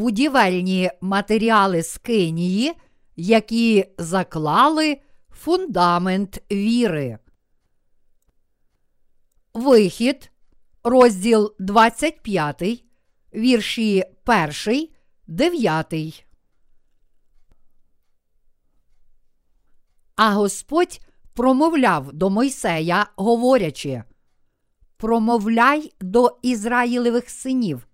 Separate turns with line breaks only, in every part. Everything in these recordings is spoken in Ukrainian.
будівельні матеріали Скинії, які заклали фундамент віри. Вихід, розділ 25, вірші 1, 9. А Господь промовляв до Мойсея, говорячи: Промовляй до Ізраїлевих синів,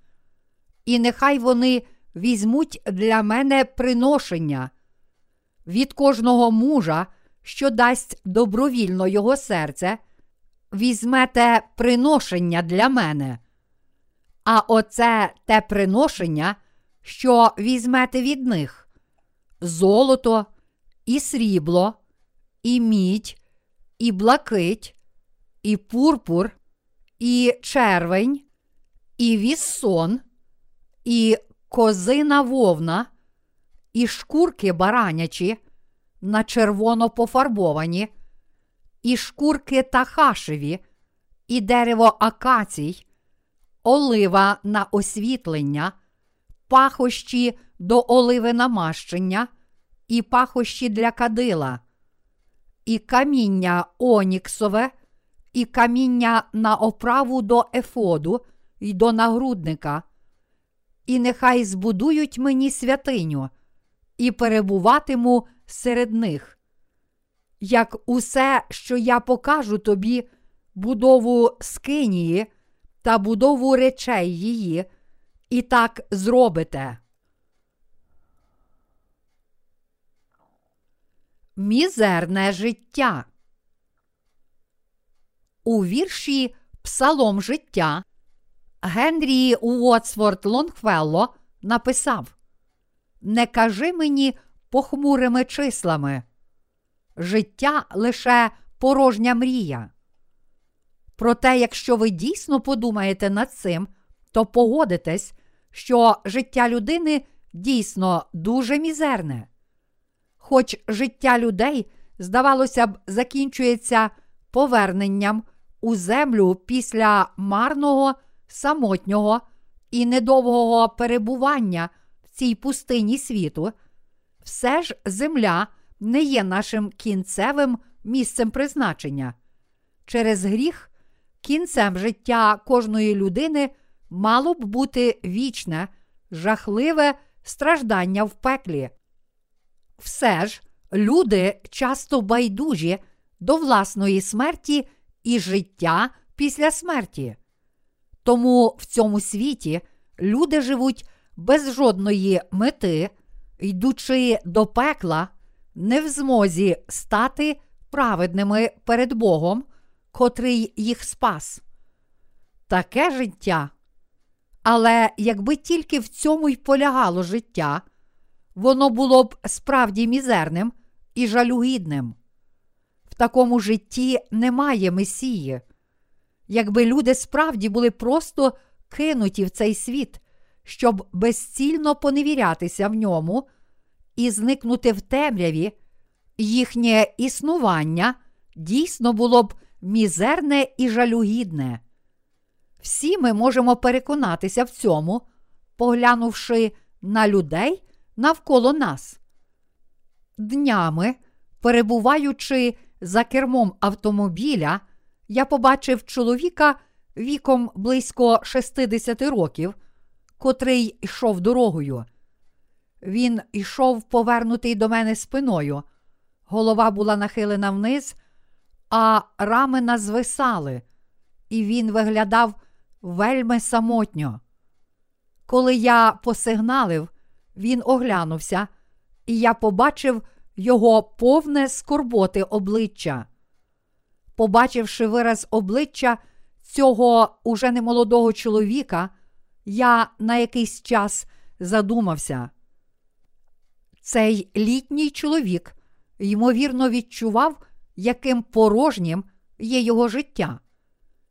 і нехай вони візьмуть для мене приношення від кожного мужа, що дасть добровільно його серце, візьмете приношення для мене. А оце те приношення, що візьмете від них золото, і срібло, і мідь, і блакить, і пурпур, і червень, і віссон, і козина вовна, і шкурки баранячі, на червоно пофарбовані, і шкурки тахашеві, і дерево акацій, олива на освітлення, пахощі до оливи намащення, і пахощі для кадила, і каміння оніксове, і каміння на оправу до ефоду й до нагрудника, і нехай збудують мені святиню, і перебуватиму серед них. Як усе, що я покажу тобі, будову скинії та будову речей її, і так зробите. Мізерне життя. У вірші Псалом життя Генрі Уотсворт Лонгфелло написав: Не кажи мені похмурими числами. Життя лише порожня мрія. Проте, якщо ви дійсно подумаєте над цим, то погодитесь, що життя людини дійсно дуже мізерне. Хоч життя людей, здавалося б, закінчується поверненням у землю після марного, самотнього і недовгого перебування в цій пустині світу, все ж земля не є нашим кінцевим місцем призначення. Через гріх, кінцем життя кожної людини мало б бути вічне, жахливе страждання в пеклі. Все ж люди часто байдужі до власної смерті і життя після смерті. Тому в цьому світі люди живуть без жодної мети, йдучи до пекла, не в змозі стати праведними перед Богом, котрий їх спас. Таке життя. Але якби тільки в цьому й полягало життя воно було б справді мізерним і жалюгідним. В такому житті немає месії. Якби люди справді були просто кинуті в цей світ, щоб безцільно поневірятися в ньому і зникнути в темряві, їхнє існування дійсно було б мізерне і жалюгідне. Всі ми можемо переконатися в цьому, поглянувши на людей навколо нас. Днями, перебуваючи за кермом автомобіля, я побачив чоловіка віком близько 60 років, котрий йшов дорогою. Він йшов повернутий до мене спиною, голова була нахилена вниз, а рамена звисали, і він виглядав вельми самотньо. Коли я посигналив, він оглянувся, і я побачив його повне скорботи обличчя. Побачивши вираз обличчя цього уже немолодого чоловіка, я на якийсь час задумався. Цей літній чоловік, ймовірно, відчував, яким порожнім є його життя.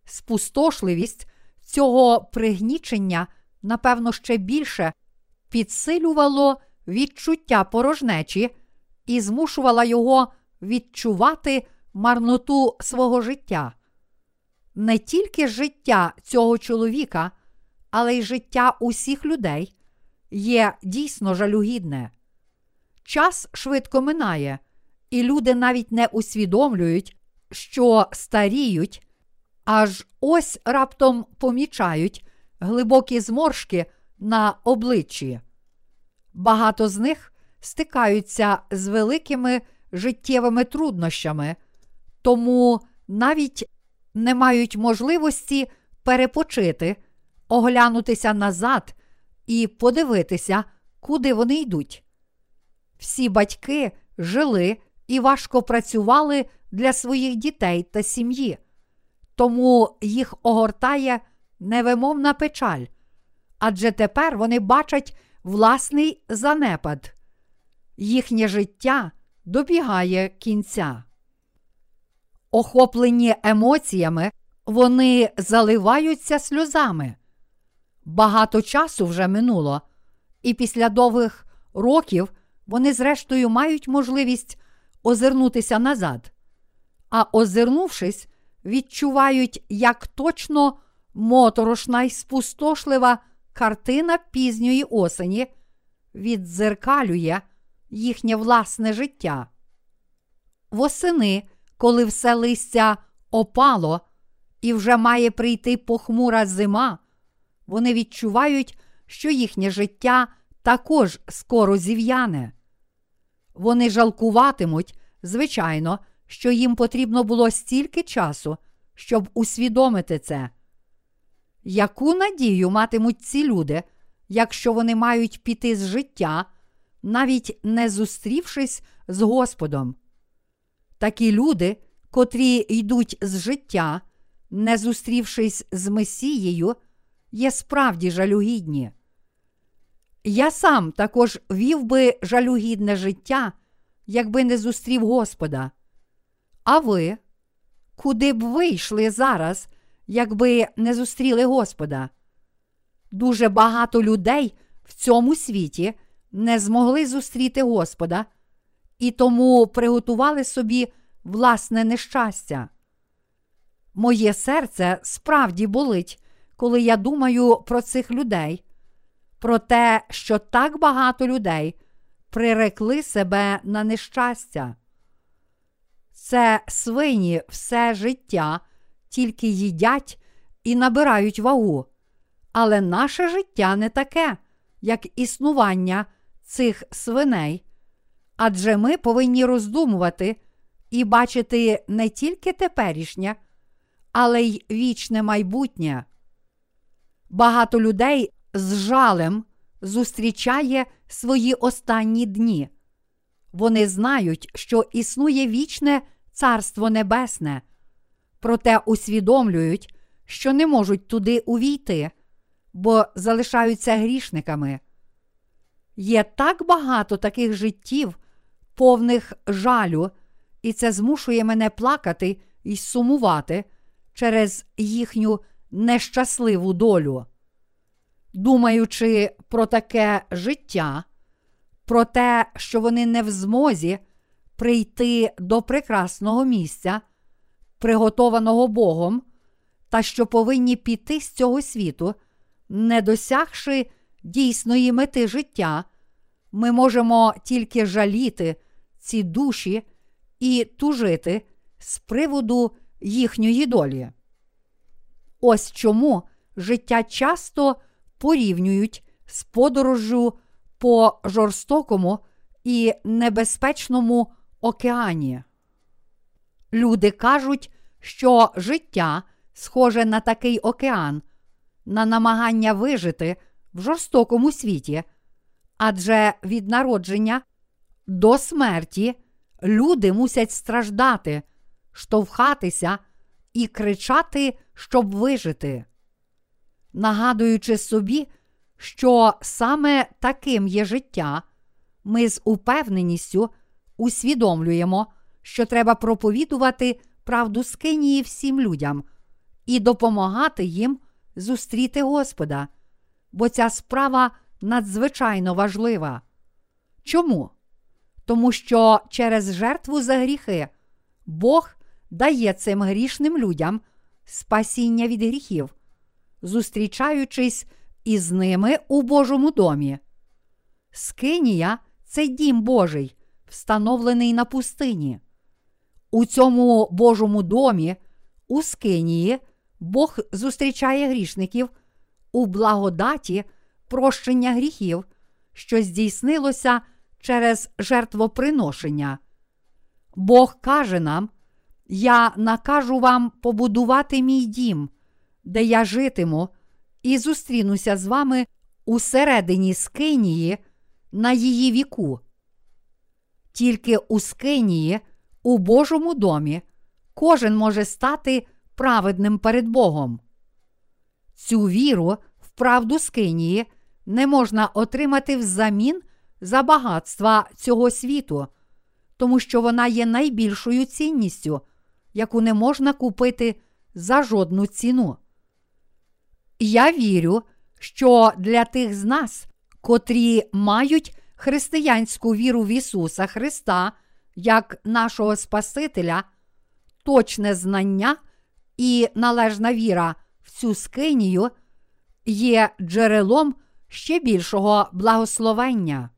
Спустошливість цього пригнічення, напевно, ще більше підсилювало відчуття порожнечі і змушувала його відчувати марноту свого життя. Не тільки життя цього чоловіка, але й життя усіх людей, є дійсно жалюгідне. Час швидко минає, і люди навіть не усвідомлюють, що старіють, аж ось раптом помічають глибокі зморшки на обличчі. Багато з них стикаються з великими життєвими труднощами, тому навіть не мають можливості перепочити, оглянутися назад і подивитися, куди вони йдуть. Всі батьки жили і важко працювали для своїх дітей та сім'ї, тому їх огортає невимовна печаль, адже тепер вони бачать власний занепад, їхнє життя добігає кінця. Охоплені емоціями, вони заливаються сльозами. Багато часу вже минуло, і після довгих років вони, зрештою, мають можливість озирнутися назад, а озирнувшись, відчувають, як точно моторошна й спустошлива картина пізньої осені віддзеркалює їхнє власне життя. Восени, коли все листя опало і вже має прийти похмура зима, вони відчувають, що їхнє життя також скоро зів'яне. Вони жалкуватимуть, звичайно, що їм потрібно було стільки часу, щоб усвідомити це. Яку надію матимуть ці люди, якщо вони мають піти з життя, навіть не зустрівшись з Господом? Такі люди, котрі йдуть з життя, не зустрівшись з Месією, є справді жалюгідні. Я сам також вів би жалюгідне життя, якби не зустрів Господа. А ви, куди б ви йшли зараз, якби не зустріли Господа? Дуже багато людей в цьому світі не змогли зустріти Господа і тому приготували собі власне нещастя. Моє серце справді болить, коли я думаю про цих людей, про те, що так багато людей прирекли себе на нещастя. Це свині все життя тільки їдять і набирають вагу. Але наше життя не таке, як існування цих свиней. Адже ми повинні роздумувати і бачити не тільки теперішнє, але й вічне майбутнє. Багато людей з жалем зустрічає свої останні дні. Вони знають, що існує вічне Царство Небесне, проте усвідомлюють, що не можуть туди увійти, бо залишаються грішниками. Є так багато таких життів, повних жалю, і це змушує мене плакати і сумувати через їхню нещасливу долю. Думаючи про таке життя, про те, що вони не в змозі прийти до прекрасного місця, приготованого Богом, та що повинні піти з цього світу, не досягши дійсної мети життя, ми можемо тільки жаліти ці душі і тужити з приводу їхньої долі. Ось чому життя часто порівнюють з подорожжю по жорстокому і небезпечному океані. Люди кажуть, що життя схоже на такий океан, на намагання вижити в жорстокому світі, адже від народження до смерті люди мусять страждати, штовхатися і кричати, щоб вижити. Нагадуючи собі, що саме таким є життя, ми з упевненістю усвідомлюємо, що треба проповідувати правду скинії всім людям і допомагати їм зустріти Господа, бо ця справа надзвичайно важлива. Чому? Тому що через жертву за гріхи Бог дає цим грішним людям спасіння від гріхів, зустрічаючись із ними у Божому домі. Скинія це дім Божий, встановлений на пустині. У цьому Божому домі, у Скинії, Бог зустрічає грішників у благодаті прощення гріхів, що здійснилося через жертвоприношення. Бог каже нам: Я накажу вам побудувати мій дім, де я житиму, і зустрінуся з вами у середині Скинії на її віку. Тільки у Скинії, у Божому домі, кожен може стати праведним перед Богом. Цю віру в правду Скинії не можна отримати взамін за багатства цього світу, тому що вона є найбільшою цінністю, яку не можна купити за жодну ціну. Я вірю, що для тих з нас, котрі мають християнську віру в Ісуса Христа як нашого Спасителя, точне знання і належна віра в цю скинію є джерелом ще більшого благословення.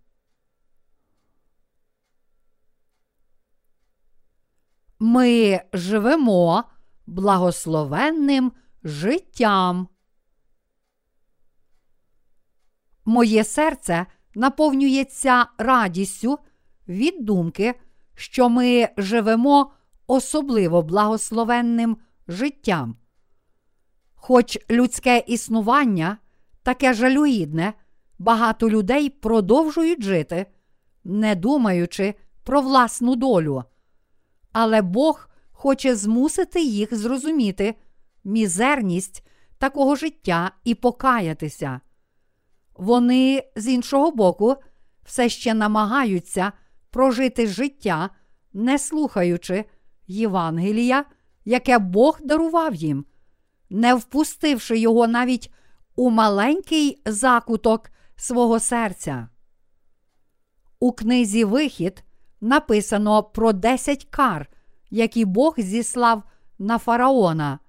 Ми живемо благословенним життям. Моє серце наповнюється радістю від думки, що ми живемо особливо благословенним життям. Хоч людське існування таке жалюгідне, багато людей продовжують жити, не думаючи про власну долю. Але Бог хоче змусити їх зрозуміти мізерність такого життя і покаятися. Вони з іншого боку все ще намагаються прожити життя, не слухаючи Євангелія, яке Бог дарував їм, не впустивши його навіть у маленький закуток свого серця. У книзі Вихід написано про десять кар, які Бог зіслав на фараона.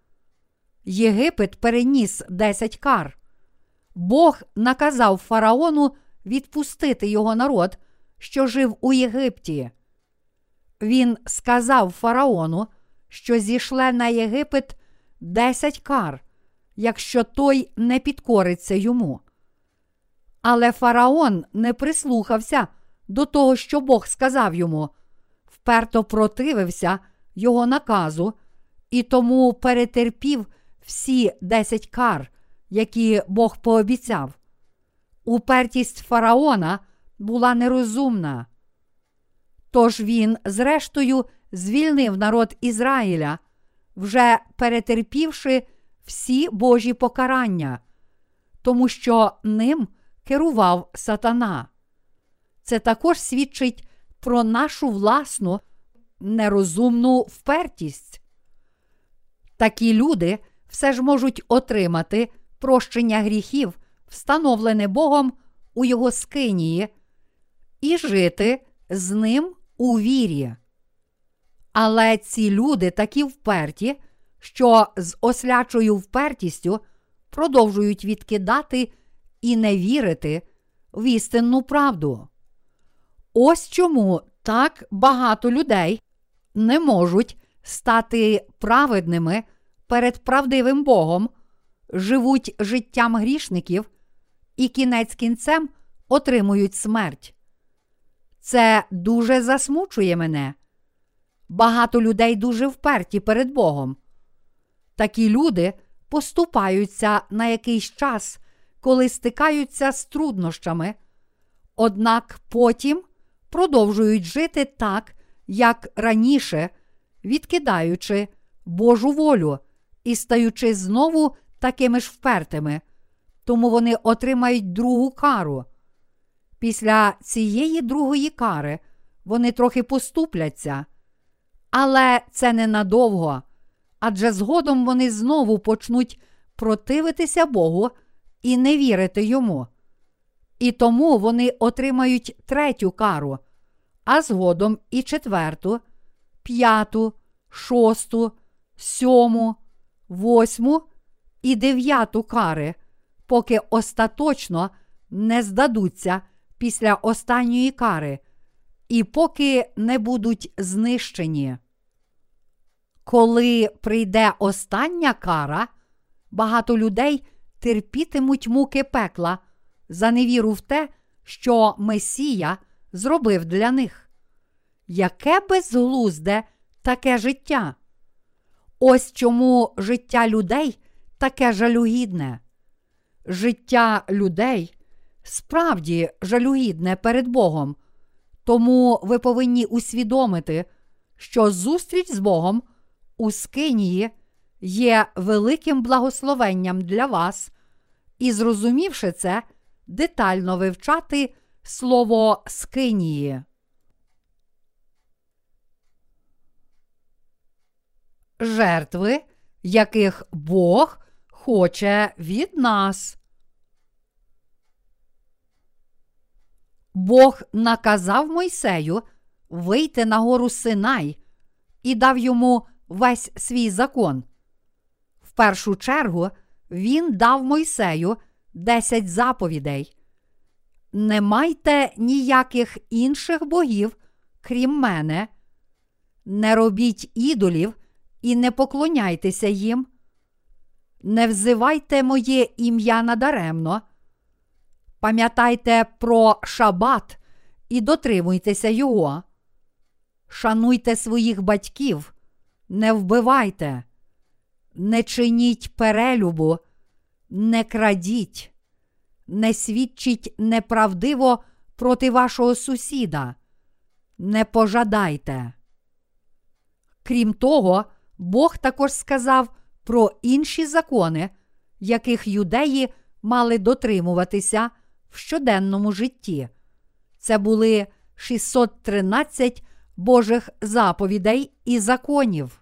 Єгипет переніс десять кар. Бог наказав фараону відпустити його народ, що жив у Єгипті. Він сказав фараону, що зійшле на Єгипет десять кар, якщо той не підкориться йому. Але фараон не прислухався до того, що Бог сказав йому, вперто противився його наказу і тому перетерпів всі десять кар, які Бог пообіцяв. Упертість фараона була нерозумна. Тож він, зрештою, звільнив народ Ізраїля, вже перетерпівши всі Божі покарання, тому що ним керував сатана. Це також свідчить про нашу власну нерозумну впертість. Такі люди все ж можуть отримати прощення гріхів, встановлене Богом у його скинії, і жити з ним у вірі. Але ці люди такі вперті, що з ослячою впертістю продовжують відкидати і не вірити в істинну правду. Ось чому так багато людей не можуть стати праведними перед правдивим Богом, живуть життям грішників і кінець кінцем отримують смерть. Це дуже засмучує мене. Багато людей дуже вперті перед Богом. Такі люди поступаються на якийсь час, коли стикаються з труднощами, однак потім продовжують жити так, як раніше, відкидаючи Божу волю і стаючи знову такими ж впертими, тому вони отримають другу кару. Після цієї другої кари вони трохи поступляться, але це ненадовго, адже згодом вони знову почнуть противитися Богу і не вірити йому. І тому вони отримають третю кару, а згодом і четверту, п'яту, шосту, сьому, восьму і дев'яту кари, поки остаточно не здадуться після останньої кари, і поки не будуть знищені. Коли прийде остання кара, багато людей терпітимуть муки пекла за невіру в те, що Месія зробив для них. Яке безглузде таке життя? Ось чому життя людей таке жалюгідне. Життя людей справді жалюгідне перед Богом, тому ви повинні усвідомити, що зустріч з Богом у Скинії є великим благословенням для вас, і, зрозумівши це, детально вивчати слово Скинії. Жертви, яких Бог хоче від нас. Бог наказав Мойсею вийти на гору Синай і дав йому весь свій закон. В першу чергу він дав Мойсею десять заповідей. Не майте ніяких інших богів, крім мене, не робіть ідолів і не поклоняйтеся їм, не взивайте моє ім'я надаремно. Пам'ятайте про шабат і дотримуйтеся його. Шануйте своїх батьків, не вбивайте, не чиніть перелюбу, не крадіть, не свідчіть неправдиво проти вашого сусіда, не пожадайте. Крім того, Бог також сказав про інші закони, яких юдеї мали дотримуватися в щоденному житті. Це були 613 Божих заповідей і законів.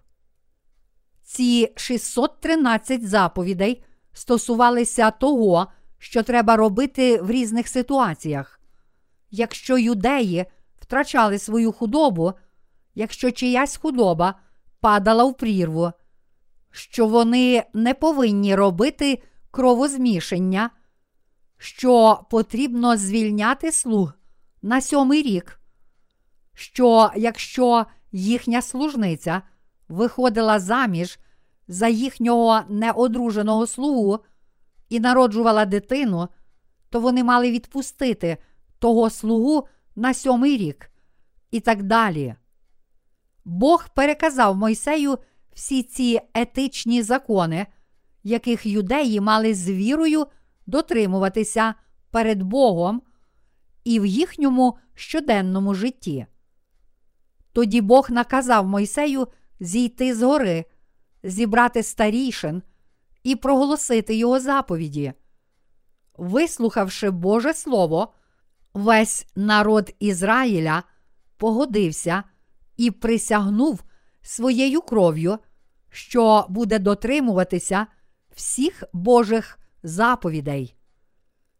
Ці 613 заповідей стосувалися того, що треба робити в різних ситуаціях. Якщо юдеї втрачали свою худобу, якщо чиясь худоба падала в прірву, що вони не повинні робити кровозмішання, що потрібно звільняти слуг на сьомий рік, що якщо їхня служниця виходила заміж за їхнього неодруженого слугу і народжувала дитину, то вони мали відпустити того слугу на сьомий рік і так далі. Бог переказав Мойсею всі ці етичні закони, яких юдеї мали з вірою дотримуватися перед Богом і в їхньому щоденному житті. Тоді Бог наказав Мойсею зійти з гори, зібрати старішин і проголосити його заповіді. Вислухавши Боже Слово, весь народ Ізраїля погодився і присягнув своєю кров'ю, що буде дотримуватися всіх Божих заповідей.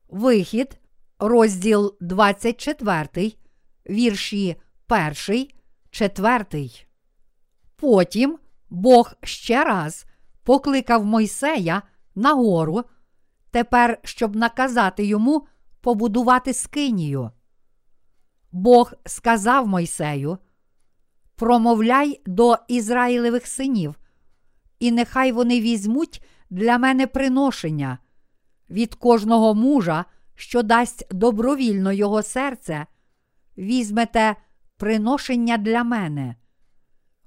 Вихід, розділ 24, вірші 1, 4. Потім Бог ще раз покликав Мойсея на гору, тепер, щоб наказати йому побудувати скинію. Бог сказав Мойсею: Промовляй до Ізраїлевих синів, і нехай вони візьмуть для мене приношення від кожного мужа, що дасть добровільно його серце, візьмете приношення для мене.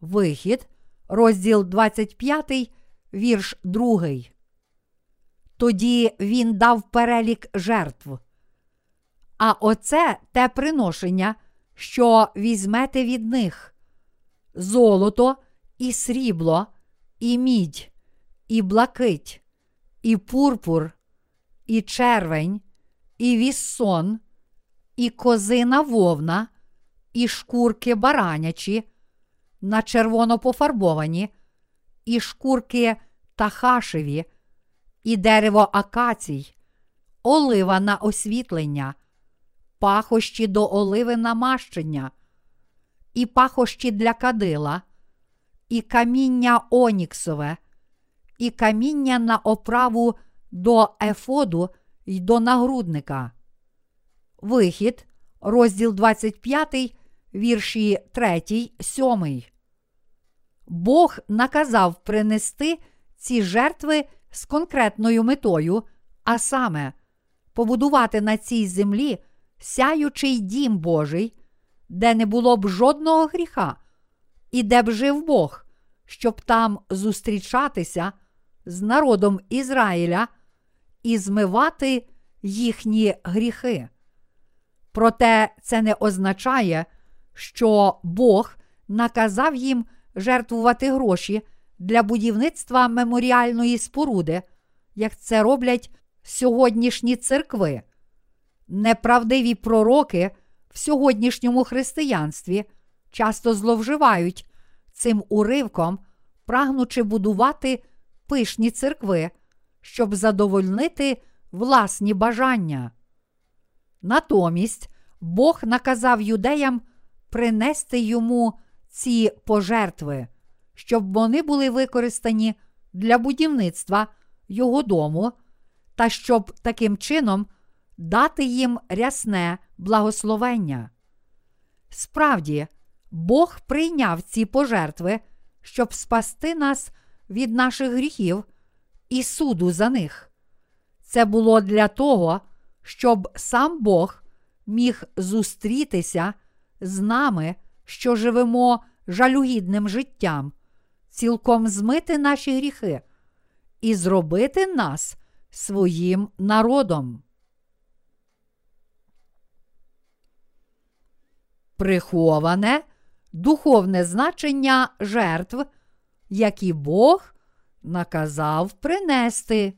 Вихід, розділ 25, вірш 2. Тоді він дав перелік жертв. А оце те приношення, що візьмете від них: золото і срібло, і мідь, і блакить, і пурпур, і червень, і віссон, і козина вовна, і шкурки баранячі, на червоно пофарбовані, і шкурки тахашеві, і дерево акацій, олива на освітлення, пахощі до оливи намащення, і пахощі для кадила, і каміння оніксове, і каміння на оправу до ефоду й до нагрудника. Вихід, розділ 25, вірші 3, 7. Бог наказав принести ці жертви з конкретною метою, а саме побудувати на цій землі сяючий дім Божий, де не було б жодного гріха, і де б жив Бог, щоб там зустрічатися з народом Ізраїля і змивати їхні гріхи. Проте це не означає, що Бог наказав їм жертвувати гроші для будівництва меморіальної споруди, як це роблять сьогоднішні церкви. Неправдиві пророки в сьогоднішньому християнстві часто зловживають цим уривком, прагнучи будувати пишні церкви, щоб задовольнити власні бажання. Натомість Бог наказав юдеям принести йому ці пожертви, щоб вони були використані для будівництва його дому, та щоб таким чином дати їм рясне благословення. Справді, Бог прийняв ці пожертви, щоб спасти нас від наших гріхів і суду за них. Це було для того, щоб сам Бог міг зустрітися з нами, що живемо жалюгідним життям, цілком змити наші гріхи і зробити нас своїм народом. Приховане духовне значення жертв, які Бог наказав принести.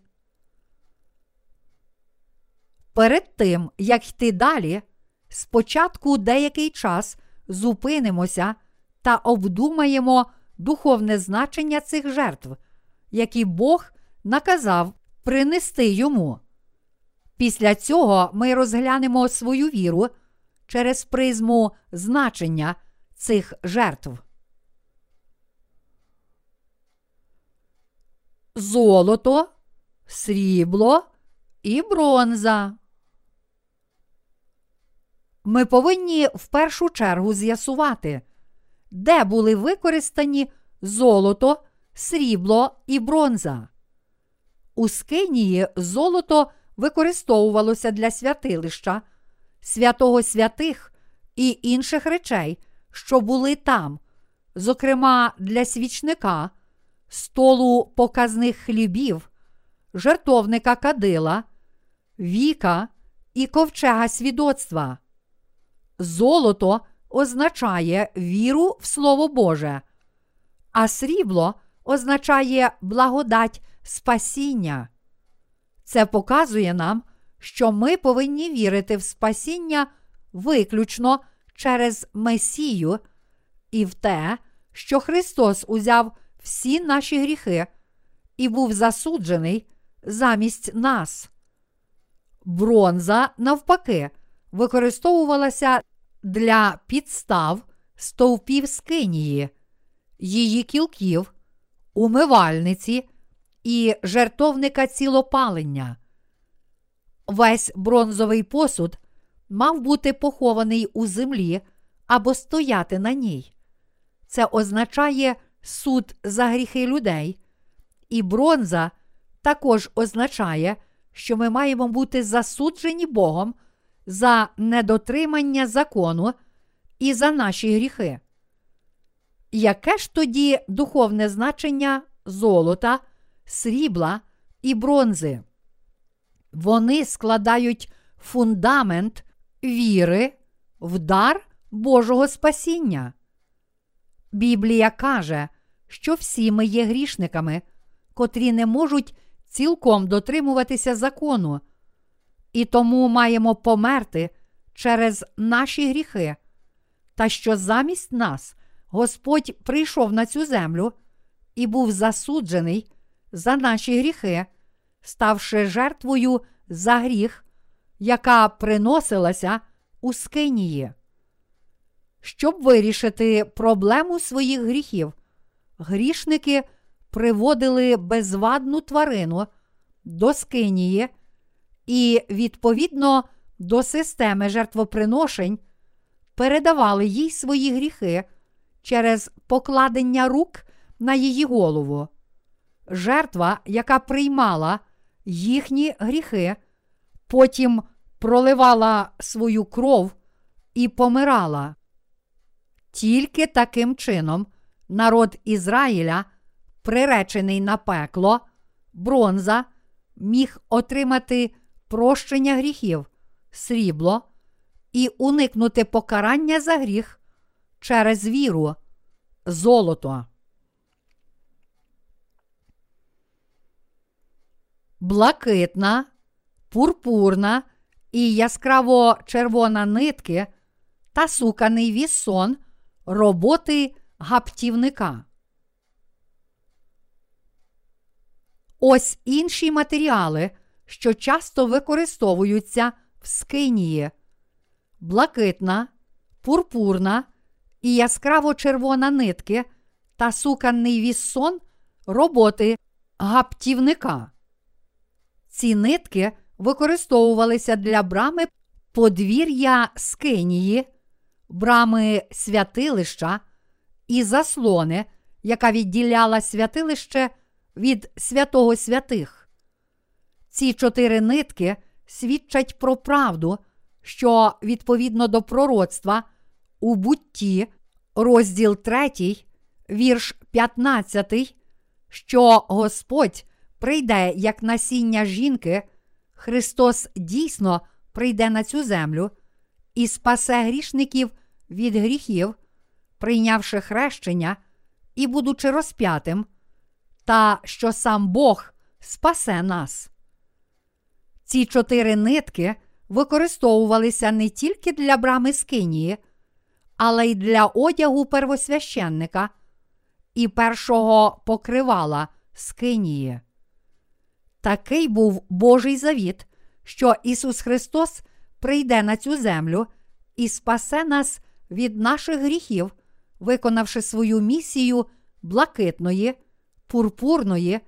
Перед тим, як йти далі, спочатку деякий час зупинимося та обдумаємо духовне значення цих жертв, які Бог наказав принести йому. Після цього ми розглянемо свою віру через призму значення цих жертв. Золото, срібло і бронза. Ми повинні в першу чергу з'ясувати, де були використані золото, срібло і бронза. У Скинії золото використовувалося для святилища, святого святих і інших речей, що були там, зокрема для свічника, столу показних хлібів, жертовника кадила, віка і ковчега свідоцтва. Золото означає віру в Слово Боже, а срібло означає благодать спасіння. Це показує нам, що ми повинні вірити в спасіння виключно через Месію і в те, що Христос узяв всі наші гріхи і був засуджений замість нас. Бронза, навпаки, використовувалася для підстав стовпів скинії, її кілків, умивальниці і жертовника цілопалення. Весь бронзовий посуд мав бути похований у землі або стояти на ній. Це означає суд за гріхи людей, і бронза також означає, що ми маємо бути засуджені Богом за недотримання закону і за наші гріхи. Яке ж тоді духовне значення золота, срібла і бронзи? Вони складають фундамент віри в дар Божого спасіння. Біблія каже, що всі ми є грішниками, котрі не можуть цілком дотримуватися закону, і тому маємо померти через наші гріхи, та що замість нас Господь прийшов на цю землю і був засуджений за наші гріхи, ставши жертвою за гріх, яка приносилася у Скинії. Щоб вирішити проблему своїх гріхів, грішники приводили безвадну тварину до Скинії і, відповідно до системи жертвоприношень, передавали їй свої гріхи через покладення рук на її голову. Жертва, яка приймала їхні гріхи, потім проливала свою кров і помирала. Тільки таким чином народ Ізраїля, приречений на пекло, бронза, міг отримати прощення гріхів, срібло і уникнути покарання за гріх через віру, золото. Блакитна, пурпурна і яскраво червона нитки та суканий вісон роботи гаптівника. Ось інші матеріали, що часто використовуються в скинії: блакитна, пурпурна і яскраво червона нитки та суканний віссон роботи гаптівника. Ці нитки використовувалися для брами подвір'я скинії, брами святилища і заслони, яка відділяла святилище від святого святих. Ці чотири нитки свідчать про правду, що відповідно до пророцтва у бутті, розділ 3, вірш 15, що Господь прийде як насіння жінки, Христос дійсно прийде на цю землю і спасе грішників від гріхів, прийнявши хрещення і будучи розп'ятим, та що сам Бог спасе нас. Ці чотири нитки використовувалися не тільки для брами скинії, але й для одягу первосвященника і першого покривала скинії. Такий був Божий завіт, що Ісус Христос прийде на цю землю і спасе нас від наших гріхів, виконавши свою місію блакитної, пурпурної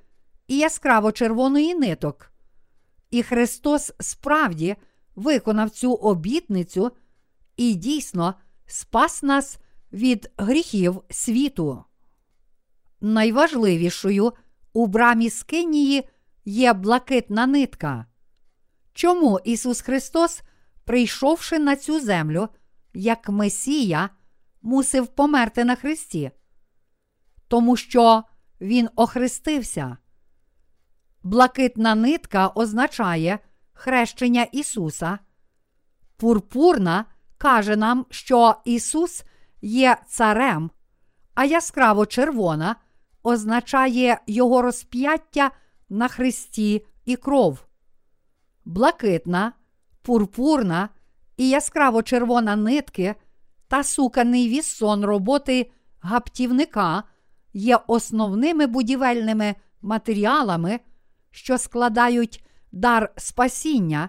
і яскраво червоної ниток. І Христос справді виконав цю обітницю і дійсно спас нас від гріхів світу. Найважливішою у брамі Скинії є блакитна нитка. Чому Ісус Христос, прийшовши на цю землю, як Месія, мусив померти на Христі? Тому що Він охрестився. Блакитна нитка означає хрещення Ісуса. Пурпурна каже нам, що Ісус є царем, а яскраво червона означає Його розп'яття на Христі і кров. Блакитна, пурпурна і яскраво червона нитки та суканий вісон роботи гаптівника є основними будівельними матеріалами, що складають дар спасіння,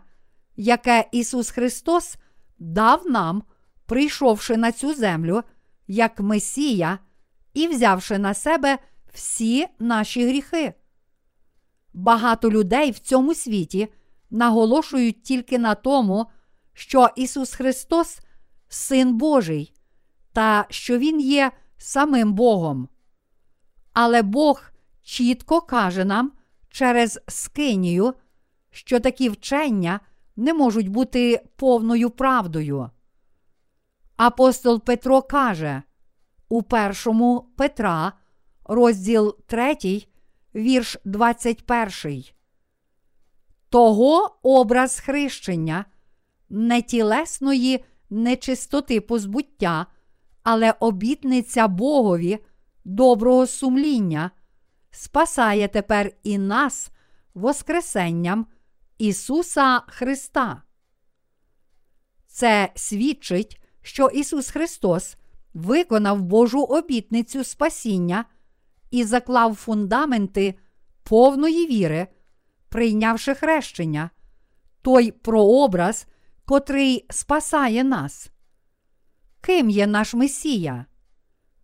яке Ісус Христос дав нам, прийшовши на цю землю як Месія і взявши на себе всі наші гріхи. Багато людей в цьому світі наголошують тільки на тому, що Ісус Христос Син Божий, та що Він є самим Богом. Але Бог чітко каже нам через скинію, що такі вчення не можуть бути повною правдою. Апостол Петро каже у першому Петра, розділ 3, вірш 21. Того образ хрещення, не тілесної нечистоти позбуття, але обітниця Богові доброго сумління, спасає тепер і нас Воскресенням Ісуса Христа. Це свідчить, що Ісус Христос виконав Божу обітницю спасіння і заклав фундаменти повної віри, прийнявши хрещення, той прообраз, котрий спасає нас. Ким є наш Месія?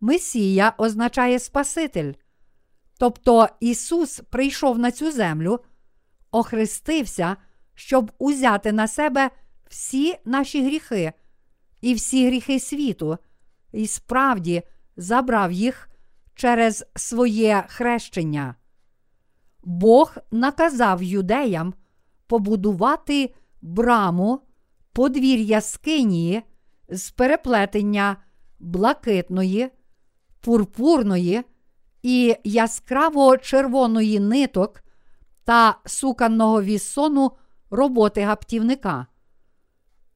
Месія означає Спаситель. Тобто Ісус прийшов на цю землю, охрестився, щоб узяти на себе всі наші гріхи і всі гріхи світу, і справді забрав їх через своє хрещення. Бог наказав юдеям побудувати браму подвір'я скинії з переплетення блакитної, пурпурної і яскраво червоної ниток та суканного вісону роботи гаптівника.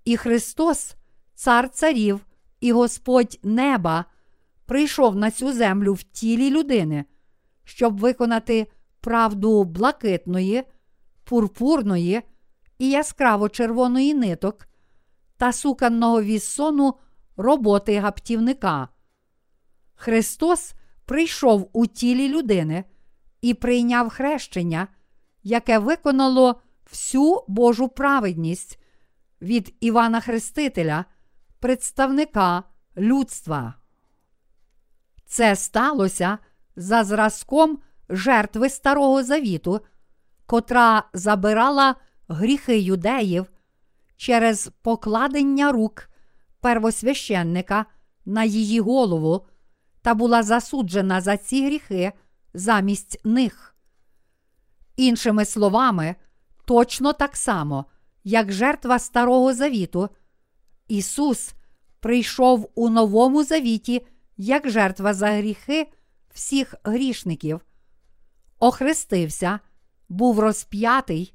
І Христос, Цар Царів і Господь неба, прийшов на цю землю в тілі людини, щоб виконати правду блакитної, пурпурної і яскраво червоної ниток та суканного віссону роботи гаптівника. Христос прийшов у тілі людини і прийняв хрещення, яке виконало всю Божу праведність від Івана Хрестителя, представника людства. Це сталося за зразком жертви Старого Завіту, котра забирала гріхи юдеїв через покладення рук первосвященника на її голову та була засуджена за ці гріхи замість них. Іншими словами, точно так само, як жертва Старого Завіту, Ісус прийшов у Новому Завіті як жертва за гріхи всіх грішників, охрестився, був розп'ятий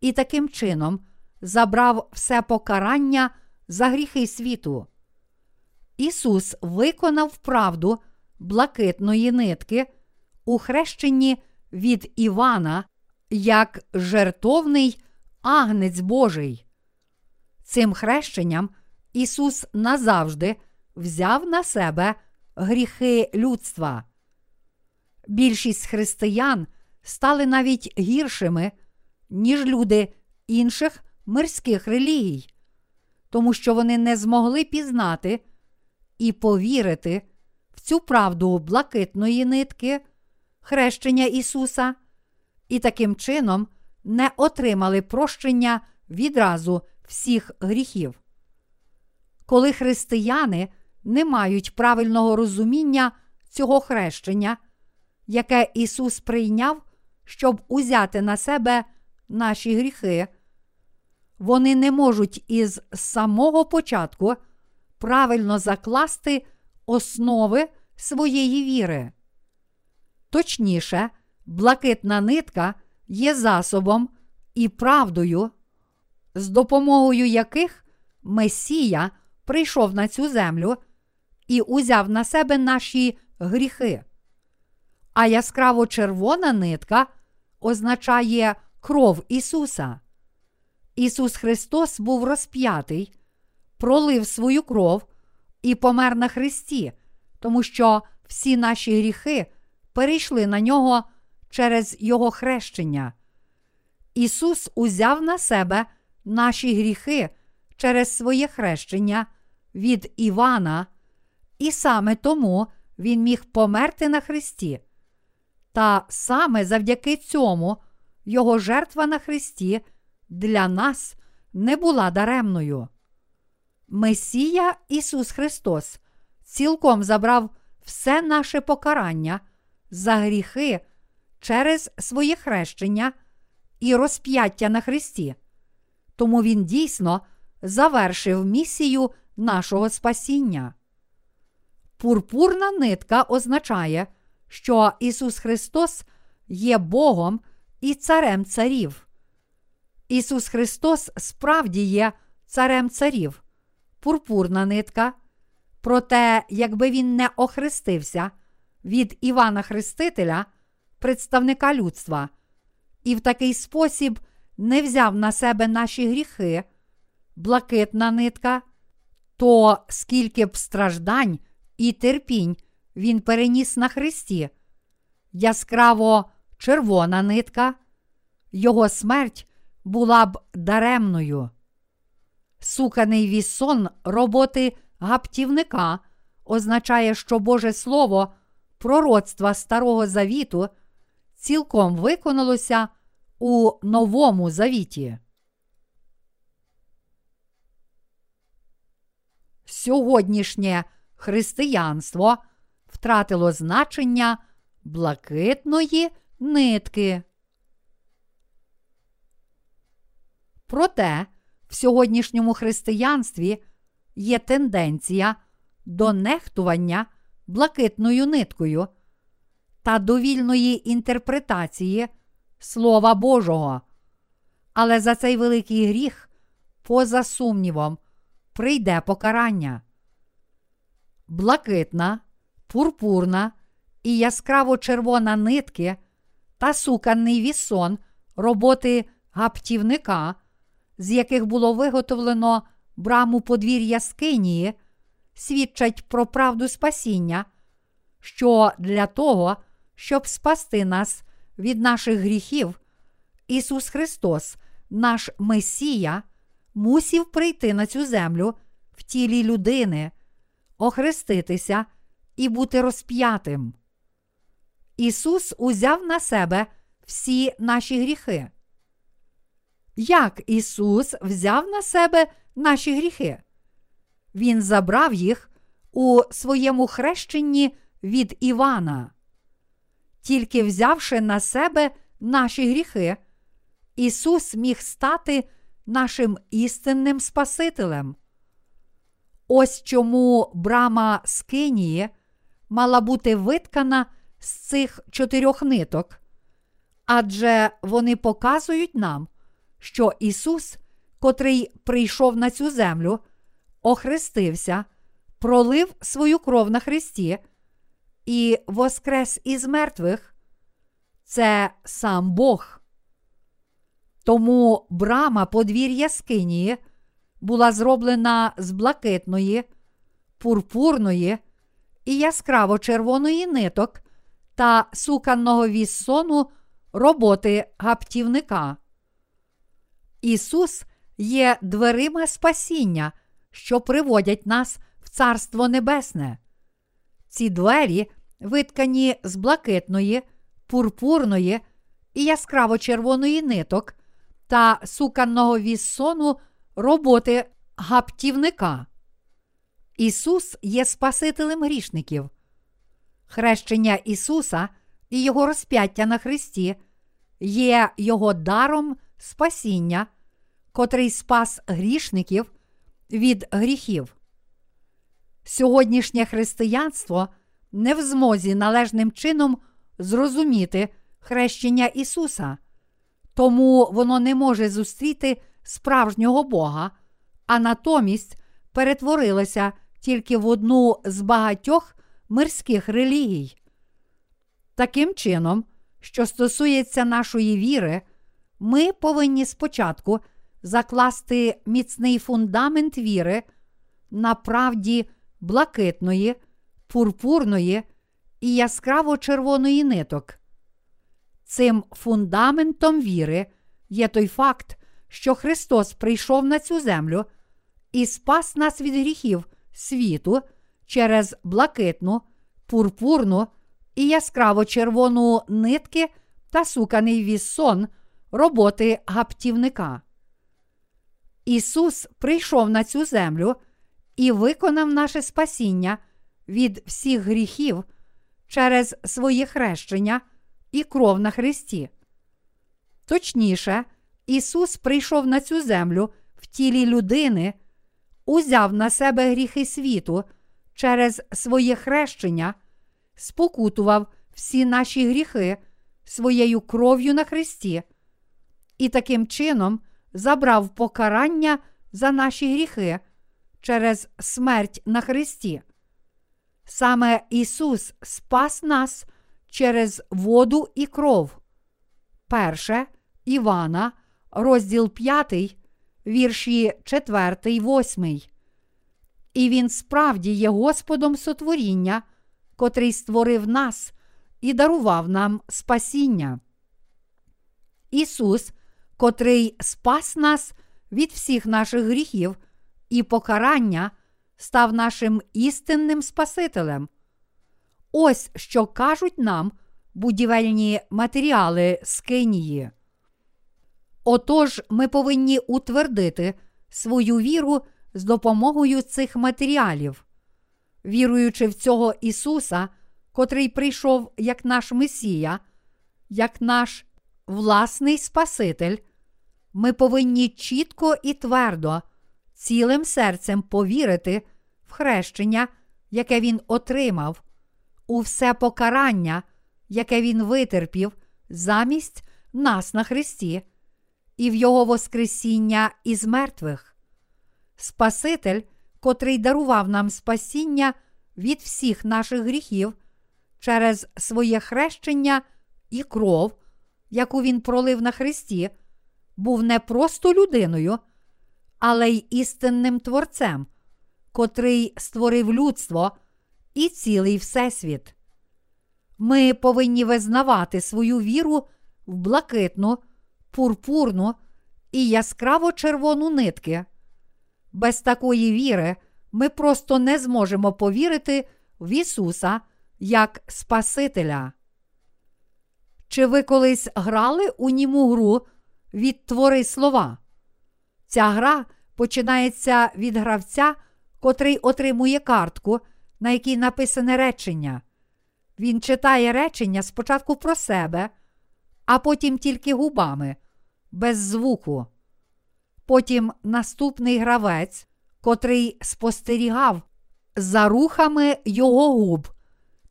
і таким чином забрав все покарання за гріхи світу. Ісус виконав правду блакитної нитки у хрещенні від Івана як жертовний агнець Божий. Цим хрещенням Ісус назавжди взяв на себе гріхи людства. Більшість християн стали навіть гіршими, ніж люди інших мирських релігій, тому що вони не змогли пізнати і повірити в цю правду блакитної нитки, хрещення Ісуса, і таким чином не отримали прощення відразу всіх гріхів. Коли християни не мають правильного розуміння цього хрещення, яке Ісус прийняв, щоб узяти на себе наші гріхи, вони не можуть із самого початку правильно закласти основи своєї віри. Точніше, блакитна нитка є засобом і правдою, з допомогою яких Месія прийшов на цю землю і узяв на себе наші гріхи. А яскраво червона нитка означає кров Ісуса. Ісус Христос був розп'ятий, пролив свою кров і помер на Христі, тому що всі наші гріхи перейшли на нього через Його хрещення. Ісус узяв на себе наші гріхи через своє хрещення від Івана, і саме тому Він міг померти на Христі. Та саме завдяки цьому Його жертва на Христі для нас не була даремною. Месія Ісус Христос цілком забрав все наше покарання за гріхи через своє хрещення і розп'яття на Христі. Тому Він дійсно завершив місію нашого спасіння. Пурпурна нитка означає, що Ісус Христос є Богом і Царем Царів. Ісус Христос справді є Царем Царів, пурпурна нитка. Проте, якби він не охрестився від Івана Хрестителя, представника людства, і в такий спосіб не взяв на себе наші гріхи, блакитна нитка, то скільки б страждань і терпінь він переніс на Христі, яскраво червона нитка, його смерть була б даремною. Суканий вісон роботи гаптівника означає, що Боже Слово пророцтва Старого Завіту цілком виконалося у Новому Завіті. сьогоднішнє християнство втратило значення блакитної нитки. Проте в сьогоднішньому християнстві є тенденція до нехтування блакитною ниткою та довільної інтерпретації Слова Божого. Але за цей великий гріх, поза сумнівом, прийде покарання. Блакитна, пурпурна і яскраво червона нитки та суканний вісон роботи гаптівника, з яких було виготовлено браму подвір'я Скинії, свідчать про правду спасіння, що для того, щоб спасти нас від наших гріхів, Ісус Христос, наш Месія, мусів прийти на цю землю в тілі людини, охреститися і бути розп'ятим. Ісус узяв на себе всі наші гріхи. Як Ісус взяв на себе наші гріхи? Він забрав їх у своєму хрещенні від Івана. Тільки взявши на себе наші гріхи, Ісус міг стати нашим істинним Спасителем. Ось чому брама Скинії мала бути виткана з цих чотирьох ниток, адже вони показують нам, що Ісус, котрий прийшов на цю землю, охрестився, пролив свою кров на Христі і воскрес із мертвих, це сам Бог. Тому брама подвір'я Скинії була зроблена з блакитної, пурпурної і яскраво червоної ниток та суканного віссону роботи гаптівника. Ісус є дверима спасіння, що приводять нас в Царство Небесне. Ці двері виткані з блакитної, пурпурної і яскраво червоної ниток та суканного віссону роботи гаптівника. Ісус є Спасителем грішників. Хрещення Ісуса і Його розп'яття на Христі є Його даром спасіння, котрий спас грішників від гріхів. Сьогоднішнє християнство не в змозі належним чином зрозуміти хрещення Ісуса, тому воно не може зустріти справжнього Бога, а натомість перетворилося тільки в одну з багатьох мирських релігій. Таким чином, що стосується нашої віри, ми повинні спочатку закласти міцний фундамент віри на правді блакитної, пурпурної і яскраво червоної ниток. Цим фундаментом віри є той факт, що Христос прийшов на цю землю і спас нас від гріхів світу через блакитну, пурпурну і яскраво червону нитки та суканий вісон роботи гаптівника. Ісус прийшов на цю землю і виконав наше спасіння від всіх гріхів через своє хрещення і кров на Христі. Точніше, Ісус прийшов на цю землю в тілі людини, узяв на себе гріхи світу через своє хрещення, спокутував всі наші гріхи своєю кров'ю на Христі, і таким чином забрав покарання за наші гріхи через смерть на Христі. Саме Ісус спас нас через воду і кров. Перше Івана, розділ 5, вірші 4, 8. І Він справді є Господом сотворіння, котрий створив нас і дарував нам спасіння. Ісус, котрий спас нас від всіх наших гріхів і покарання, став нашим істинним Спасителем. Ось що кажуть нам будівельні матеріали з Отож, ми повинні утвердити свою віру з допомогою цих матеріалів. Віруючи в цього Ісуса, котрий прийшов як наш Месія, як наш власний Спаситель, ми повинні чітко і твердо, цілим серцем повірити в хрещення, яке Він отримав, у все покарання, яке Він витерпів замість нас на Христі, і в Його Воскресіння із мертвих. Спаситель, котрий дарував нам спасіння від всіх наших гріхів через своє хрещення і кров, яку Він пролив на Христі, був не просто людиною, але й істинним творцем, котрий створив людство і цілий Всесвіт. Ми повинні визнавати свою віру в блакитну, пурпурну і яскраво червону нитки. Без такої віри ми просто не зможемо повірити в Ісуса як Спасителя. Чи ви колись грали у німу гру відтвори слова? Ця гра починається від гравця, котрий отримує картку, на якій написане речення. Він читає речення спочатку про себе, а потім тільки губами, без звуку. Потім наступний гравець, котрий спостерігав за рухами його губ,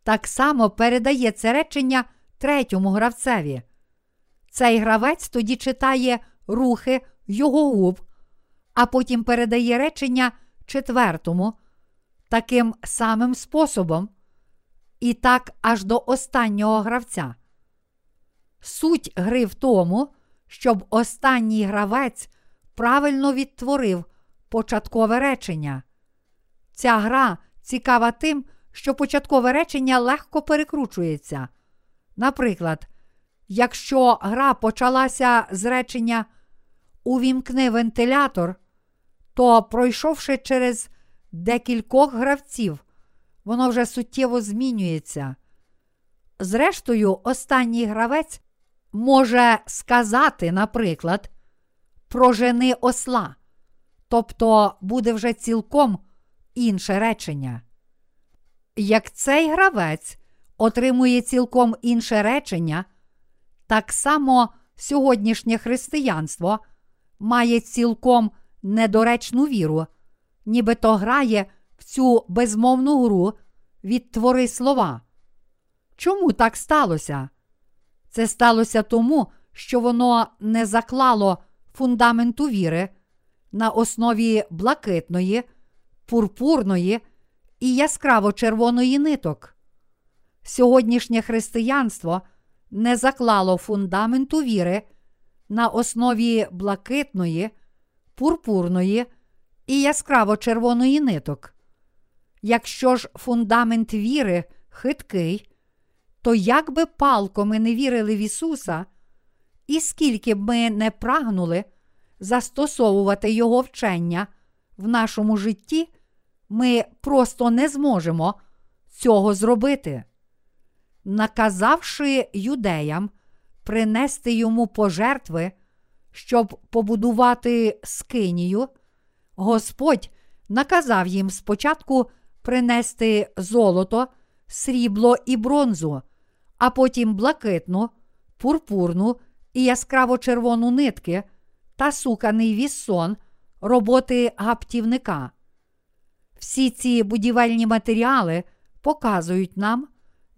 так само передає це речення третьому гравцеві. Цей гравець тоді читає рухи його губ, а потім передає речення четвертому, таким самим способом, і так аж до останнього гравця. Суть гри в тому, щоб останній гравець правильно відтворив початкове речення. Ця гра цікава тим, що початкове речення легко перекручується. Наприклад, якщо гра почалася з речення Увімкни вентилятор, то, пройшовши через декількох гравців, воно вже суттєво змінюється. Зрештою, останній гравець може сказати, наприклад, прожени осла, тобто буде вже цілком інше речення. Як цей гравець отримує цілком інше речення, так само сьогоднішнє християнство має цілком недоречну віру, нібито грає в цю безмовну гру відтвори слова. Чому так сталося? Це сталося тому, що воно не заклало фундаменту віри на основі блакитної, пурпурної і яскраво червоної ниток. Сьогоднішнє християнство не заклало фундаменту віри на основі блакитної, пурпурної і яскраво червоної ниток. Якщо ж фундамент віри хиткий, то як би палко ми не вірили в Ісуса, і скільки б ми не прагнули застосовувати Його вчення в нашому житті, ми просто не зможемо цього зробити. Наказавши юдеям принести йому пожертви, щоб побудувати скинію, Господь наказав їм спочатку принести золото, срібло і бронзу, а потім блакитну, пурпурну і яскраво червону нитки та суканий віссон роботи гаптівника. Всі ці будівельні матеріали показують нам,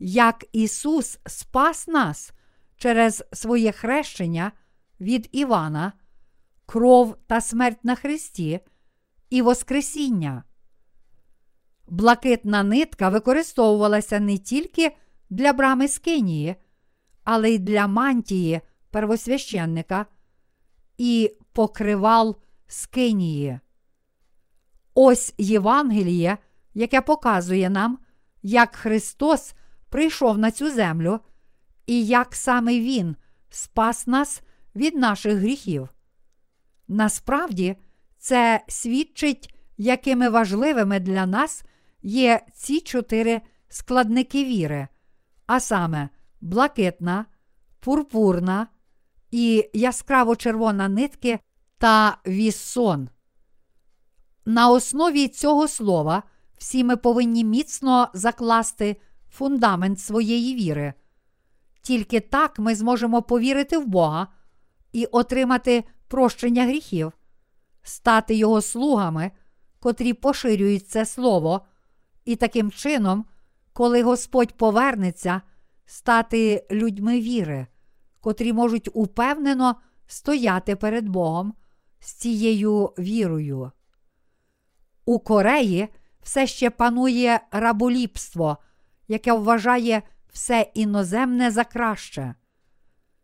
як Ісус спас нас через своє хрещення від Івана, кров та смерть на Христі і Воскресіння. Блакитна нитка використовувалася не тільки для брами Скинії, але й для мантії первосвященника і покривал Скинії. Ось Євангеліє, яке показує нам, як Христос прийшов на цю землю і як саме Він спас нас від наших гріхів. Насправді, це свідчить, якими важливими для нас є ці чотири складники віри, а саме блакитна, пурпурна і яскраво червона нитки та віссон. на основі цього слова всі ми повинні міцно закласти фундамент своєї віри. Тільки так ми зможемо повірити в Бога і отримати прощення гріхів, стати Його слугами, котрі поширюють це слово, і таким чином, коли Господь повернеться, стати людьми віри, котрі можуть упевнено стояти перед Богом з цією вірою. У Кореї все ще панує раболіпство, яке вважає все іноземне за краще.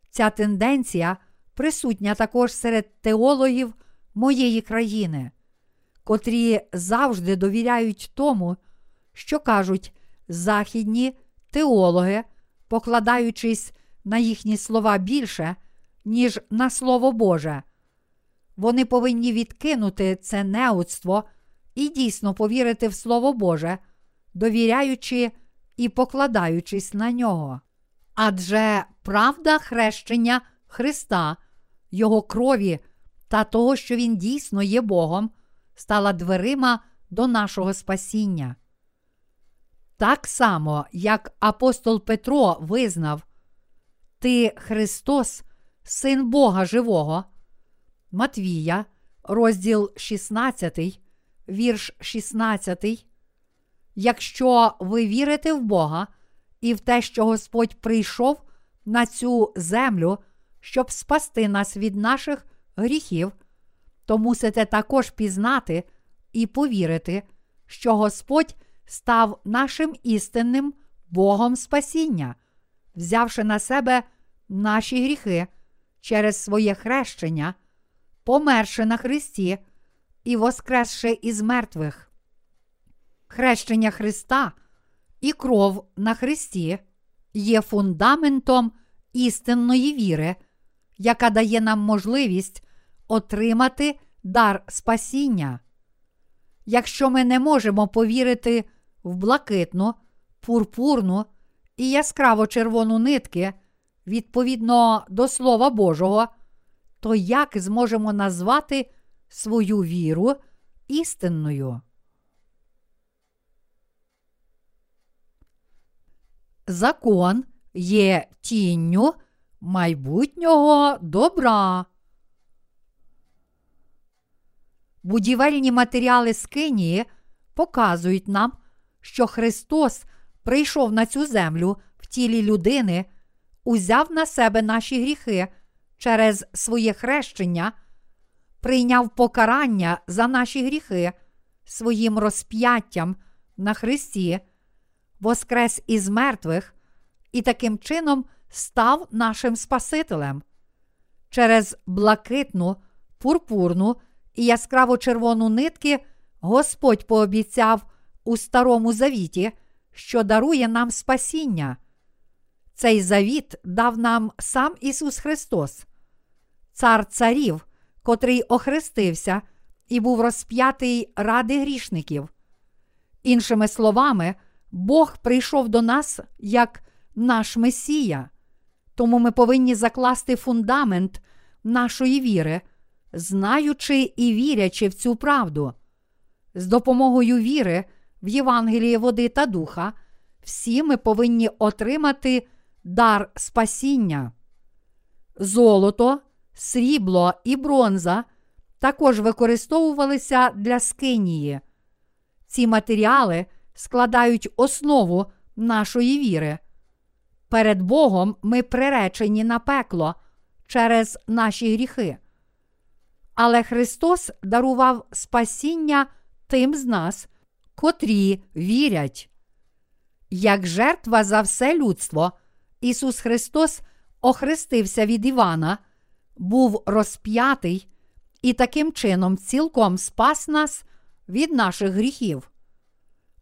Ця тенденція присутня також серед теологів моєї країни, котрі завжди довіряють тому, що кажуть західні теологи, покладаючись на їхні слова більше, ніж на Слово Боже. Вони повинні відкинути це неудство і дійсно повірити в Слово Боже, довіряючи і покладаючись на нього. Адже правда хрещення Христа, Його крові та того, що Він дійсно є Богом, стала дверима до нашого спасіння. Так само, як апостол Петро визнав, Ти Христос, Син Бога Живого, Матвія, розділ 16, вірш 16. Якщо ви вірите в Бога і в те, що Господь прийшов на цю землю, щоб спасти нас від наших гріхів, то мусите також пізнати і повірити, що Господь став нашим істинним Богом спасіння, взявши на себе наші гріхи через своє хрещення, померши на Христі і воскресши із мертвих. Хрещення Христа і кров на Христі є фундаментом істинної віри, яка дає нам можливість отримати дар спасіння. Якщо ми не можемо повірити в блакитну, пурпурну і яскраво червону нитки відповідно до Слова Божого, то як зможемо назвати свою віру істинною? Закон є тінню майбутнього добра. Будівельні матеріали з Кинії показують нам, що Христос прийшов на цю землю в тілі людини, узяв на себе наші гріхи через своє хрещення, прийняв покарання за наші гріхи своїм розп'яттям на Христі, воскрес із мертвих і таким чином став нашим Спасителем. Через блакитну, пурпурну і яскраво червону нитки Господь пообіцяв у Старому Завіті, що дарує нам спасіння. Цей завіт дав нам сам Ісус Христос, Цар Царів, котрий охрестився і був розп'ятий ради грішників. Іншими словами, Бог прийшов до нас як наш Месія, тому ми повинні закласти фундамент нашої віри, знаючи і вірячи в цю правду. З допомогою віри в Євангеліє води та духа, всі ми повинні отримати дар спасіння. Золото, срібло і бронза також використовувалися для скинії. Ці матеріали складають основу нашої віри. Перед Богом ми приречені на пекло через наші гріхи. Але Христос дарував спасіння тим з нас, котрі вірять. Як жертва за все людство, Ісус Христос охрестився від Івана, був розп'ятий і таким чином цілком спас нас від наших гріхів.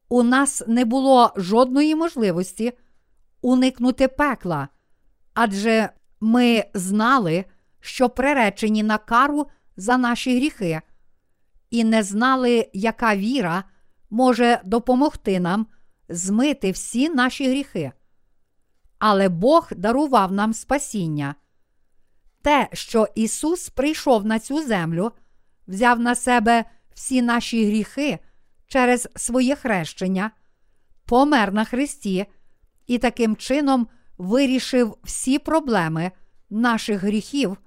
У нас не було жодної можливості уникнути пекла, адже ми знали, що приречені на кару за наші гріхи, і не знали, яка віра може допомогти нам змити всі наші гріхи. Але Бог дарував нам спасіння. Те, що Ісус прийшов на цю землю, взяв на себе всі наші гріхи через своє хрещення, помер на Христі і таким чином вирішив всі проблеми наших гріхів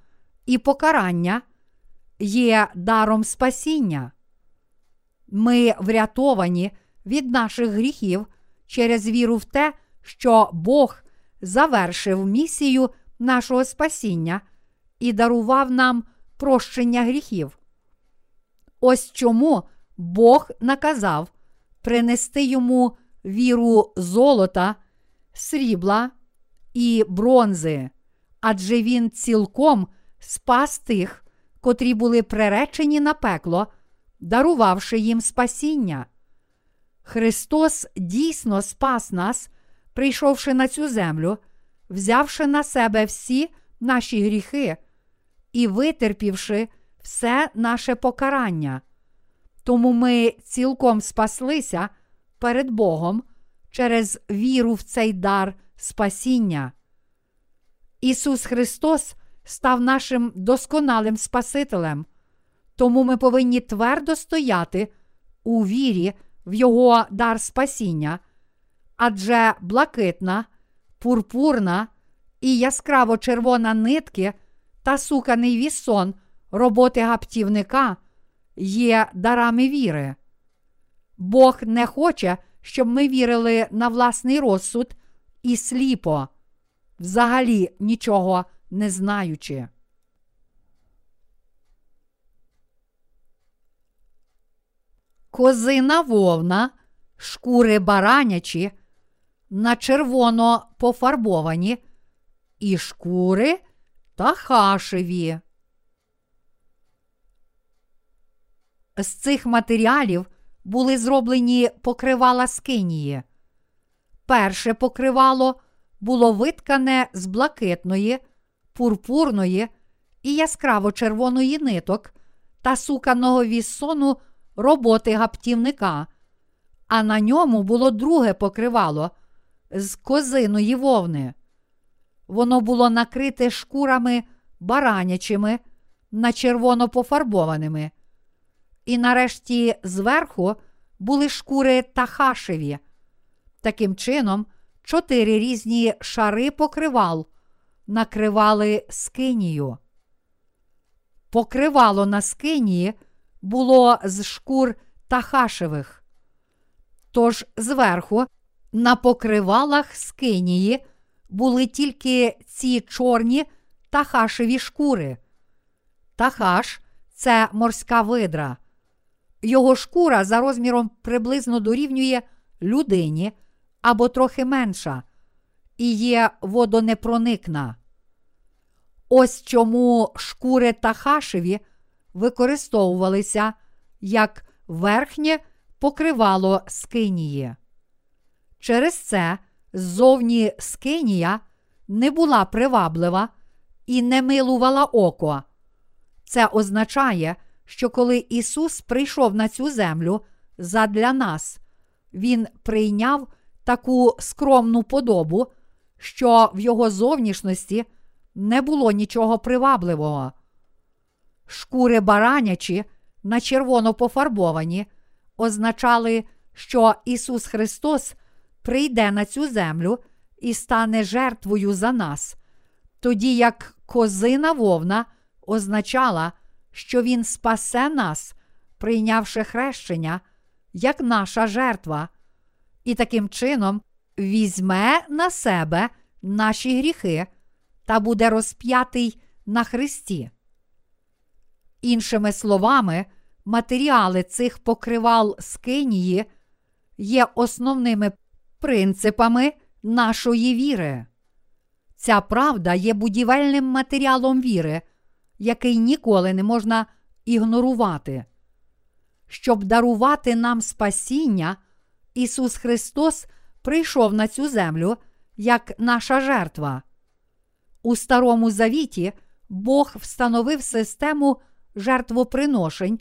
і покарання, є даром спасіння. Ми врятовані від наших гріхів через віру в те, що Бог завершив місію нашого спасіння і дарував нам прощення гріхів. Ось чому Бог наказав принести йому віру золота, срібла і бронзи, адже він цілком спас тих, котрі були приречені на пекло, дарувавши їм спасіння. Христос дійсно спас нас, прийшовши на цю землю, взявши на себе всі наші гріхи і витерпівши все наше покарання. Тому ми цілком спаслися перед Богом через віру в цей дар спасіння. Ісус Христос став нашим досконалим Спасителем, тому ми повинні твердо стояти у вірі в Його дар спасіння, адже блакитна, пурпурна і яскраво червона нитки та суканий вісон роботи гаптівника є дарами віри. Бог не хоче, щоб ми вірили на власний розсуд і сліпо, взагалі нічого не знаючи. Козина вовна, шкури баранячі, на червоно пофарбовані, і шкури та хашеві. З цих матеріалів були зроблені покривала скинії. Перше покривало було виткане з блакитної, пурпурної і яскраво червоної ниток та суканого віссону роботи гаптівника, а на ньому було друге покривало з козиної вовни. Воно було накрите шкурами баранячими, на червоно пофарбованими. І нарешті зверху були шкури тахашеві. Таким чином, чотири різні шари покривал накривали скинію. Покривало на скинії було з шкур тахашевих. Тож зверху на покривалах скинії були тільки ці чорні тахашеві шкури. Тахаш це морська видра. Його шкура за розміром приблизно дорівнює людині або трохи менша, і є водонепроникна. Ось чому шкури Тахашеві використовувалися як верхнє покривало скинії. Через це ззовні скинія не була приваблива і не милувала око. Це означає, що коли Ісус прийшов на цю землю задля нас, Він прийняв таку скромну подобу, що в його зовнішності не було нічого привабливого. Шкури баранячі на червоно пофарбовані, означали, що Ісус Христос прийде на цю землю і стане жертвою за нас, тоді як козина вовна означала, що Він спасе нас, прийнявши хрещення, як наша жертва, і таким чином візьме на себе наші гріхи та буде розп'ятий на Христі. Іншими словами, матеріали цих покривал скинії є основними принципами нашої віри. Ця правда є будівельним матеріалом віри, який ніколи не можна ігнорувати. Щоб дарувати нам спасіння, Ісус Христос прийшов на цю землю як наша жертва. У Старому Завіті Бог встановив систему жертвоприношень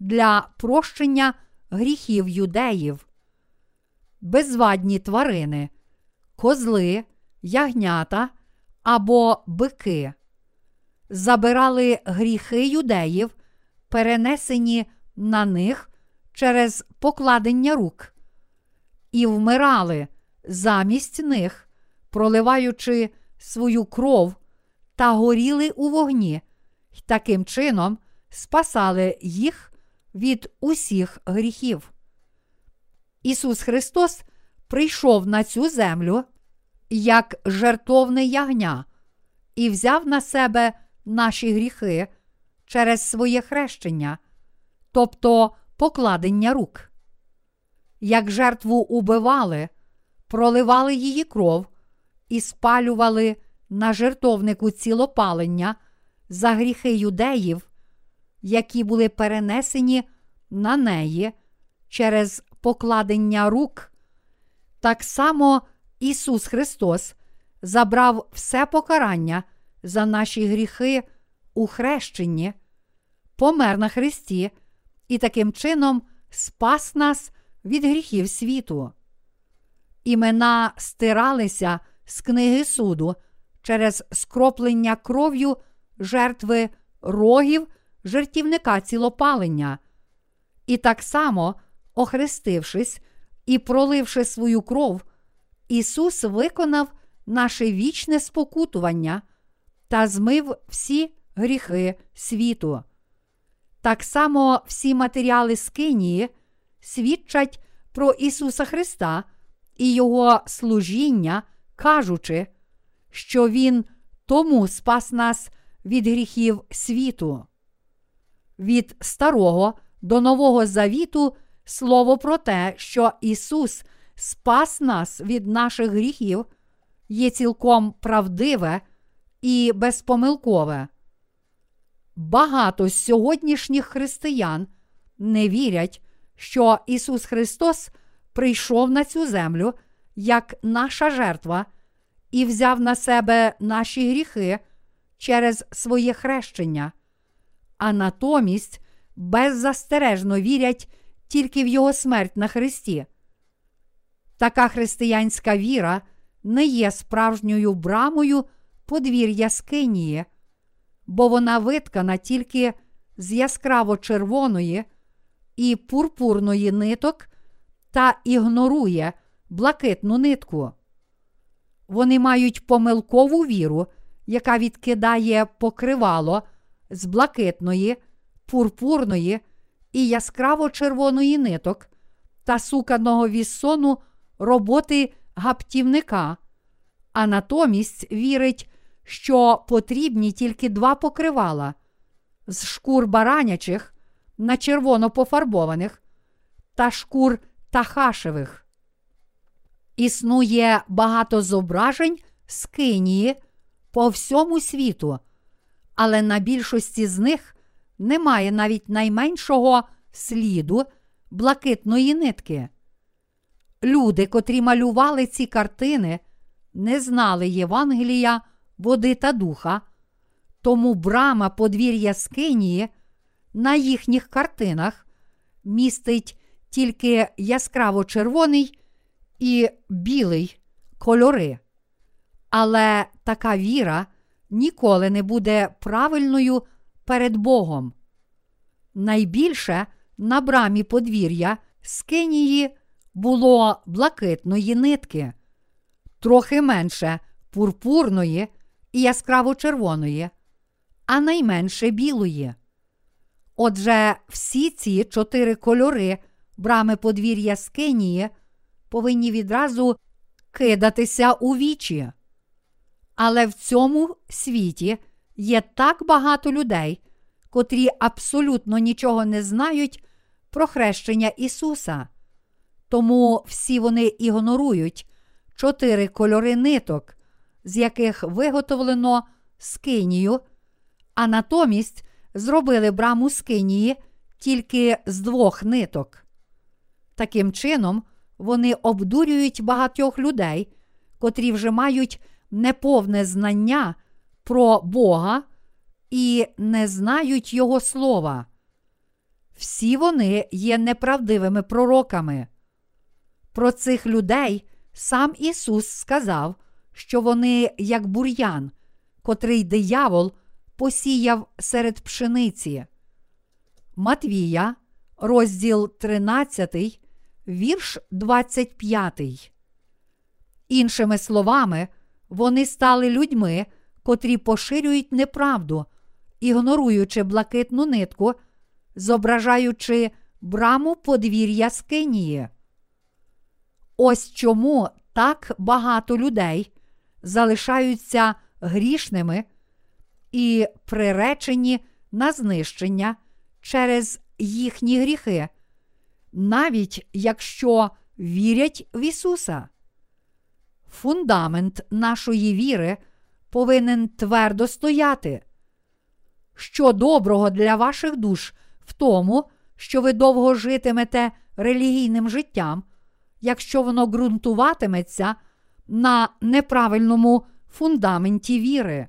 для прощення гріхів юдеїв, безвадні тварини, козли, ягнята або бики. Забирали гріхи юдеїв, перенесені на них через покладення рук і вмирали замість них, проливаючи свою кров та горіли у вогні, й таким чином спасали їх від усіх гріхів. Ісус Христос прийшов на цю землю як жертовне ягня і взяв на себе наші гріхи через своє хрещення, тобто покладення рук. Як жертву убивали, проливали її кров і спалювали на жертовнику цілопалення за гріхи юдеїв, які були перенесені на неї через покладення рук, так само Ісус Христос забрав все покарання за наші гріхи у хрещенні, помер на Христі і таким чином спас нас від гріхів світу. Імена стиралися з книги суду через скроплення кров'ю жертви рогів жертівника цілопалення. І так само, охрестившись і проливши свою кров, Ісус виконав наше вічне спокутування та змив всі гріхи світу. Так само всі матеріали Скинії свідчать про Ісуса Христа і Його служіння, кажучи, що Він тому спас нас від гріхів світу. Від Старого до Нового Завіту слово про те, що Ісус спас нас від наших гріхів, є цілком правдиве і безпомилкове. Багато з сьогоднішніх християн не вірять, що Ісус Христос прийшов на цю землю як наша жертва і взяв на себе наші гріхи через своє хрещення, а натомість беззастережно вірять тільки в Його смерть на Христі. Така християнська віра не є справжньою брамою подвір'я Скинії, бо вона виткана тільки з яскраво червоної і пурпурної ниток та ігнорує блакитну нитку. Вони мають помилкову віру, яка відкидає покривало з блакитної, пурпурної і яскраво червоної ниток та суканого віссону роботи гаптівника, а натомість вірить, що потрібні тільки два покривала з шкур баранячих на червоно пофарбованих та шкур тахашевих. Існує багато зображень з Кинії по всьому світу, але на більшості з них немає навіть найменшого сліду блакитної нитки. Люди, котрі малювали ці картини, не знали Євангелія, води та духа, тому брама подвір'я Скинії на їхніх картинах містить тільки яскраво червоний і білий кольори. Але така віра ніколи не буде правильною перед Богом. Найбільше на брамі подвір'я Скинії було блакитної нитки, трохи менше пурпурної і яскраво червоної, а найменше білої. Отже, всі ці чотири кольори брами подвір'я Скинії повинні відразу кидатися у вічі. Але в цьому світі є так багато людей, котрі абсолютно нічого не знають про хрещення Ісуса. Тому всі вони ігнорують чотири кольори ниток, з яких виготовлено скинію, а натомість зробили браму скинії тільки з двох ниток. Таким чином, вони обдурюють багатьох людей, котрі вже мають неповне знання про Бога і не знають Його слова. Всі вони є неправдивими пророками. Про цих людей сам Ісус сказав, що вони як бур'ян, котрий диявол посіяв серед пшениці. Матвія, розділ 13, вірш 25. Іншими словами, вони стали людьми, котрі поширюють неправду, ігноруючи блакитну нитку, зображаючи браму подвір'я Скинії. Ось чому так багато людей залишаються грішними і приречені на знищення через їхні гріхи, навіть якщо вірять в Ісуса. Фундамент нашої віри повинен твердо стояти. Що доброго для ваших душ в тому, що ви довго житимете релігійним життям, якщо воно ґрунтуватиметься на неправильному фундаменті віри.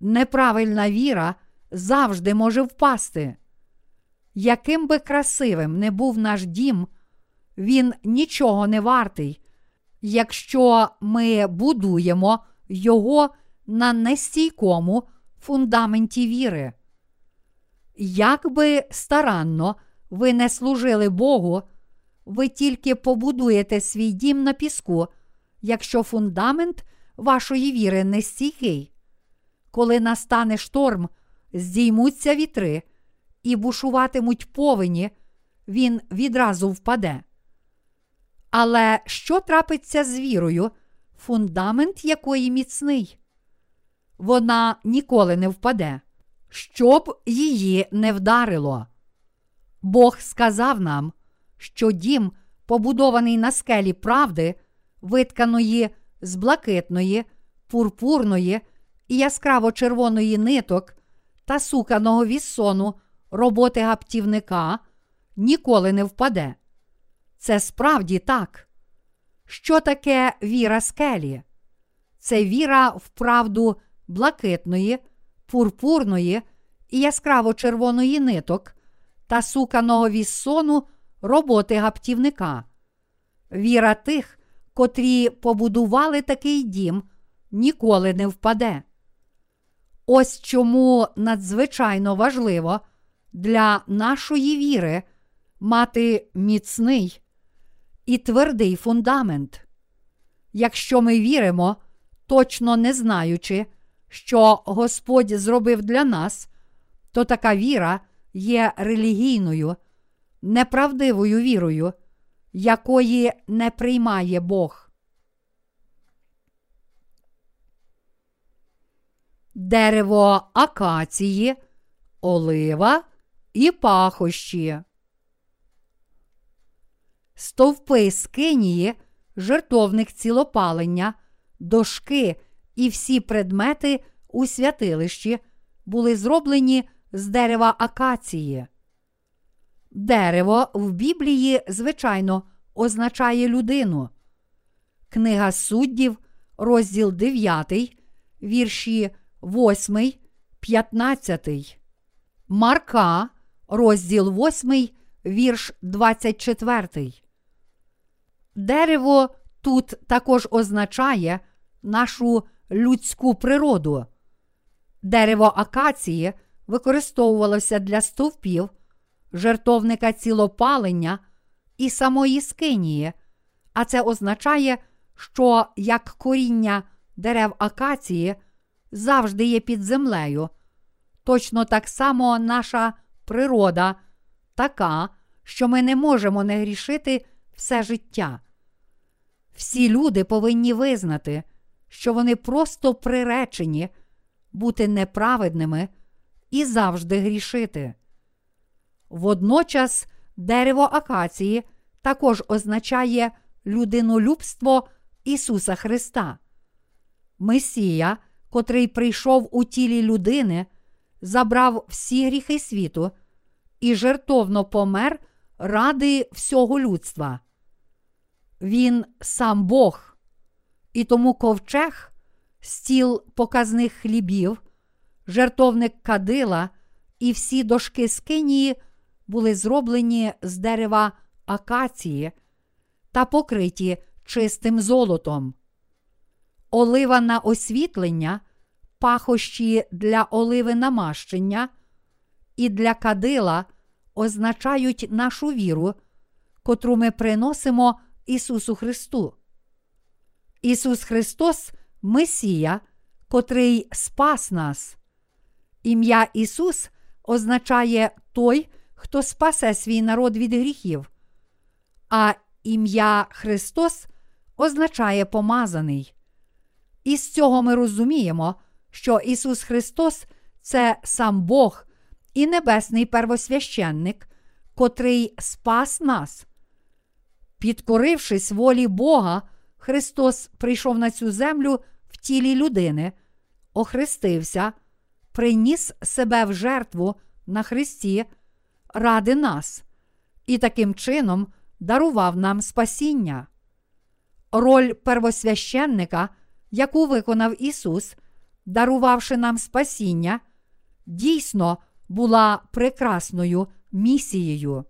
Неправильна віра завжди може впасти. Яким би красивим не був наш дім, він нічого не вартий, якщо ми будуємо його на нестійкому фундаменті віри. Як би старанно ви не служили Богу, ви тільки побудуєте свій дім на піску, якщо фундамент вашої віри не стійкий. Коли настане шторм, здіймуться вітри і бушуватимуть повені, він відразу впаде. Але що трапиться з вірою, фундамент якої міцний? Вона ніколи не впаде, щоб її не вдарило. Бог сказав нам, що дім, побудований на скелі правди, витканої з блакитної, пурпурної і яскраво червоної ниток та суканого віссону роботи гаптівника, ніколи не впаде. Це справді так. Що таке віра скелі? Це віра в правду блакитної, пурпурної і яскраво червоної ниток та суканого віссону роботи гаптівника. Віра тих, котрі побудували такий дім, ніколи не впаде. Ось чому надзвичайно важливо для нашої віри мати міцний і твердий фундамент. Якщо ми віримо, точно не знаючи, що Господь зробив для нас, то така віра є релігійною, неправдивою вірою, якої не приймає Бог. Дерево акації, олива і пахощі. Стовпи скинії, жертовник цілопалення, дошки і всі предмети у святилищі були зроблені з дерева акації. Дерево в Біблії, звичайно, означає людину. Книга суддів, розділ 9, вірші 8, 15. Марка, розділ 8, вірш 24. Дерево тут також означає нашу людську природу. Дерево акації використовувалося для стовпів, жертовника цілопалення і самої скинії, а це означає, що як коріння дерев акації завжди є під землею, точно так само наша природа така, що ми не можемо не грішити все життя. Всі люди повинні визнати, що вони просто приречені бути неправедними і завжди грішити. Водночас дерево акації також означає людинолюбство Ісуса Христа. Месія, котрий прийшов у тілі людини, забрав всі гріхи світу і жертовно помер ради всього людства. Він сам Бог, і тому ковчег, стіл показних хлібів, жертовник кадила і всі дошки скинії були зроблені з дерева акації та покриті чистим золотом. Олива на освітлення, пахощі для оливи намащення і для кадила означають нашу віру, котру ми приносимо Ісусу Христу. Ісус Христос Месія, котрий спас нас. Ім'я Ісус означає той, хто спасе свій народ від гріхів, а ім'я Христос означає помазаний. І з цього ми розуміємо, що Ісус Христос це сам Бог і небесний первосвященник, котрий спас нас. Підкорившись волі Бога, Христос прийшов на цю землю в тілі людини, охрестився, приніс себе в жертву на Христі ради нас і таким чином дарував нам спасіння. Роль первосвященника, яку виконав Ісус, дарувавши нам спасіння, дійсно була прекрасною місією.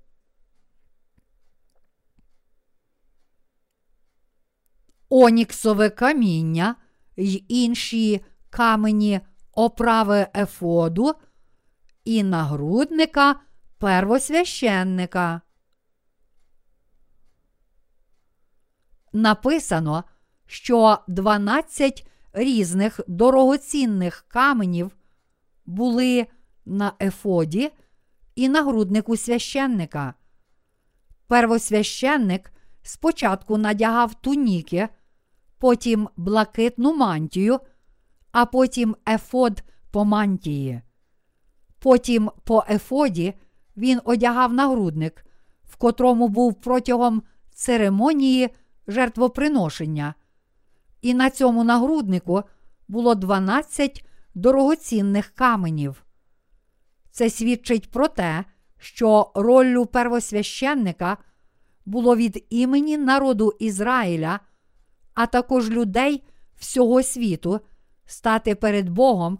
Оніксове каміння й інші камені оправи ефоду і нагрудника первосвященника. Написано, що 12 різних дорогоцінних каменів були на ефоді і нагруднику священника. Первосвященник спочатку надягав туніки, потім блакитну мантію, а потім ефод по мантії. Потім по ефоді він одягав нагрудник, в котрому був протягом церемонії жертвоприношення. І на цьому нагруднику було 12 дорогоцінних каменів. Це свідчить про те, що роллю первосвященника було від імені народу Ізраїля, а також людей всього світу стати перед Богом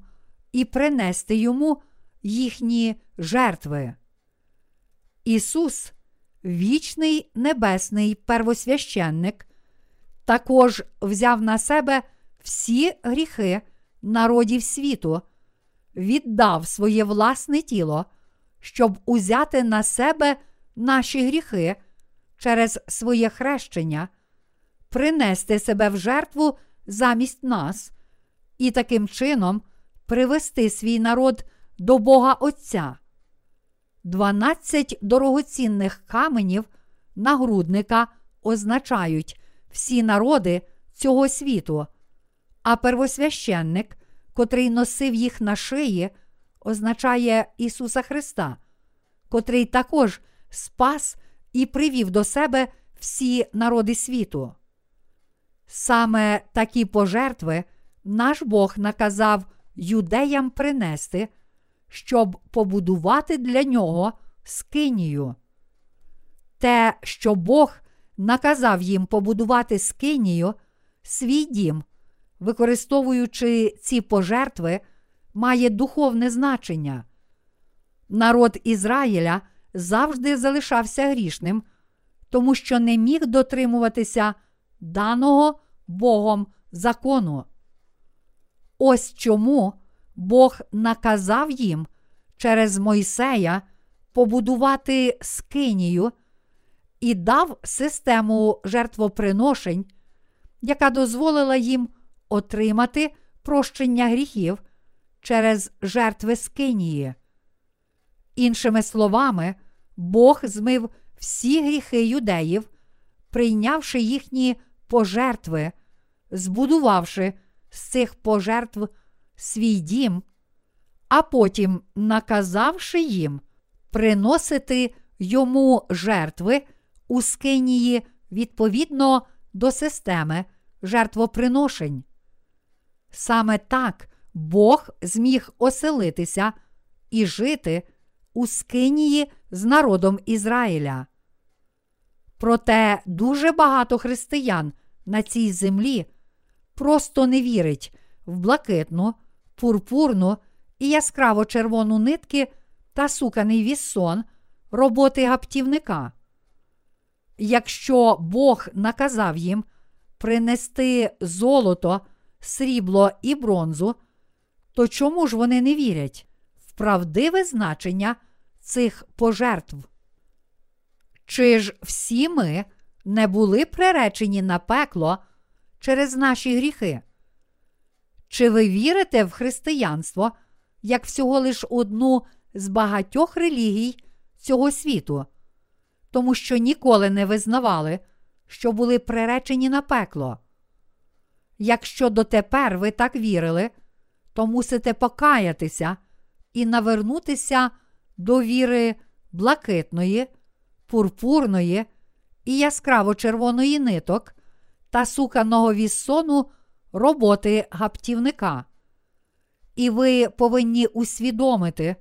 і принести йому їхні жертви. Ісус, вічний небесний первосвященник, також взяв на себе всі гріхи народів світу, віддав своє власне тіло, щоб узяти на себе наші гріхи через своє хрещення, принести себе в жертву замість нас і таким чином привести свій народ до Бога Отця. Дванадцять дорогоцінних каменів нагрудника означають всі народи цього світу, а первосвященник, котрий носив їх на шиї, означає Ісуса Христа, котрий також спас і привів до себе всі народи світу. Саме такі пожертви наш Бог наказав юдеям принести, щоб побудувати для нього скинію. Те, що Бог наказав їм побудувати скинію, свій дім, використовуючи ці пожертви, має духовне значення. Народ Ізраїля завжди залишався грішним, тому що не міг дотримуватися даного Богом закону. Ось чому Бог наказав їм через Мойсея побудувати скинію і дав систему жертвоприношень, яка дозволила їм отримати прощення гріхів через жертви скинії. Іншими словами, Бог змив всі гріхи юдеїв, прийнявши їхні пожертви, збудувавши з цих пожертв свій дім, а потім наказавши їм приносити йому жертви у скинії відповідно до системи жертвоприношень. Саме так Бог зміг оселитися і жити у скинії з народом Ізраїля. Проте дуже багато християн на цій землі просто не вірить в блакитну, пурпурну і яскраво червону нитки та суканий вісон роботи гаптівника. Якщо Бог наказав їм принести золото, срібло і бронзу, то чому ж вони не вірять в правдиве значення цих пожертв. Чи ж всі ми не були приречені на пекло через наші гріхи? Чи ви вірите в християнство як всього лиш одну з багатьох релігій цього світу, тому що ніколи не визнавали, що були приречені на пекло? Якщо дотепер ви так вірили, то мусите покаятися і навернутися до віри блакитної, пурпурної і яскраво червоної ниток та суканого віссону роботи гаптівника. І ви повинні усвідомити,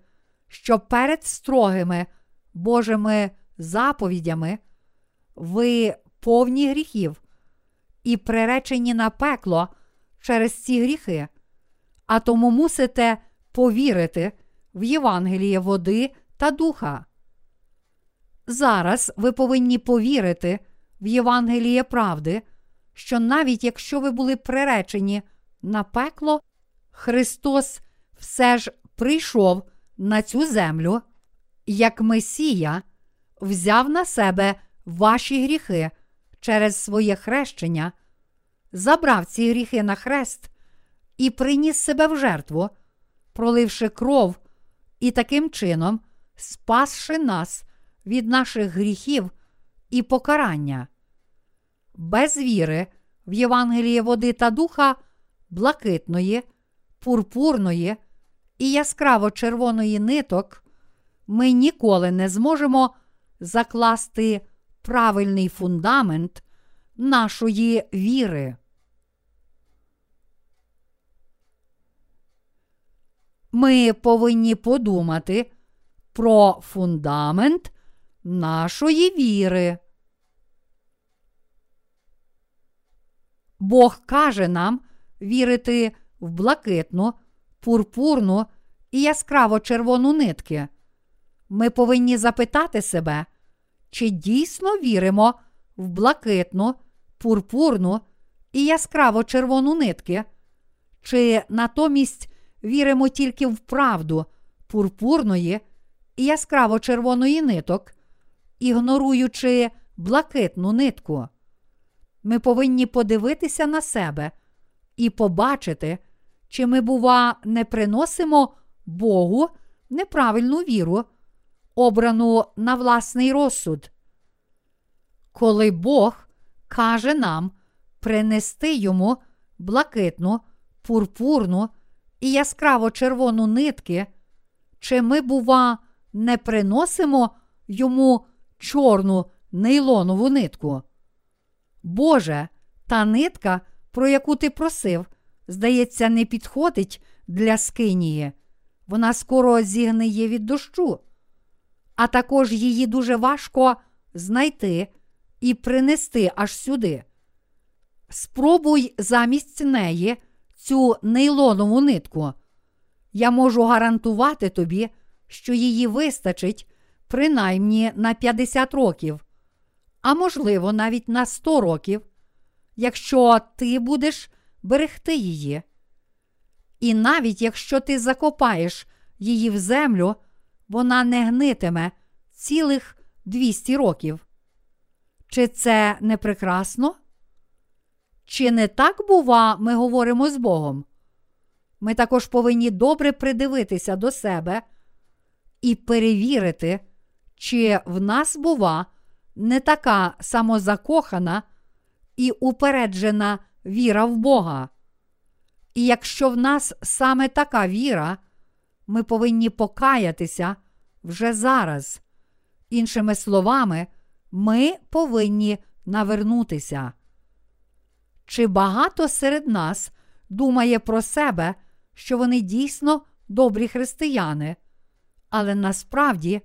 що перед строгими Божими заповідями ви повні гріхів і приречені на пекло через ці гріхи, а тому мусите повірити в Євангеліє води та духа. Зараз ви повинні повірити в Євангеліє правди, що навіть якщо ви були приречені на пекло, Христос все ж прийшов на цю землю, як Месія, взяв на себе ваші гріхи через своє хрещення, забрав ці гріхи на хрест і приніс себе в жертву, проливши кров і таким чином спасши нас від наших гріхів і покарання. Без віри в Євангеліє води та духа блакитної, пурпурної і яскраво червоної ниток ми ніколи не зможемо закласти правильний фундамент нашої віри. Ми повинні подумати про фундамент нашої віри. Бог каже нам вірити в блакитну, пурпурну і яскраво червону нитки. Ми повинні запитати себе, чи дійсно віримо в блакитну, пурпурну і яскраво червону нитки, чи натомість віримо тільки в правду пурпурної і яскраво червоної ниток, ігноруючи блакитну нитку. Ми повинні подивитися на себе і побачити, чи ми, бува, не приносимо Богу неправильну віру, обрану на власний розсуд. Коли Бог каже нам принести йому блакитну, пурпурну і яскраво червону нитки, чи ми, бува, не приносимо йому чорну нейлонову нитку? Боже, та нитка, про яку ти просив, здається, не підходить для скинії. Вона скоро зігниє від дощу, а також її дуже важко знайти і принести аж сюди. Спробуй замість неї цю нейлонову нитку. Я можу гарантувати тобі, що її вистачить принаймні на 50 років, а можливо, навіть на 100 років, якщо ти будеш берегти її. І навіть якщо ти закопаєш її в землю, вона не гнитиме цілих 200 років. Чи це не прекрасно? Чи не так, бува, ми говоримо з Богом? Ми також повинні добре придивитися до себе і перевірити, чи в нас, бува, не така самозакохана і упереджена віра в Бога. І якщо в нас саме така віра, ми повинні покаятися вже зараз. Іншими словами, ми повинні навернутися. Чи багато серед нас думає про себе, що вони дійсно добрі християни, але насправді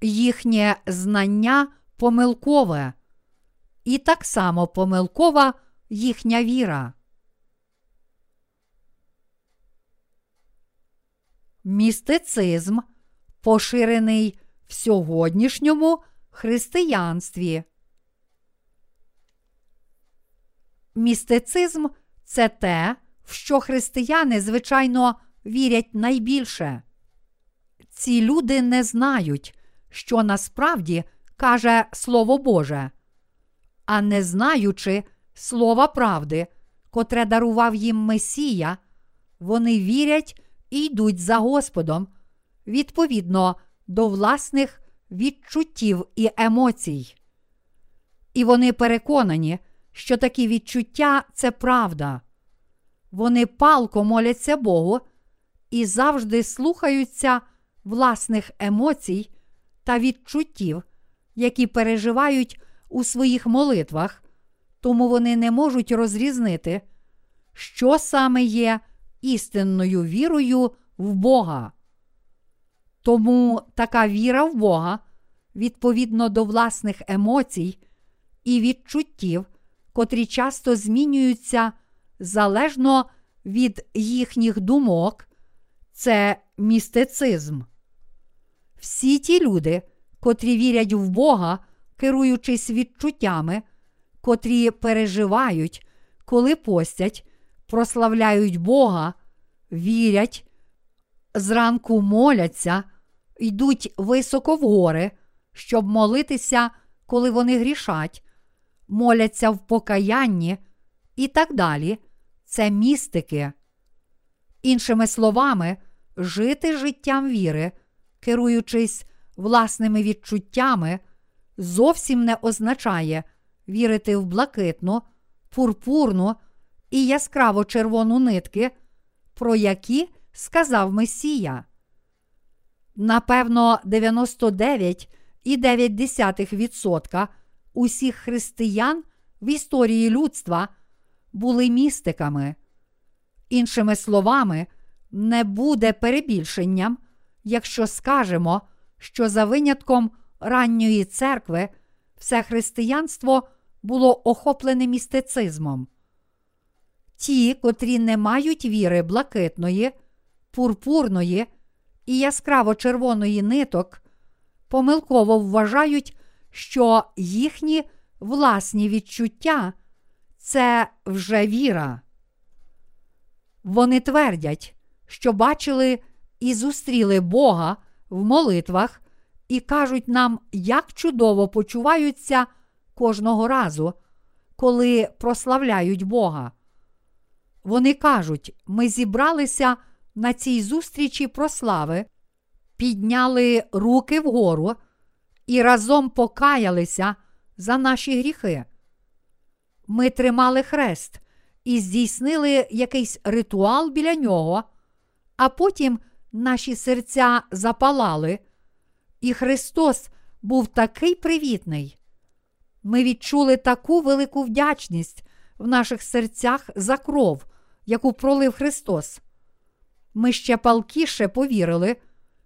їхнє знання помилкове, і так само помилкова їхня віра. Містицизм поширений в сьогоднішньому християнстві. Містицизм це те, в що християни, звичайно, вірять найбільше. Ці люди не знають, що насправді каже Слово Боже, а не знаючи слова правди, котре дарував їм Месія, вони вірять і йдуть за Господом відповідно до власних відчуттів і емоцій. І вони переконані, що такі відчуття це правда. Вони палко моляться Богу і завжди слухаються власних емоцій та відчуттів, які переживають у своїх молитвах, тому вони не можуть розрізнити, що саме є істинною вірою в Бога. Тому така віра в Бога відповідно до власних емоцій і відчуттів, котрі часто змінюються залежно від їхніх думок, це містицизм. Всі ті люди, котрі вірять в Бога, керуючись відчуттями, котрі переживають, коли постять, прославляють Бога, вірять, зранку моляться, йдуть високо в гори, щоб молитися, коли вони грішать, моляться в покаянні і так далі. Це містики. Іншими словами, жити життям віри, керуючись власними відчуттями, зовсім не означає вірити в блакитну, пурпурну і яскраво червону нитки, про які сказав Месія. Напевно, 99,9% усіх християн в історії людства були містиками. Іншими словами, не буде перебільшенням, якщо скажемо, що за винятком ранньої церкви все християнство було охоплене містицизмом. Ті, котрі не мають віри блакитної, пурпурної і яскраво червоної ниток, помилково вважають, що їхні власні відчуття це вже віра. Вони твердять, що бачили і зустріли Бога в молитвах і кажуть нам, як чудово почуваються кожного разу, коли прославляють Бога. Вони кажуть, ми зібралися на цій зустрічі прослави, підняли руки вгору і разом покаялися за наші гріхи. Ми тримали хрест і здійснили якийсь ритуал біля нього, а потім наші серця запалали, і Христос був такий привітний. Ми відчули таку велику вдячність в наших серцях за кров, яку пролив Христос. Ми ще палкіше повірили,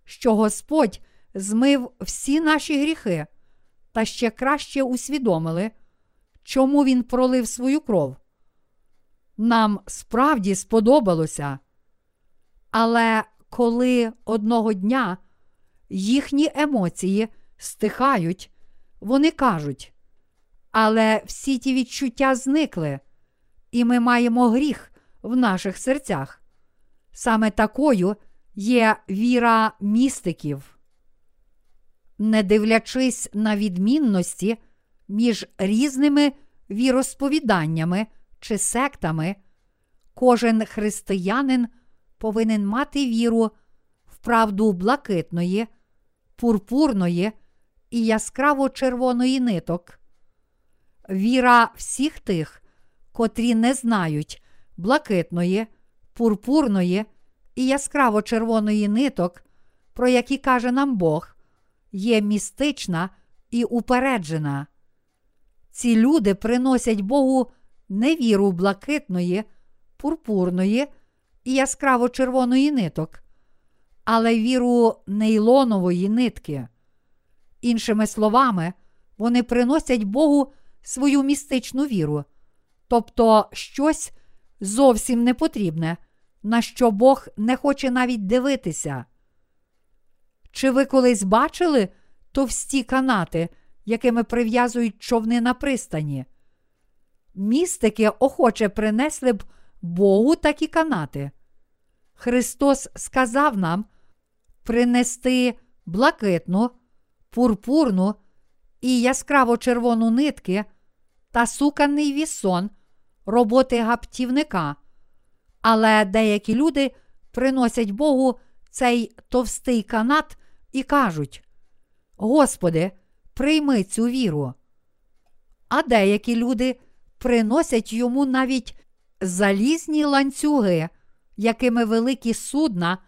що Господь змив всі наші гріхи, та ще краще усвідомили, чому Він пролив свою кров. Нам справді сподобалося. Але коли одного дня їхні емоції стихають, вони кажуть, але всі ті відчуття зникли, і ми маємо гріх в наших серцях. Саме такою є віра містиків. Не дивлячись на відмінності між різними віросповіданнями чи сектами, кожен християнин повинен мати віру в правду блакитної, пурпурної і яскраво червоної ниток. Віра всіх тих, котрі не знають блакитної, пурпурної і яскраво червоної ниток, про які каже нам Бог, є містична і упереджена. Ці люди приносять Богу не віру блакитної, пурпурної і яскраво червоної ниток, але віру нейлонової нитки. Іншими словами, вони приносять Богу свою містичну віру, тобто щось зовсім непотрібне, на що Бог не хоче навіть дивитися. Чи ви колись бачили товсті канати, якими прив'язують човни на пристані? Містики охоче принесли б Богу такі канати. Христос сказав нам, принести блакитну, пурпурну і яскраво червону нитки та суканий вісон роботи гаптівника. Але деякі люди приносять Богу цей товстий канат і кажуть: Господи, прийми цю віру. А деякі люди приносять йому навіть залізні ланцюги, якими великі судна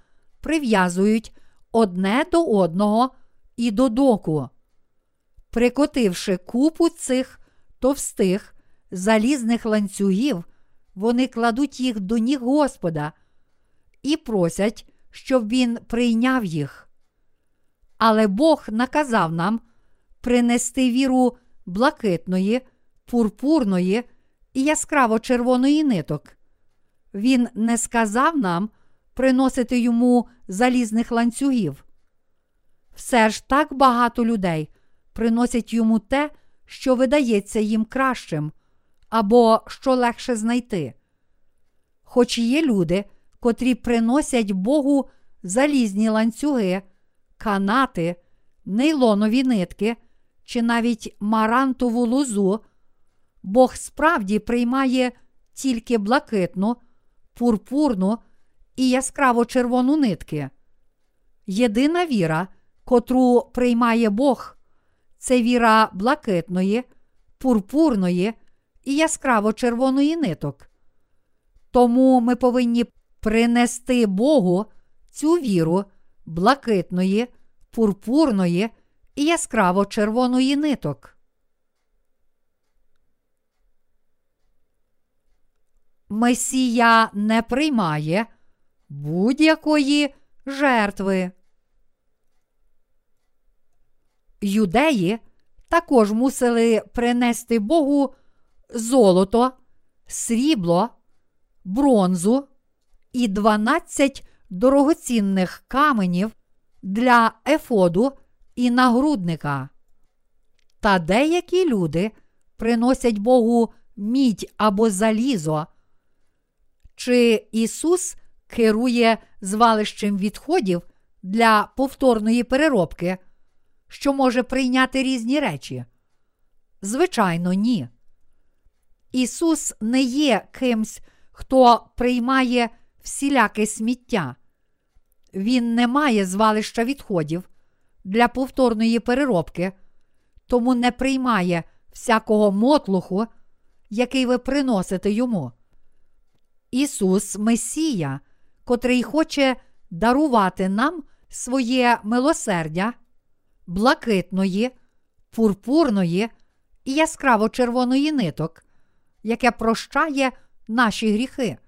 прив'язують одне до одного і до доку. Прикотивши купу цих товстих залізних ланцюгів, вони кладуть їх до ніг Господа і просять, щоб він прийняв їх. Але Бог наказав нам принести віру блакитної, пурпурної і яскраво червоної ниток. Він не сказав нам приносити йому залізних ланцюгів. Все ж так багато людей приносять йому те, що видається їм кращим, або що легше знайти. Хоч є люди, котрі приносять Богу залізні ланцюги, канати, нейлонові нитки чи навіть марантову лозу, Бог справді приймає тільки блакитну, пурпурну і яскраво червону нитки. Єдина віра, котру приймає Бог, це віра блакитної, пурпурної і яскраво червоної ниток. Тому ми повинні принести Богу цю віру блакитної, пурпурної і яскраво червоної ниток. Месія не приймає будь-якої жертви. Юдеї також мусили принести Богу золото, срібло, бронзу і 12 дорогоцінних каменів для ефоду і нагрудника. Та деякі люди приносять Богу мідь або залізо. Чи Ісус керує звалищем відходів для повторної переробки, що може прийняти різні речі? Звичайно, ні. Ісус не є кимсь, хто приймає всіляке сміття. Він не має звалища відходів для повторної переробки, тому не приймає всякого мотлуху, який ви приносите йому. Ісус Месія, котрий хоче дарувати нам своє милосердя, блакитної, пурпурної і яскраво червоної ниток, яке прощає наші гріхи.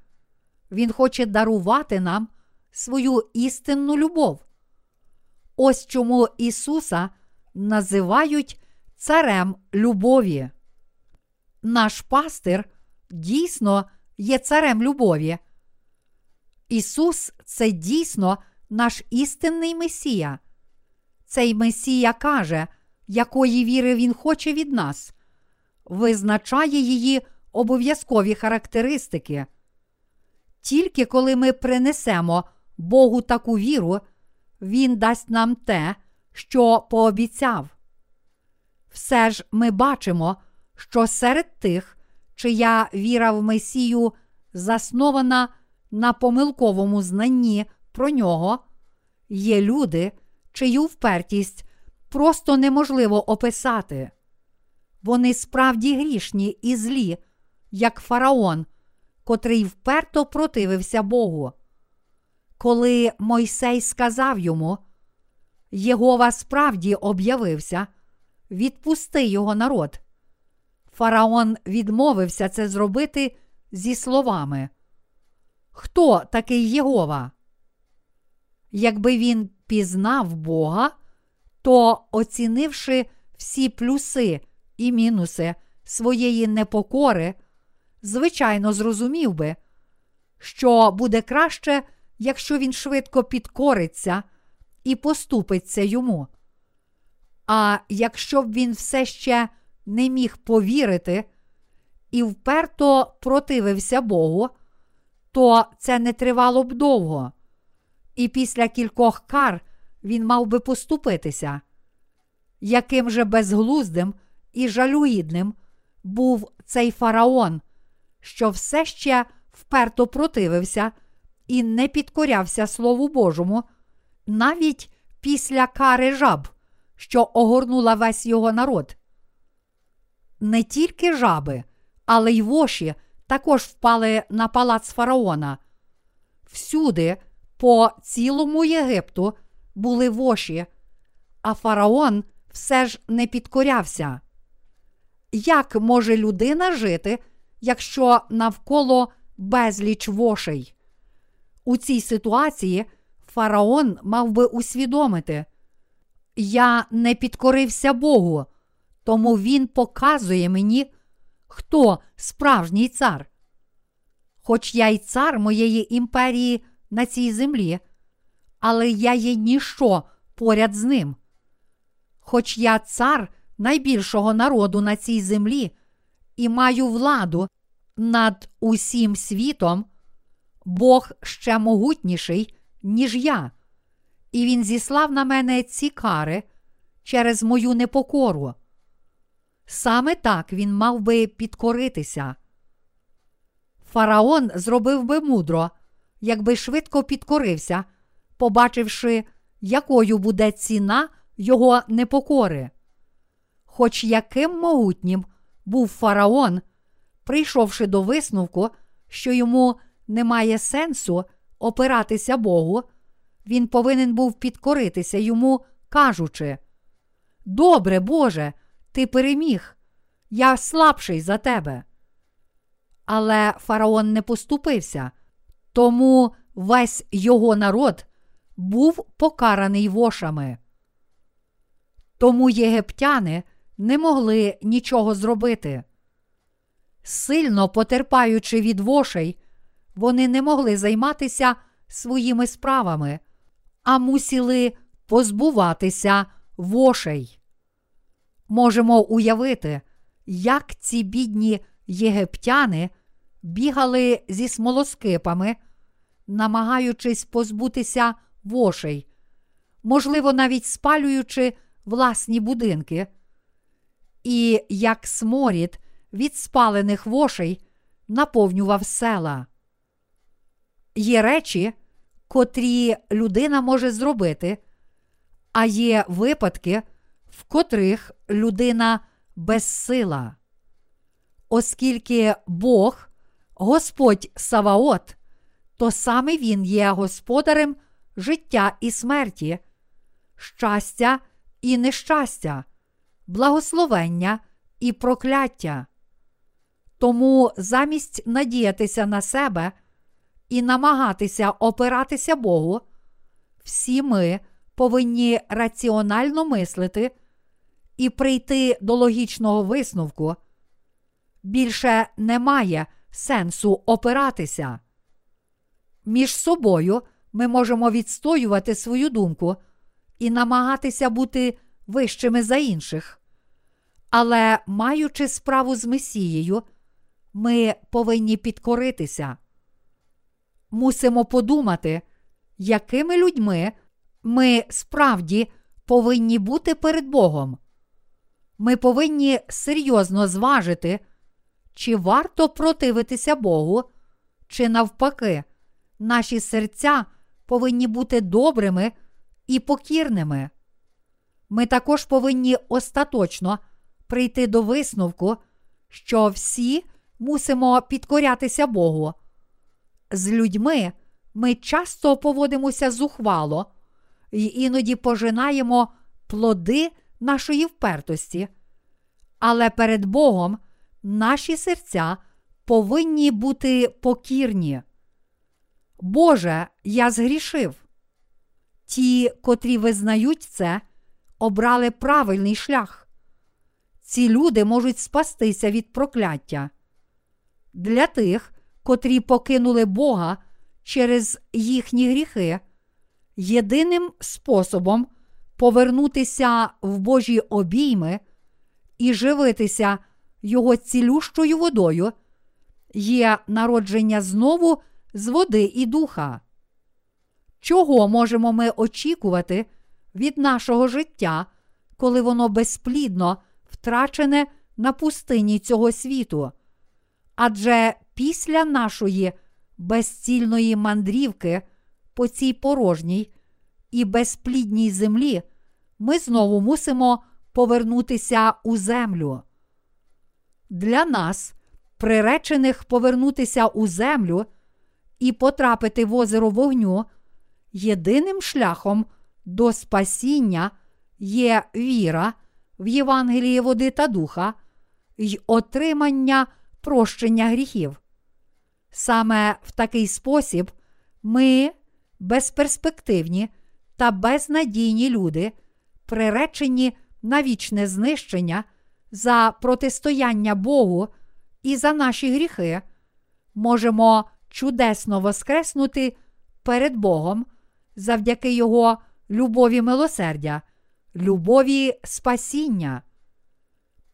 Він хоче дарувати нам свою істинну любов. Ось чому Ісуса називають Царем любові. Наш пастир дійсно є царем любові. Ісус це дійсно наш істинний Месія. Цей Месія каже, якої віри Він хоче від нас, визначає її обов'язкові характеристики. Тільки коли ми принесемо Богу таку віру, Він дасть нам те, що пообіцяв. Все ж ми бачимо, що серед тих, чия віра в Месію заснована на помилковому знанні про нього, є люди, чию впертість просто неможливо описати. Вони справді грішні і злі, як фараон, котрий вперто противився Богу. Коли Мойсей сказав йому, Єгова справді об'явився, відпусти його народ. Фараон відмовився це зробити зі словами. Хто такий Єгова? Якби він пізнав Бога, то, оцінивши всі плюси і мінуси своєї непокори, звичайно, зрозумів би, що буде краще, якщо він швидко підкориться і поступиться йому. А якщо б він все ще не міг повірити і вперто противився Богу, то це не тривало б довго. І після кількох кар він мав би поступитися. Яким же безглуздим і жалюгідним був цей фараон, що все ще вперто противився і не підкорявся Слову Божому, навіть після кари жаб, що огорнула весь його народ. Не тільки жаби, але й воші також впали на палац фараона. Всюди, по цілому Єгипту, були воші, а фараон все ж не підкорявся. Як може людина жити, якщо навколо безліч вошей? У цій ситуації фараон мав би усвідомити, я не підкорився Богу, тому він показує мені, хто справжній цар. Хоч я й цар моєї імперії на цій землі, але я є ніщо поряд з ним. Хоч я цар найбільшого народу на цій землі і маю владу над усім світом, Бог ще могутніший, ніж я, і Він зіслав на мене ці кари через мою непокору. Саме так він мав би підкоритися. Фараон зробив би мудро, якби швидко підкорився, побачивши, якою буде ціна його непокори. Хоч яким могутнім був фараон, прийшовши до висновку, що йому немає сенсу опиратися Богу, він повинен був підкоритися йому, кажучи: Добре, Боже, ти переміг, я слабший за тебе. Але фараон не поступився, тому весь його народ був покараний вошами. Тому єгиптяни не могли нічого зробити. Сильно потерпаючи від вошей, вони не могли займатися своїми справами, а мусили позбуватися вошей. Можемо уявити, як ці бідні єгиптяни бігали зі смолоскипами, намагаючись позбутися вошей, можливо, навіть спалюючи власні будинки. І як сморід від спалених вошей наповнював села. Є речі, котрі людина може зробити, а є випадки, в котрих людина безсила. Оскільки Бог, Господь Саваот, то саме Він є господарем життя і смерті, щастя і нещастя, благословення і прокляття. Тому замість надіятися на себе і намагатися опиратися Богу, всі ми повинні раціонально мислити і прийти до логічного висновку. Більше немає сенсу опиратися. Між собою ми можемо відстоювати свою думку і намагатися бути вищими за інших. Але, маючи справу з Месією, ми повинні підкоритися. Мусимо подумати, якими людьми ми справді повинні бути перед Богом. Ми повинні серйозно зважити, чи варто противитися Богу, чи навпаки, наші серця повинні бути добрими і покірними. Ми також повинні остаточно прийти до висновку, що всі мусимо підкорятися Богу. З людьми ми часто поводимося зухвало і іноді пожинаємо плоди нашої впертості, але перед Богом наші серця повинні бути покірні. Боже, я згрішив. Ті, котрі визнають це, обрали правильний шлях. Ці люди можуть спастися від прокляття. Для тих, котрі покинули Бога через їхні гріхи, єдиним способом повернутися в Божі обійми і живитися Його цілющою водою є народження знову з води і духа. Чого можемо ми очікувати від нашого життя, коли воно безплідно втрачене на пустині цього світу. Адже після нашої безцільної мандрівки по цій порожній і безплідній землі ми знову мусимо повернутися у землю. Для нас, приречених повернутися у землю і потрапити в озеро вогню, єдиним шляхом до спасіння є віра в Євангеліє води та духа й отримання прощення гріхів. Саме в такий спосіб ми, безперспективні та безнадійні люди, приречені на вічне знищення за протистояння Богу і за наші гріхи, можемо чудесно воскреснути перед Богом завдяки Його любові милосердя, любові спасіння.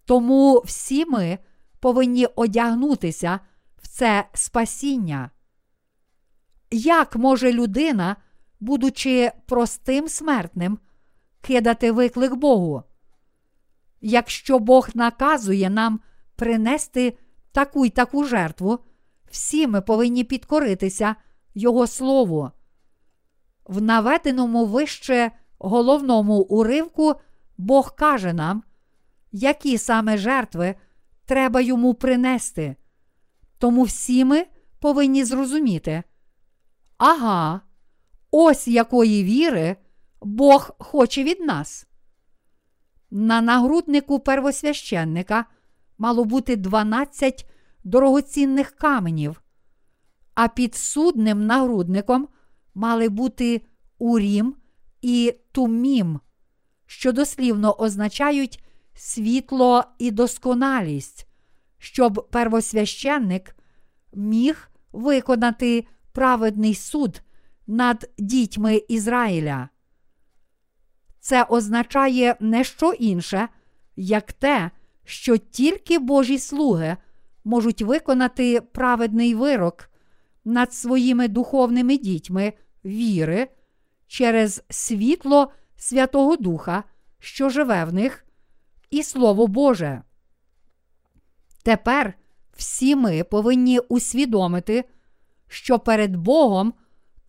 Тому всі ми повинні одягнутися в це спасіння. Як може людина, будучи простим смертним, кидати виклик Богу? Якщо Бог наказує нам принести таку й таку жертву, всі ми повинні підкоритися Його Слову. В наведеному вище головному уривку Бог каже нам, які саме жертви треба йому принести. Тому всі ми повинні зрозуміти. Ага, ось якої віри Бог хоче від нас. На нагруднику первосвященника мало бути 12 дорогоцінних каменів, а під судним нагрудником мали бути урім і тумім, що дослівно означають світло і досконалість, щоб первосвященник міг виконати праведний суд над дітьми Ізраїля. Це означає не що інше, як те, що тільки Божі слуги можуть виконати праведний вирок над своїми духовними дітьми віри через світло Святого Духа, що живе в них, і Слово Боже. Тепер всі ми повинні усвідомити, що перед Богом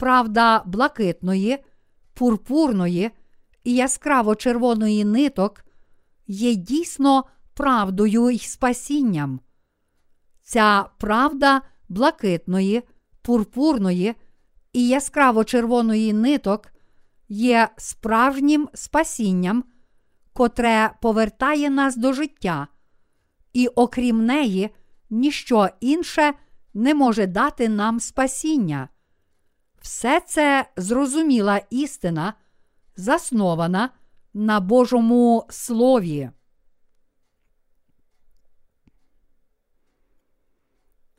правда блакитної, пурпурної і яскраво червоної ниток є дійсно правдою й спасінням. Ця правда блакитної, пурпурної і яскраво червоної ниток є справжнім спасінням, котре повертає нас до життя, і окрім неї, ніщо інше не може дати нам спасіння. Все це зрозуміла істина, заснована на Божому Слові.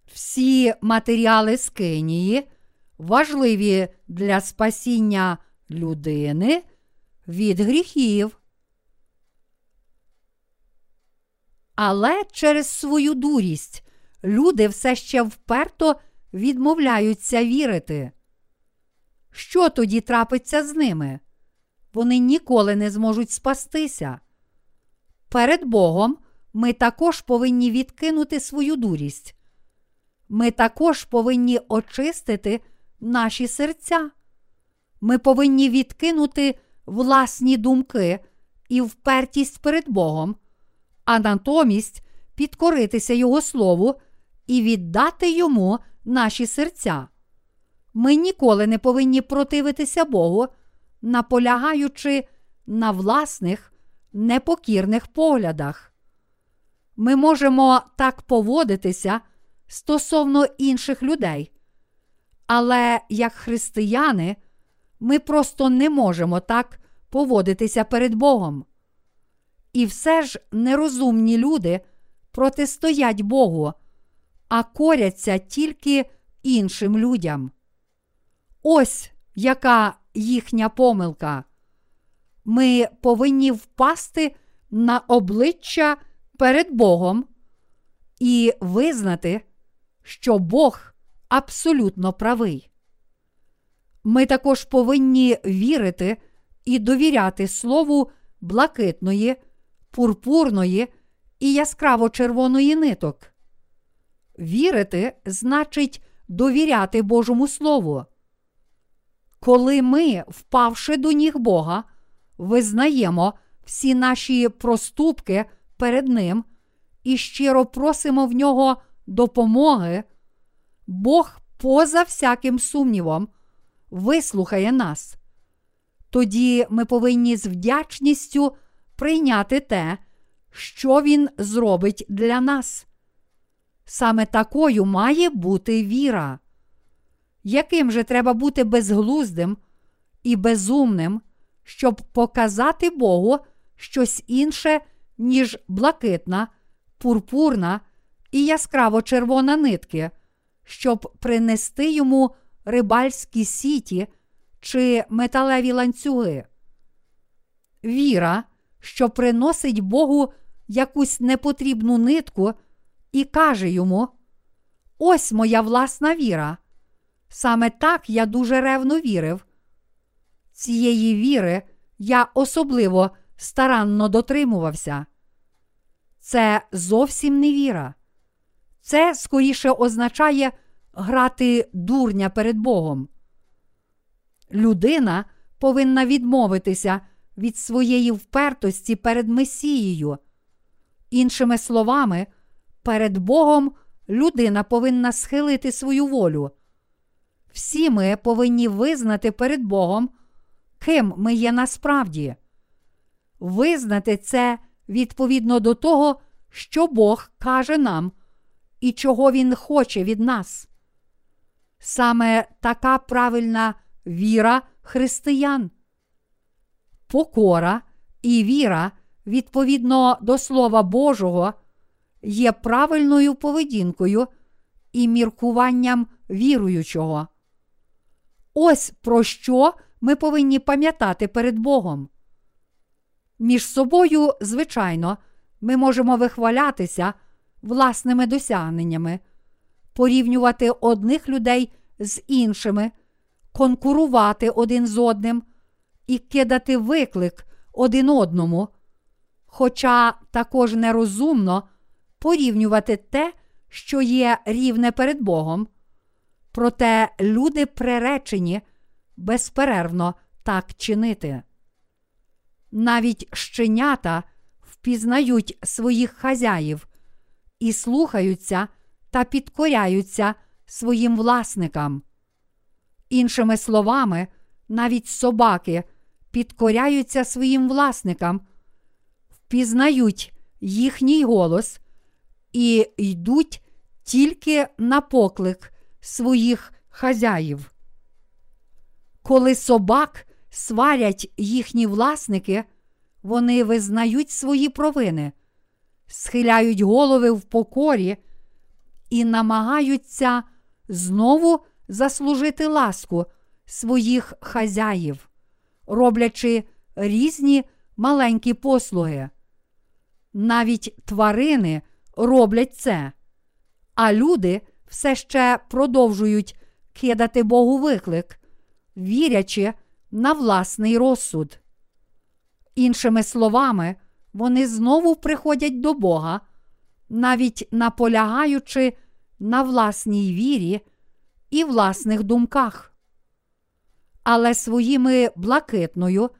Всі матеріали Скинії важливі для спасіння людини від гріхів. Але через свою дурість люди все ще вперто відмовляються вірити. Що тоді трапиться з ними? Вони ніколи не зможуть спастися. Перед Богом ми також повинні відкинути свою дурість. Ми також повинні очистити наші серця. Ми повинні відкинути власні думки і впертість перед Богом, а натомість підкоритися Його Слову і віддати Йому наші серця. Ми ніколи не повинні противитися Богу, наполягаючи на власних непокірних поглядах. Ми можемо так поводитися стосовно інших людей. Але як християни, ми просто не можемо так поводитися перед Богом. І все ж нерозумні люди протистоять Богу, а коряться тільки іншим людям. Ось яка їхня помилка. Ми повинні впасти на обличчя перед Богом і визнати, що Бог абсолютно правий. Ми також повинні вірити і довіряти слову блакитної, пурпурної і яскраво червоної ниток. Вірити значить довіряти Божому Слову. Коли ми, впавши до ніг Бога, визнаємо всі наші проступки перед Ним і щиро просимо в нього допомоги, Бог поза всяким сумнівом вислухає нас. Тоді ми повинні з вдячністю прийняти те, що Він зробить для нас. Саме такою має бути віра. Яким же треба бути безглуздим і безумним, щоб показати Богу щось інше, ніж блакитна, пурпурна і яскраво червона нитки, щоб принести йому рибальські сіті чи металеві ланцюги? Віра, що приносить Богу якусь непотрібну нитку і каже йому: Ось моя власна віра. Саме так я дуже ревно вірив. Цієї віри я особливо старанно дотримувався. Це зовсім не віра. Це скоріше означає грати дурня перед Богом. Людина повинна відмовитися від своєї впертості перед Месією. Іншими словами, перед Богом людина повинна схилити свою волю. Всі ми повинні визнати перед Богом, ким ми є насправді. Визнати це відповідно до того, що Бог каже нам і чого Він хоче від нас. Саме така правильна віра християн. Покора і віра відповідно до Слова Божого є правильною поведінкою і міркуванням віруючого. Ось про що ми повинні пам'ятати перед Богом. Між собою, звичайно, ми можемо вихвалятися власними досягненнями, порівнювати одних людей з іншими, конкурувати один з одним і кидати виклик один одному. Хоча також нерозумно порівнювати те, що є рівне перед Богом. Проте люди приречені безперервно так чинити. Навіть щенята впізнають своїх хазяїв і слухаються та підкоряються своїм власникам. Іншими словами, навіть собаки підкоряються своїм власникам, впізнають їхній голос і йдуть тільки на поклик своїх хазяїв. Коли собак сварять їхні власники, вони визнають свої провини, схиляють голови в покорі і намагаються знову заслужити ласку своїх хазяїв, роблячи різні маленькі послуги. Навіть тварини роблять це, а люди все ще продовжують кидати Богу виклик, вірячи на власний розсуд. Іншими словами, вони знову приходять до Бога, навіть наполягаючи на власній вірі і власних думках. Але своїми блакитною,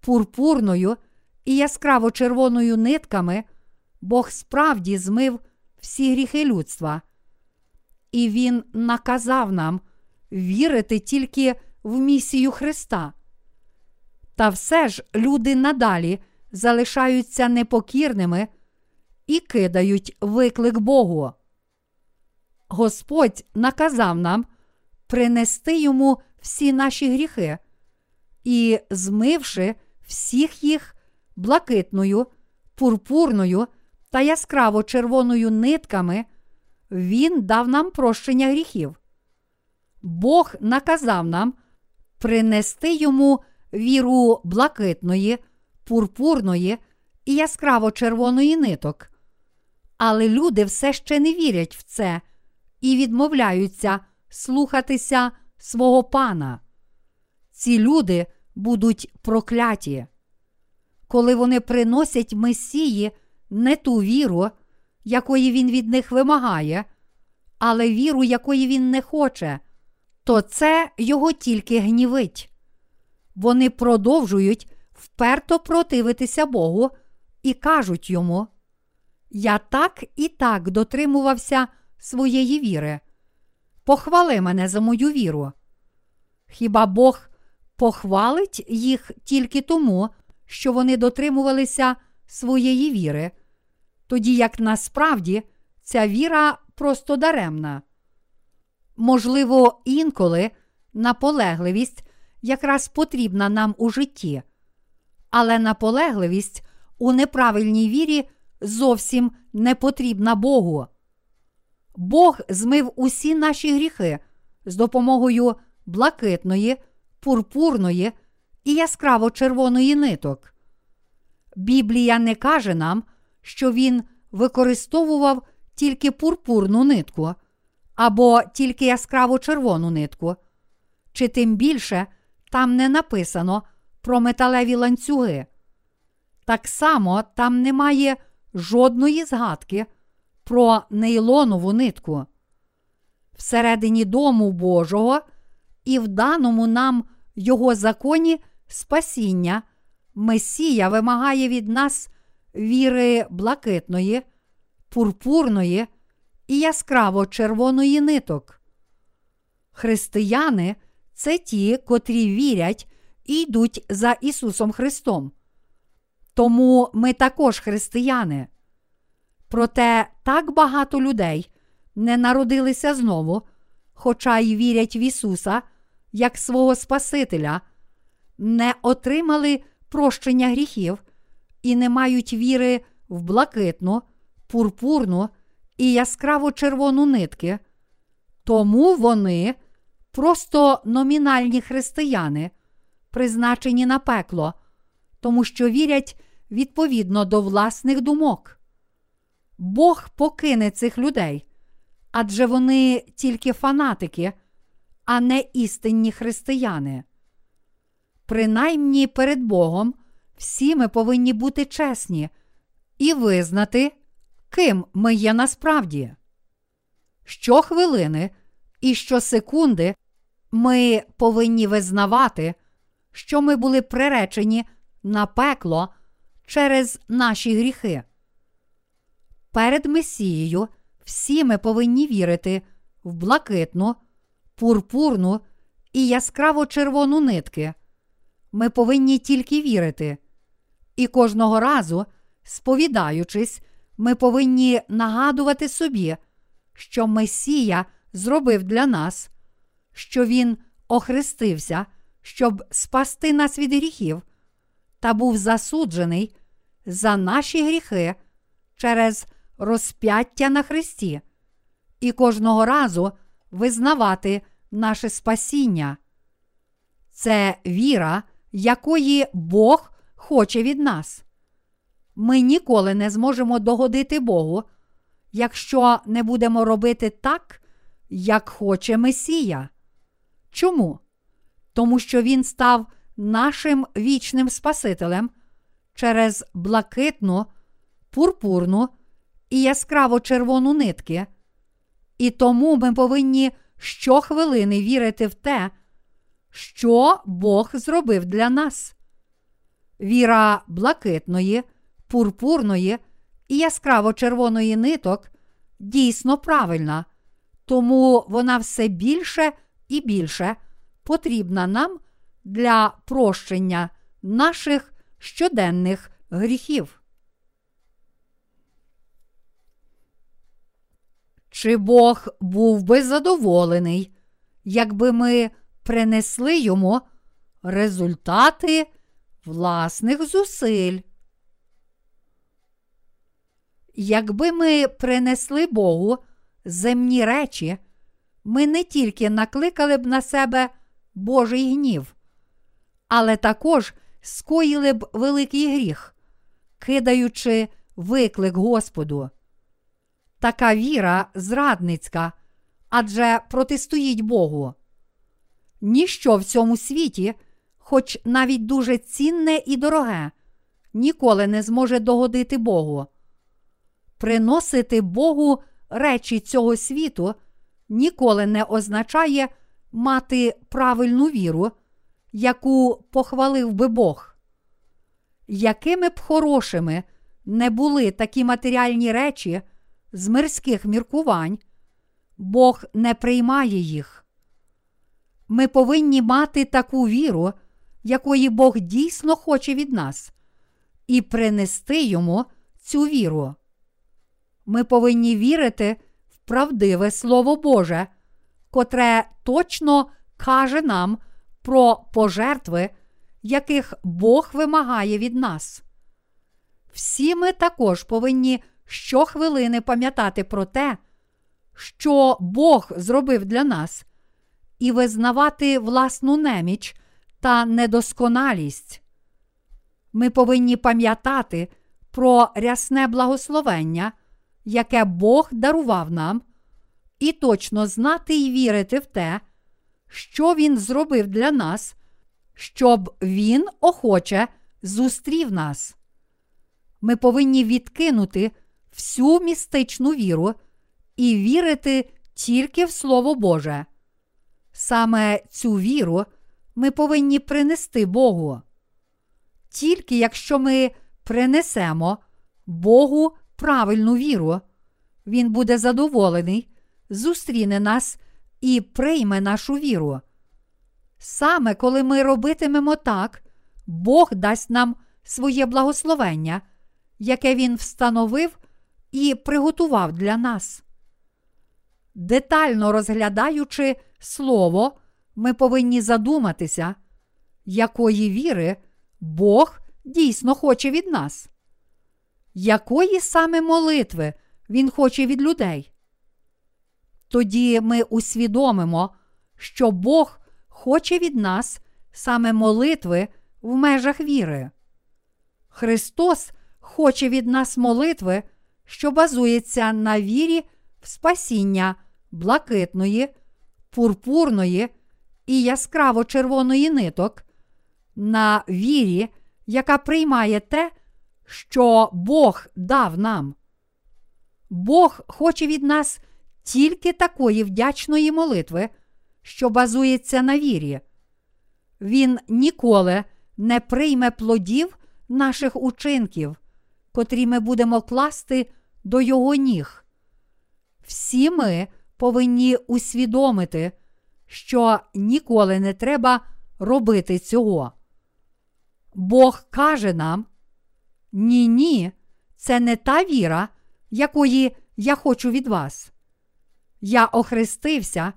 пурпурною і яскраво червоною нитками Бог справді змив всі гріхи людства, і Він наказав нам вірити тільки в місію Христа. Та все ж люди надалі залишаються непокірними і кидають виклик Богу. Господь наказав нам принести йому всі наші гріхи і, змивши всіх їх блакитною, пурпурною та яскраво червоною нитками, Він дав нам прощення гріхів. Бог наказав нам принести йому віру блакитної, пурпурної і яскраво червоної ниток. Але люди все ще не вірять в це і відмовляються слухатися свого пана. Ці люди будуть прокляті. Коли вони приносять Месії не ту віру, якої він від них вимагає, але віру, якої він не хоче, то це його тільки гнівить. Вони продовжують вперто противитися Богу і кажуть йому: Я так і так дотримувався своєї віри. Похвали мене за мою віру. Хіба Бог похвалить їх тільки тому, що вони дотримувалися своєї віри, тоді як насправді ця віра просто даремна. Можливо, інколи наполегливість якраз потрібна нам у житті, але наполегливість у неправильній вірі зовсім не потрібна Богу. Бог змив усі наші гріхи з допомогою блакитної, пурпурної і яскраво червоної ниток. Біблія не каже нам, що він використовував тільки пурпурну нитку або тільки яскраво червону нитку, чи тим більше там не написано про металеві ланцюги. Так само там немає жодної згадки про нейлонову нитку. Всередині дому Божого і в даному нам Його законі спасіння Месія вимагає від нас віри блакитної, пурпурної і яскраво червоної ниток. Християни це ті, котрі вірять і йдуть за Ісусом Христом. Тому ми також християни. Проте так багато людей не народилися знову, хоча й вірять в Ісуса як свого Спасителя, не отримали прощення гріхів і не мають віри в блакитну, пурпурну і яскраво червону нитки, тому вони просто номінальні християни, призначені на пекло, тому що вірять відповідно до власних думок. Бог покине цих людей, адже вони тільки фанатики, а не істинні християни. Принаймні перед Богом всі ми повинні бути чесні і визнати, ким ми є насправді. Щохвилини і щосекунди ми повинні визнавати, що ми були приречені на пекло через наші гріхи. Перед Месією всі ми повинні вірити в блакитну, пурпурну і яскраво червону нитки. Ми повинні тільки вірити. І кожного разу, сповідаючись, ми повинні нагадувати собі, що Месія зробив для нас, що Він охрестився, щоб спасти нас від гріхів, та був засуджений за наші гріхи через розп'яття на Христі, і кожного разу визнавати наше спасіння. Це віра, якої Бог хоче від нас. Ми ніколи не зможемо догодити Богу, якщо не будемо робити так, як хоче Месія. Чому? Тому що Він став нашим вічним Спасителем через блакитну, пурпурну і яскраво червону нитки. І тому ми повинні щохвилини вірити в те, що Бог зробив для нас. Віра блакитної, пурпурної і яскраво червоної ниток дійсно правильна, тому вона все більше і більше потрібна нам для прощення наших щоденних гріхів. Чи Бог був би задоволений, якби ми принесли йому результати власних зусиль? Якби ми принесли Богу земні речі, ми не тільки накликали б на себе Божий гнів, але також скоїли б великий гріх, кидаючи виклик Господу. Така віра зрадницька, адже протистоїть Богу. Ніщо в цьому світі, хоч навіть дуже цінне і дороге, ніколи не зможе догодити Богу. Приносити Богу речі цього світу ніколи не означає мати правильну віру, яку похвалив би Бог. Якими б хорошими не були такі матеріальні речі з мирських міркувань, Бог не приймає їх. Ми повинні мати таку віру, якої Бог дійсно хоче від нас, і принести йому цю віру. Ми повинні вірити в правдиве Слово Боже, котре точно каже нам про пожертви, яких Бог вимагає від нас. Всі ми також повинні щохвилини пам'ятати про те, що Бог зробив для нас, і визнавати власну неміч та недосконалість. Ми повинні пам'ятати про рясне благословення, яке Бог дарував нам, і точно знати і вірити в те, що Він зробив для нас, щоб Він охоче зустрів нас. Ми повинні відкинути всю містичну віру і вірити тільки в Слово Боже. Саме цю віру ми повинні принести Богу. Тільки якщо ми принесемо Богу правильну віру, Він буде задоволений, зустріне нас і прийме нашу віру. Саме коли ми робитимемо так, Бог дасть нам своє благословення, яке Він встановив і приготував для нас. Детально розглядаючи Слово, ми повинні задуматися, якої віри Бог дійсно хоче від нас, якої саме молитви Він хоче від людей. Тоді ми усвідомимо, що Бог хоче від нас саме молитви в межах віри. Христос хоче від нас молитви, що базується на вірі в спасіння блакитної, пурпурної і яскраво червоної ниток, на вірі, яка приймає те, що Бог дав нам. Бог хоче від нас тільки такої вдячної молитви, що базується на вірі. Він ніколи не прийме плодів наших учинків, котрі ми будемо класти до Його ніг. Всі ми повинні усвідомити, що ніколи не треба робити цього. Бог каже нам: ні, ні, це не та віра, якої я хочу від вас. Я охрестився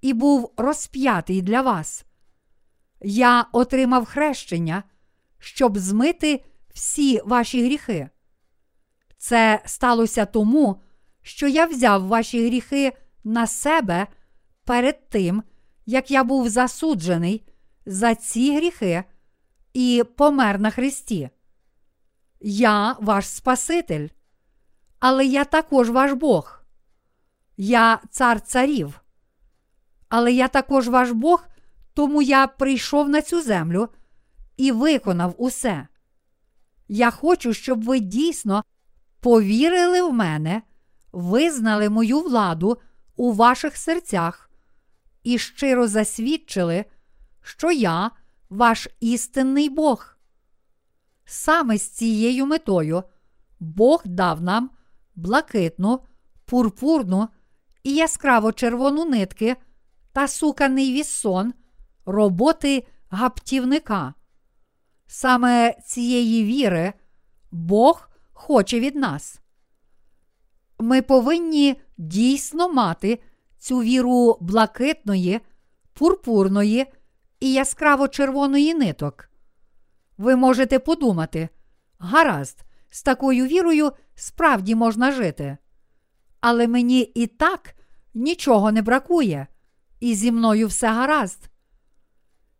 і був розп'ятий для вас. Я отримав хрещення, щоб змити всі ваші гріхи. Це сталося тому, що я взяв ваші гріхи на себе перед тим, як я був засуджений за ці гріхи і помер на Христі. Я ваш Спаситель, але я також ваш Бог. Я цар царів. Але я також ваш Бог, тому я прийшов на цю землю і виконав усе. Я хочу, щоб ви дійсно повірили в мене, визнали мою владу у ваших серцях і щиро засвідчили, що я ваш істинний Бог. Саме з цією метою Бог дав нам блакитну, пурпурну і яскраво червону нитки та суканий вісон роботи гаптівника. Саме цієї віри Бог хоче від нас. Ми повинні дійсно мати цю віру блакитної, пурпурної і яскраво червоної ниток. Ви можете подумати, гаразд, з такою вірою справді можна жити. Але мені і так нічого не бракує, і зі мною все гаразд.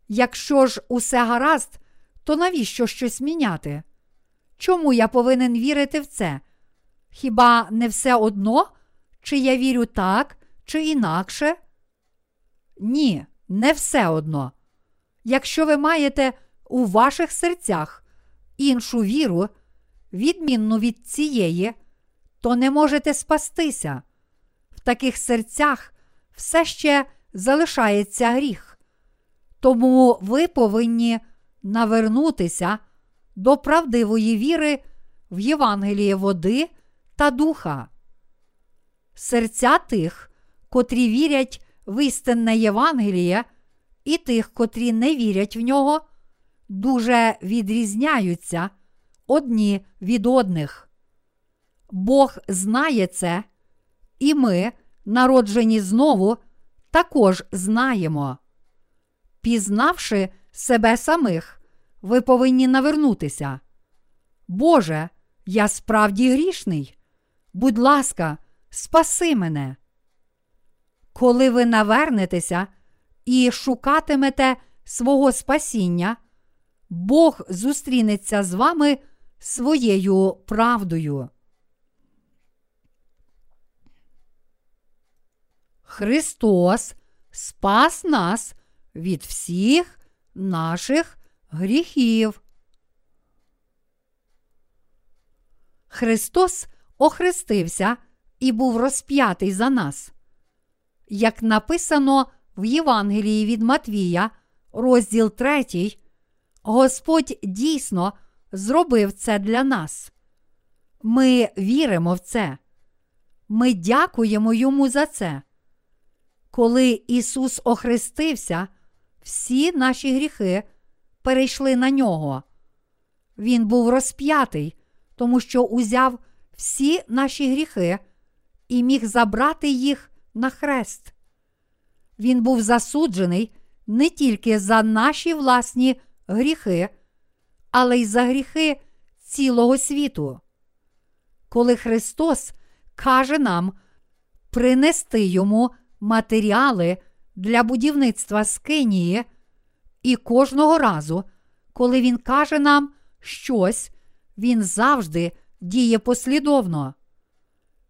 Якщо ж усе гаразд, то навіщо щось міняти? Чому я повинен вірити в це? Хіба не все одно, чи я вірю так, чи інакше? Ні, не все одно. якщо ви маєте у ваших серцях іншу віру, відмінну від цієї, то не можете спастися. В таких серцях все ще залишається гріх. Тому ви повинні навернутися до правдивої віри в Євангеліє води та духа. Серця тих, котрі вірять в істинне Євангеліє, і тих, котрі не вірять в нього, дуже відрізняються одні від одних. Бог знає це, і ми, народжені знову, також знаємо. Пізнавши себе самих, ви повинні навернутися. Боже, я справді грішний. Будь ласка, спаси мене. Коли ви навернетеся і шукатимете свого спасіння, Бог зустрінеться з вами своєю правдою. Христос спас нас від всіх наших гріхів. Христос охрестився і був розп'ятий за нас. Як написано в Євангелії від Матвія, розділ 3, Господь дійсно зробив це для нас. Ми віримо в це. Ми дякуємо йому за це. Коли Ісус охрестився, всі наші гріхи перейшли на нього. Він був розп'ятий, тому що узяв всі наші гріхи і міг забрати їх на хрест. Він був засуджений не тільки за наші власні гріхи, але й за гріхи цілого світу. Коли Христос каже нам принести йому матеріали для будівництва скинії, і кожного разу, коли Він каже нам щось, Він завжди діє послідовно.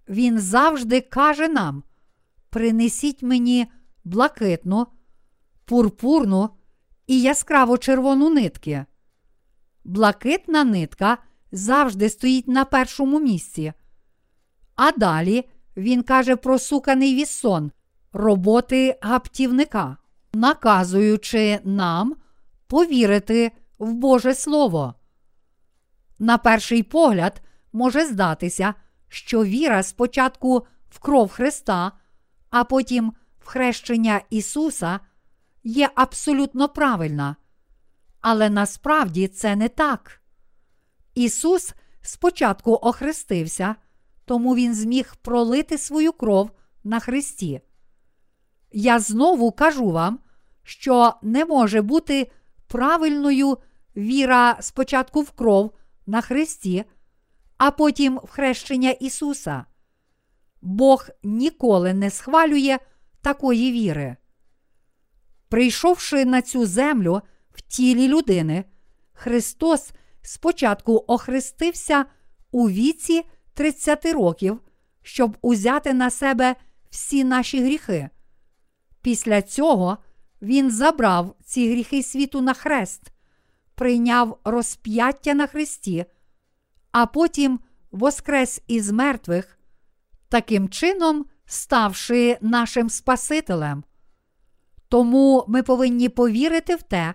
Він завжди каже нам: принесіть мені блакитну, пурпурну і яскраво червону нитки. Блакитна нитка завжди стоїть на першому місці. А далі він каже про суканий вісон роботи гаптівника, наказуючи нам повірити в Боже Слово. На перший погляд може здатися, що віра спочатку в кров Христа, а потім в хрещення Ісуса є абсолютно правильна. Але насправді це не так. Ісус спочатку охрестився, тому Він зміг пролити свою кров на Христі. Я знову кажу вам, що не може бути правильною віра спочатку в кров на Христі, а потім в хрещення Ісуса. Бог ніколи не схвалює такої віри. Прийшовши на цю землю в тілі людини, Христос спочатку охрестився у віці 30 років, щоб узяти на себе всі наші гріхи. Після цього Він забрав ці гріхи світу на хрест, прийняв розп'яття на хресті, а потім воскрес із мертвих, таким чином ставши нашим Спасителем. Тому ми повинні повірити в те,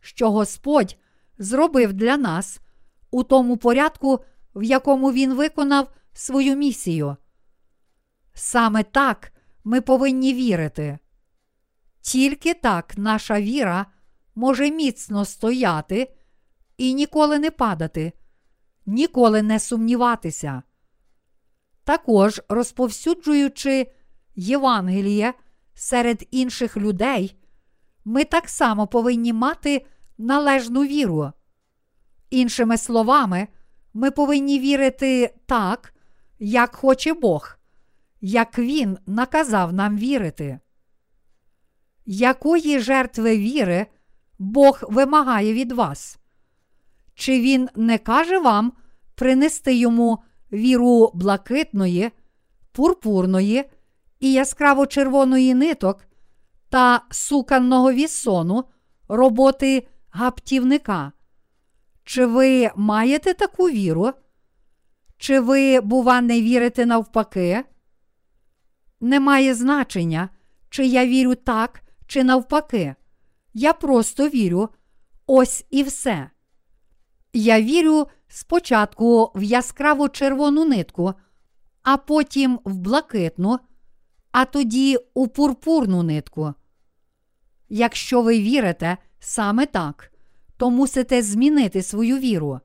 що Господь зробив для нас у тому порядку, в якому Він виконав свою місію. Саме так ми повинні вірити. Тільки так наша віра може міцно стояти і ніколи не падати, ніколи не сумніватися. Також розповсюджуючи Євангеліє серед інших людей, ми так само повинні мати належну віру. Іншими словами, ми повинні вірити так, як хоче Бог, як Він наказав нам вірити. Якої жертви віри Бог вимагає від вас? Чи Він не каже вам принести йому віру блакитної, пурпурної і яскраво червоної ниток та суканного вісону роботи гаптівника. Чи ви маєте таку віру? Чи ви, бува, не вірите навпаки? Немає значення, чи я вірю так, чи навпаки. Я просто вірю, ось і все. Я вірю спочатку в яскраву червону нитку, а потім в блакитну, а тоді у пурпурну нитку. Якщо ви вірите саме так, то мусите змінити свою віру.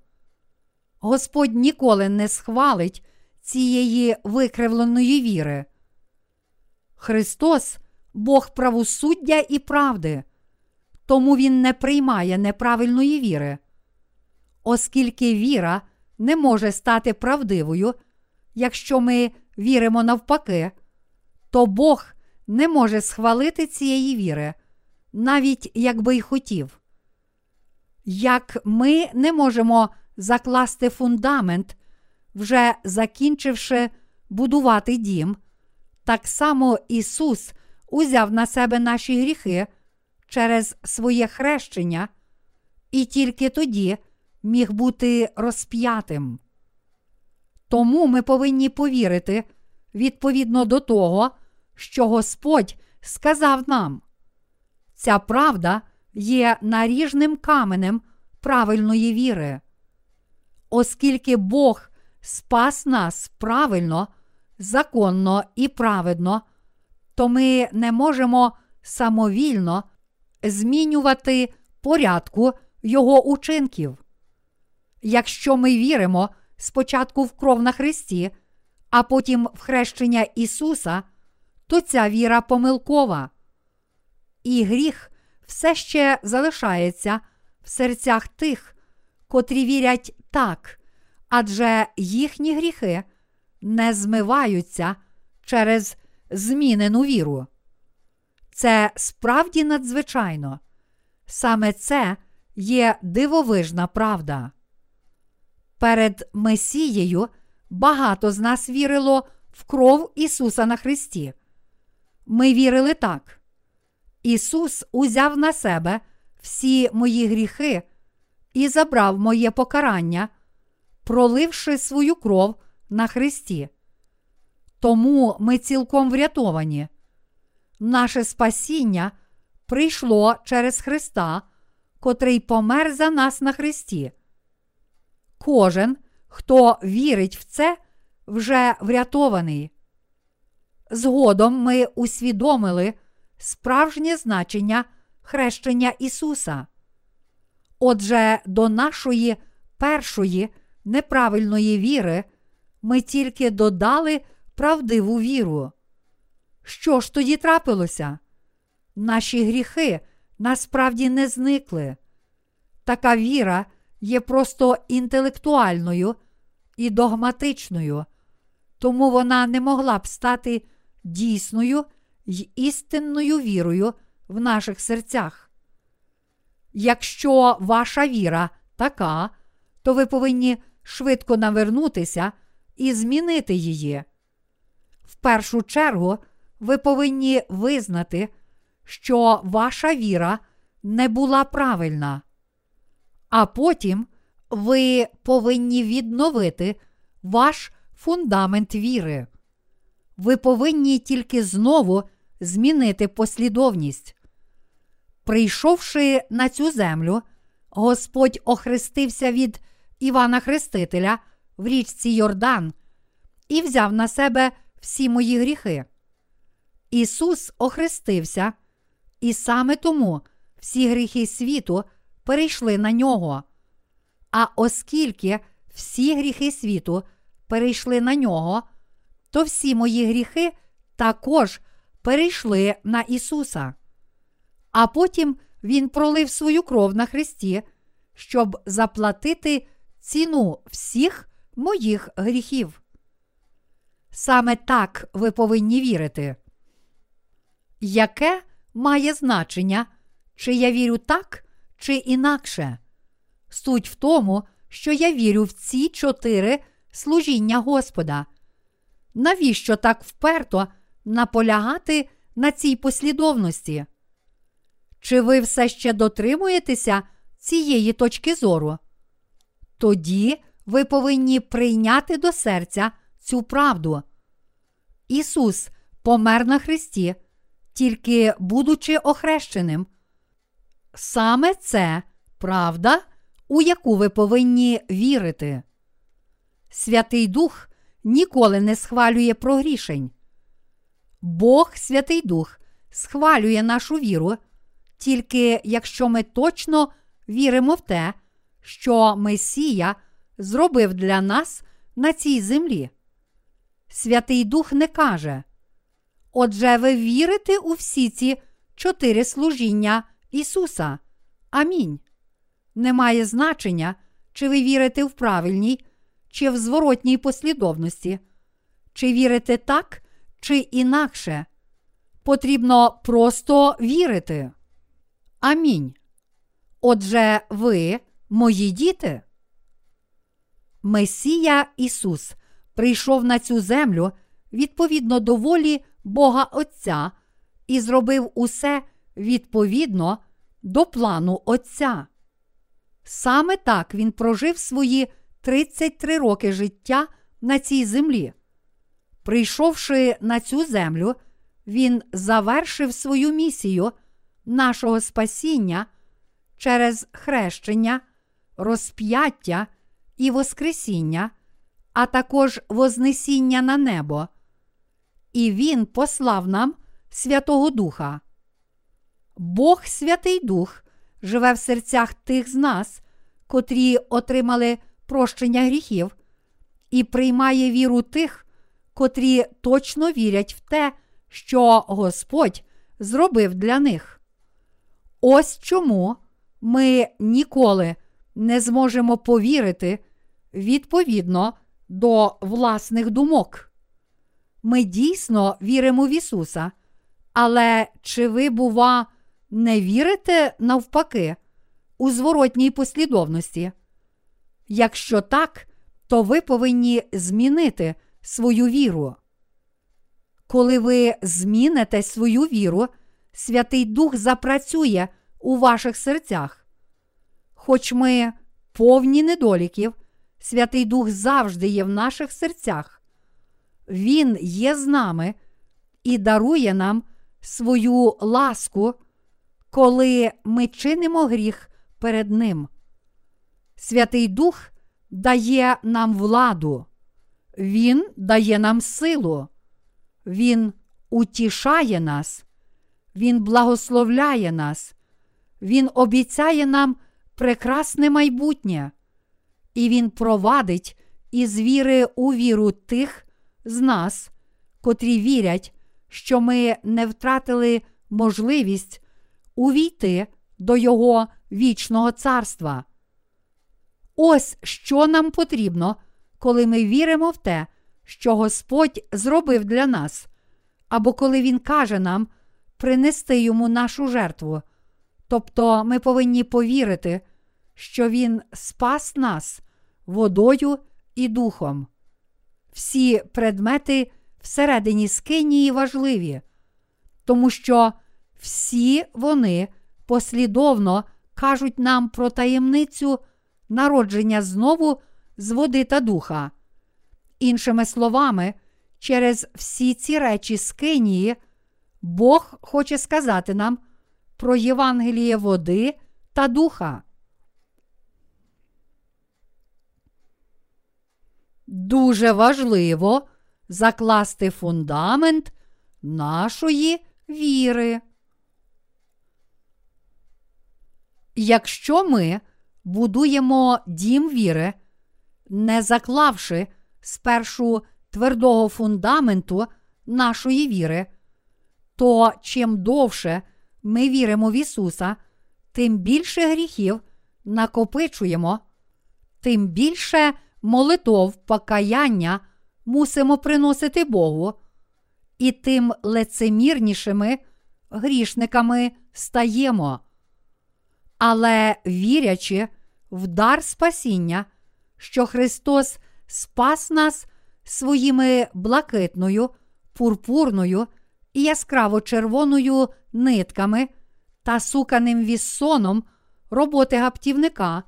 Господь ніколи не схвалить цієї викривленої віри. Христос Бог правосуддя і правди, тому Він не приймає неправильної віри. Оскільки віра не може стати правдивою, якщо ми віримо навпаки, то Бог не може схвалити цієї віри, навіть якби й хотів. Як ми не можемо закласти фундамент, вже закінчивши будувати дім, так само Ісус узяв на себе наші гріхи через своє хрещення, і тільки тоді міг бути розп'ятим. Тому ми повинні повірити відповідно до того, що Господь сказав нам. Ця правда є наріжним каменем правильної віри. Оскільки Бог спас нас правильно, законно і праведно, то ми не можемо самовільно змінювати порядку Його учинків. Якщо ми віримо спочатку в кров на Христі, а потім в хрещення Ісуса, то ця віра помилкова. І гріх все ще залишається в серцях тих, котрі вірять так, адже їхні гріхи не змиваються через змінену віру. Це справді надзвичайно. Саме це є дивовижна правда. Перед Месією багато з нас вірило в кров Ісуса на Христі. Ми вірили так. Ісус узяв на себе всі мої гріхи і забрав моє покарання, проливши свою кров на Христі. Тому ми цілком врятовані. Наше спасіння прийшло через Христа, котрий помер за нас на Христі. Кожен, хто вірить в це, вже врятований. Згодом ми усвідомили справжнє значення хрещення Ісуса. Отже, до нашої першої неправильної віри ми тільки додали правдиву віру. Що ж тоді трапилося? Наші гріхи насправді не зникли. Така віра є просто інтелектуальною і догматичною, тому вона не могла б стати дійсною й істинною вірою в наших серцях. Якщо ваша віра така, то ви повинні швидко навернутися і змінити її. В першу чергу ви повинні визнати, що ваша віра не була правильна, а потім ви повинні відновити ваш фундамент віри. Ви повинні тільки знову змінити послідовність. Прийшовши на цю землю, Господь охрестився від Івана Хрестителя в річці Йордан і взяв на себе всі мої гріхи. Ісус охрестився, і саме тому всі гріхи світу перейшли на нього. А оскільки всі гріхи світу перейшли на нього, то всі мої гріхи також перейшли на Ісуса. А потім Він пролив свою кров на Христі, щоб заплатити ціну всіх моїх гріхів. Саме так ви повинні вірити. Яке має значення, чи я вірю так, чи інакше? Суть в тому, що я вірю в ці чотири служіння Господа. Навіщо так вперто наполягати на цій послідовності? Чи ви все ще дотримуєтеся цієї точки зору? Тоді ви повинні прийняти до серця цю правду. Ісус помер на Христі, тільки будучи охрещеним. Саме це правда, у яку ви повинні вірити. Святий Дух ніколи не схвалює прогрішень. Бог Святий Дух схвалює нашу віру, тільки якщо ми точно віримо в те, що Месія зробив для нас на цій землі. Святий Дух не каже. Отже, ви вірите у всі ці чотири служіння Ісуса. Амінь. Немає значення, чи ви вірите в правильній, чи в зворотній послідовності, чи вірите так, чи інакше. Потрібно просто вірити. Амінь. Отже, ви, мої діти. Месія Ісус прийшов на цю землю відповідно до волі Бога Отця і зробив усе відповідно до плану Отця. Саме так він прожив свої 33 роки життя на цій землі. Прийшовши на цю землю, він завершив свою місію нашого спасіння через хрещення, розп'яття і Воскресіння, а також Вознесіння на небо. І Він послав нам Святого Духа. Бог Святий Дух живе в серцях тих з нас, котрі отримали прощення гріхів, і приймає віру тих, котрі точно вірять в те, що Господь зробив для них. Ось чому ми ніколи не зможемо повірити відповідно до власних думок. Ми дійсно віримо в Ісуса, але чи ви, бува, не вірите навпаки у зворотній послідовності? Якщо так, то ви повинні змінити свою віру. Коли ви зміните свою віру, Святий Дух запрацює у ваших серцях. Хоч ми повні недоліків, Святий Дух завжди є в наших серцях. Він є з нами і дарує нам свою ласку, коли ми чинимо гріх перед Ним. Святий Дух дає нам владу, Він дає нам силу, Він утішає нас, Він благословляє нас, Він обіцяє нам прекрасне майбутнє, і Він провадить із віри у віру тих з нас, котрі вірять, що ми не втратили можливість увійти до Його вічного царства. Ось що нам потрібно, коли ми віримо в те, що Господь зробив для нас, або коли Він каже нам принести йому нашу жертву. Тобто ми повинні повірити, що Він спас нас водою і духом. Всі предмети всередині скинії важливі, тому що всі вони послідовно кажуть нам про таємницю народження знову з води та духа. Іншими словами, через всі ці речі скинії Бог хоче сказати нам про Євангеліє води та духа. Дуже важливо закласти фундамент нашої віри. Якщо ми будуємо дім віри, не заклавши спершу твердого фундаменту нашої віри, то чим довше ми віримо в Ісуса, тим більше гріхів накопичуємо, тим більше молитов покаяння мусимо приносити Богу, і тим лицемірнішими грішниками стаємо. Але вірячи в дар спасіння, що Христос спас нас своїми блакитною, пурпурною і яскраво червоною нитками та суканим віссоном роботи гаптівника,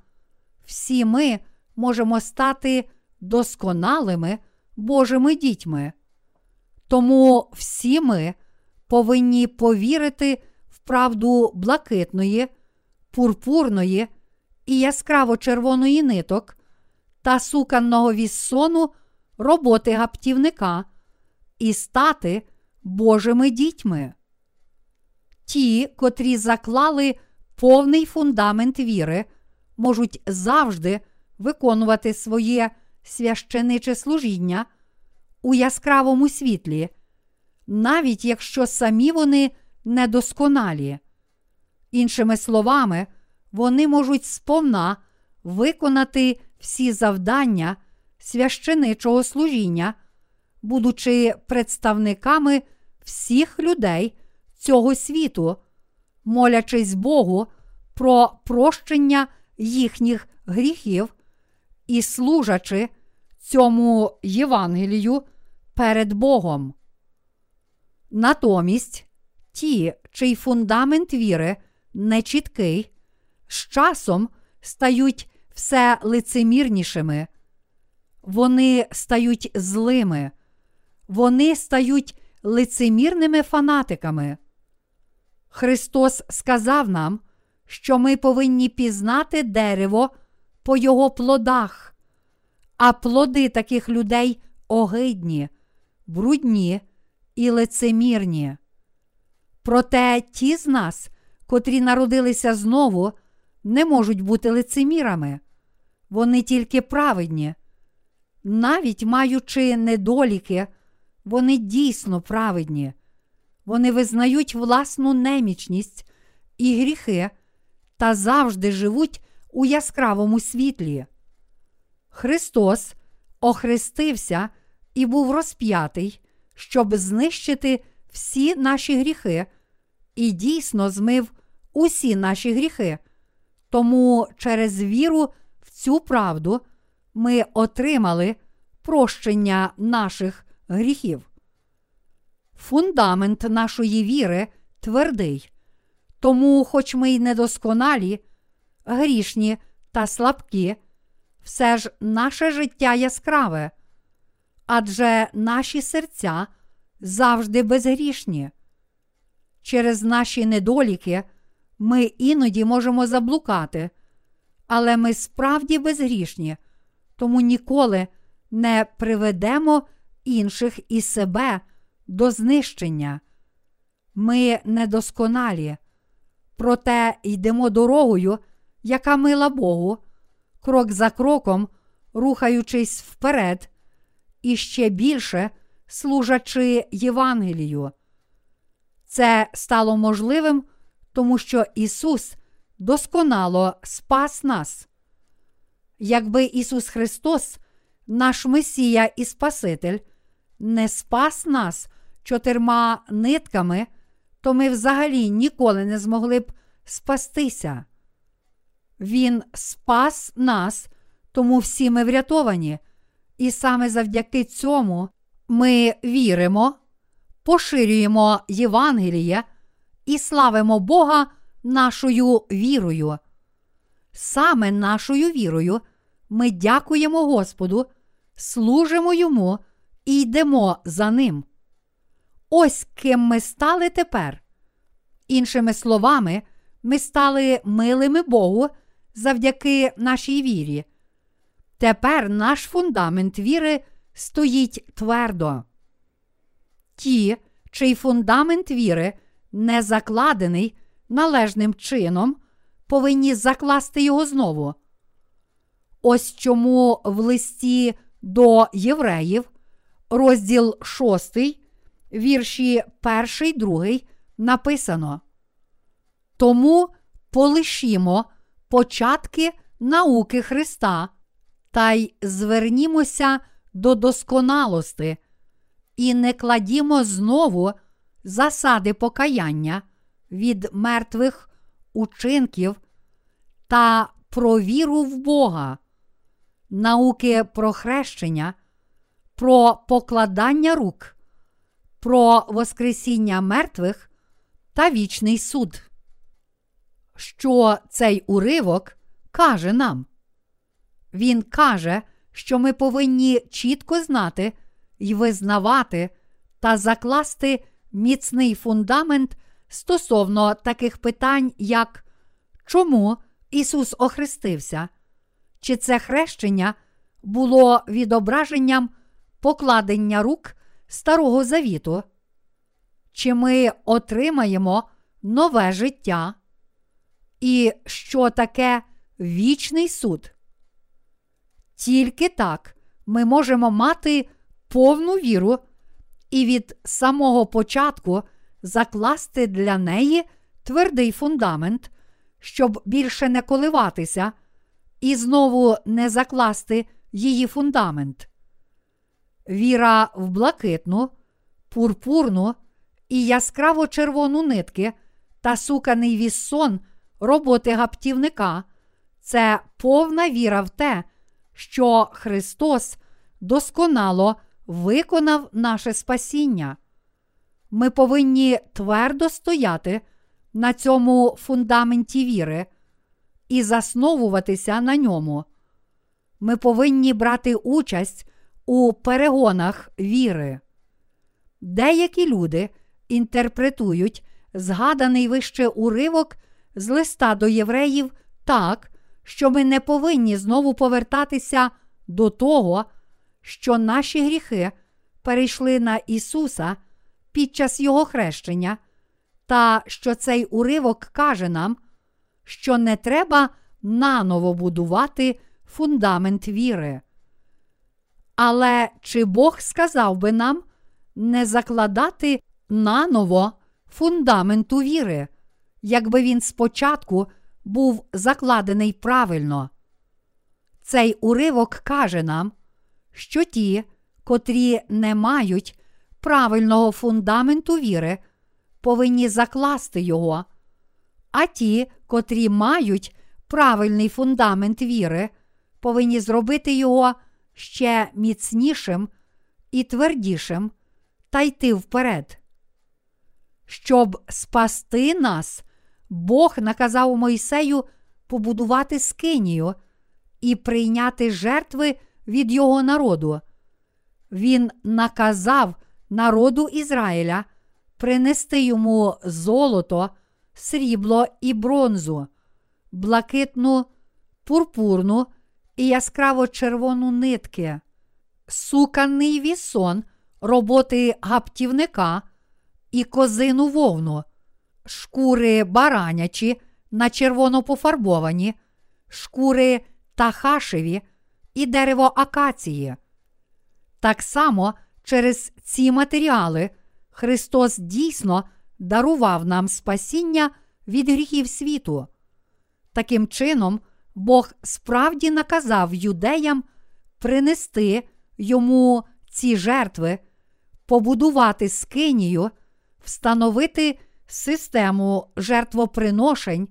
всі ми можемо стати досконалими Божими дітьми. Тому всі ми повинні повірити в правду блакитної, пурпурної і яскраво червоної ниток та суканного віссону роботи гаптівника і стати Божими дітьми. Ті, котрі заклали повний фундамент віри, можуть завжди виконувати своє священиче служіння у яскравому світлі, навіть якщо самі вони недосконалі. Іншими словами, вони можуть сповна виконати всі завдання священичого служіння, будучи представниками всіх людей цього світу, молячись Богу про прощення їхніх гріхів і служачи цьому Євангелію перед Богом. Натомість ті, чий фундамент віри нечіткий, з часом стають все лицемірнішими, вони стають злими, вони стають лицемірними фанатиками. Христос сказав нам, що ми повинні пізнати дерево по його плодах, а плоди таких людей огидні, брудні і лицемірні. Проте ті з нас, котрі народилися знову, не можуть бути лицемірами, вони тільки праведні. Навіть маючи недоліки, вони дійсно праведні, вони визнають власну немічність і гріхи та завжди живуть у яскравому світлі. Христос охрестився і був розп'ятий, щоб знищити всі наші гріхи, і дійсно змив усі наші гріхи. Тому через віру в цю правду ми отримали прощення наших гріхів. Фундамент нашої віри твердий, тому, хоч ми й недосконалі, грішні та слабкі, все ж наше життя яскраве, адже наші серця завжди безгрішні. Через наші недоліки ми іноді можемо заблукати, але ми справді безгрішні, тому ніколи не приведемо інших і себе до знищення. Ми недосконалі, проте йдемо дорогою, яка мила Богу, крок за кроком, рухаючись вперед, і ще більше служачи Євангелію. Це стало можливим, тому що Ісус досконало спас нас. Якби Ісус Христос, наш Месія і Спаситель, не спас нас чотирма нитками, то ми взагалі ніколи не змогли б спастися. Він спас нас, тому всі ми врятовані, і саме завдяки цьому ми віримо, поширюємо Євангеліє і славимо Бога нашою вірою. Саме нашою вірою ми дякуємо Господу, служимо Йому і йдемо за Ним. Ось ким ми стали тепер. Іншими словами, ми стали милими Богу завдяки нашій вірі. Тепер наш фундамент віри стоїть твердо. Ті, чий фундамент віри не закладений належним чином, повинні закласти його знову. Ось чому в листі до євреїв, розділ 6, вірші 1, 2 написано. Тому полишімо початки науки Христа та й звернімося до досконалости і не кладімо знову засади покаяння від мертвих учинків та про віру в Бога, науки про хрещення, про покладання рук, про Воскресіння мертвих та вічний суд. що цей уривок каже нам. Він каже, що ми повинні чітко знати і визнавати та закласти міцний фундамент стосовно таких питань, як чому Ісус охрестився, чи це хрещення було відображенням покладення рук Старого Завіту, чи ми отримаємо нове життя, і що таке вічний суд. Тільки так ми можемо мати повну віру і від самого початку закласти для неї твердий фундамент, щоб більше не коливатися, і знову не закласти її фундамент. Віра в блакитну, пурпурну і яскраво червону нитки та суканий віссон роботи гаптівника це повна віра в те, що Христос досконало виконав наше спасіння. Ми повинні твердо стояти на цьому фундаменті віри і засновуватися на ньому. Ми повинні брати участь у перегонах віри. Деякі люди інтерпретують згаданий вище уривок з листа до євреїв так, що ми не повинні знову повертатися до того, що наші гріхи перейшли на Ісуса під час Його хрещення, та що цей уривок каже нам, що не треба наново будувати фундамент віри. Але чи Бог сказав би нам не закладати наново фундаменту віри, якби він спочатку був закладений правильно? Цей уривок каже нам, що ті, котрі не мають правильного фундаменту віри, повинні закласти його, а ті, котрі мають правильний фундамент віри, повинні зробити його ще міцнішим і твердішим та йти вперед. Щоб спасти нас, Бог наказав Мойсею побудувати скинію і прийняти жертви від його народу. Він наказав народу Ізраїля принести йому золото, срібло і бронзу, блакитну, пурпурну і яскраво червону нитки, суканий вісон роботи гаптівника і козину вовну, шкури баранячі на червоно пофарбовані, шкури тахашеві і дерево акації. Так само через ці матеріали Христос дійсно дарував нам спасіння від гріхів світу. Таким чином, Бог справді наказав юдеям принести йому ці жертви, побудувати скинію, встановити систему жертвоприношень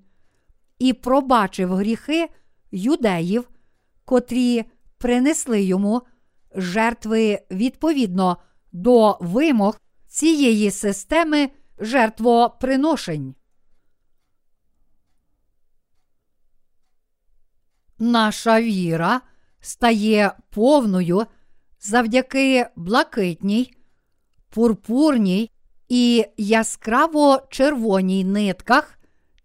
і пробачив гріхи юдеїв, котрі принесли йому жертви відповідно до вимог цієї системи жертвоприношень. Наша віра стає повною завдяки блакитній, пурпурній і яскраво червоній нитках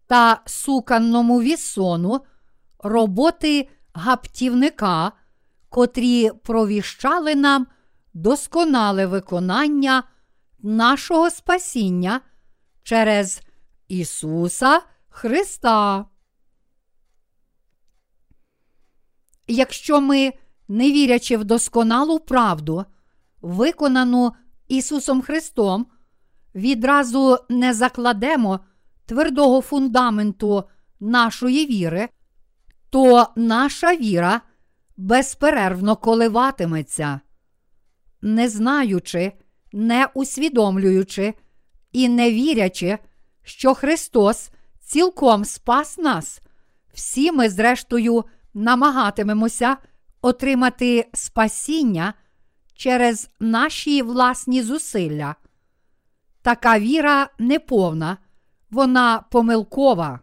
та суканному вісону роботи гаптівника, котрі провіщали нам досконале виконання нашого спасіння через Ісуса Христа. Якщо ми, не вірячи в досконалу правду, виконану Ісусом Христом, відразу не закладемо твердого фундаменту нашої віри, то наша віра безперервно коливатиметься, не знаючи, не усвідомлюючи і не вірячи, що Христос цілком спас нас, всі ми, зрештою, намагатимемося отримати спасіння через наші власні зусилля. Така віра неповна, вона помилкова.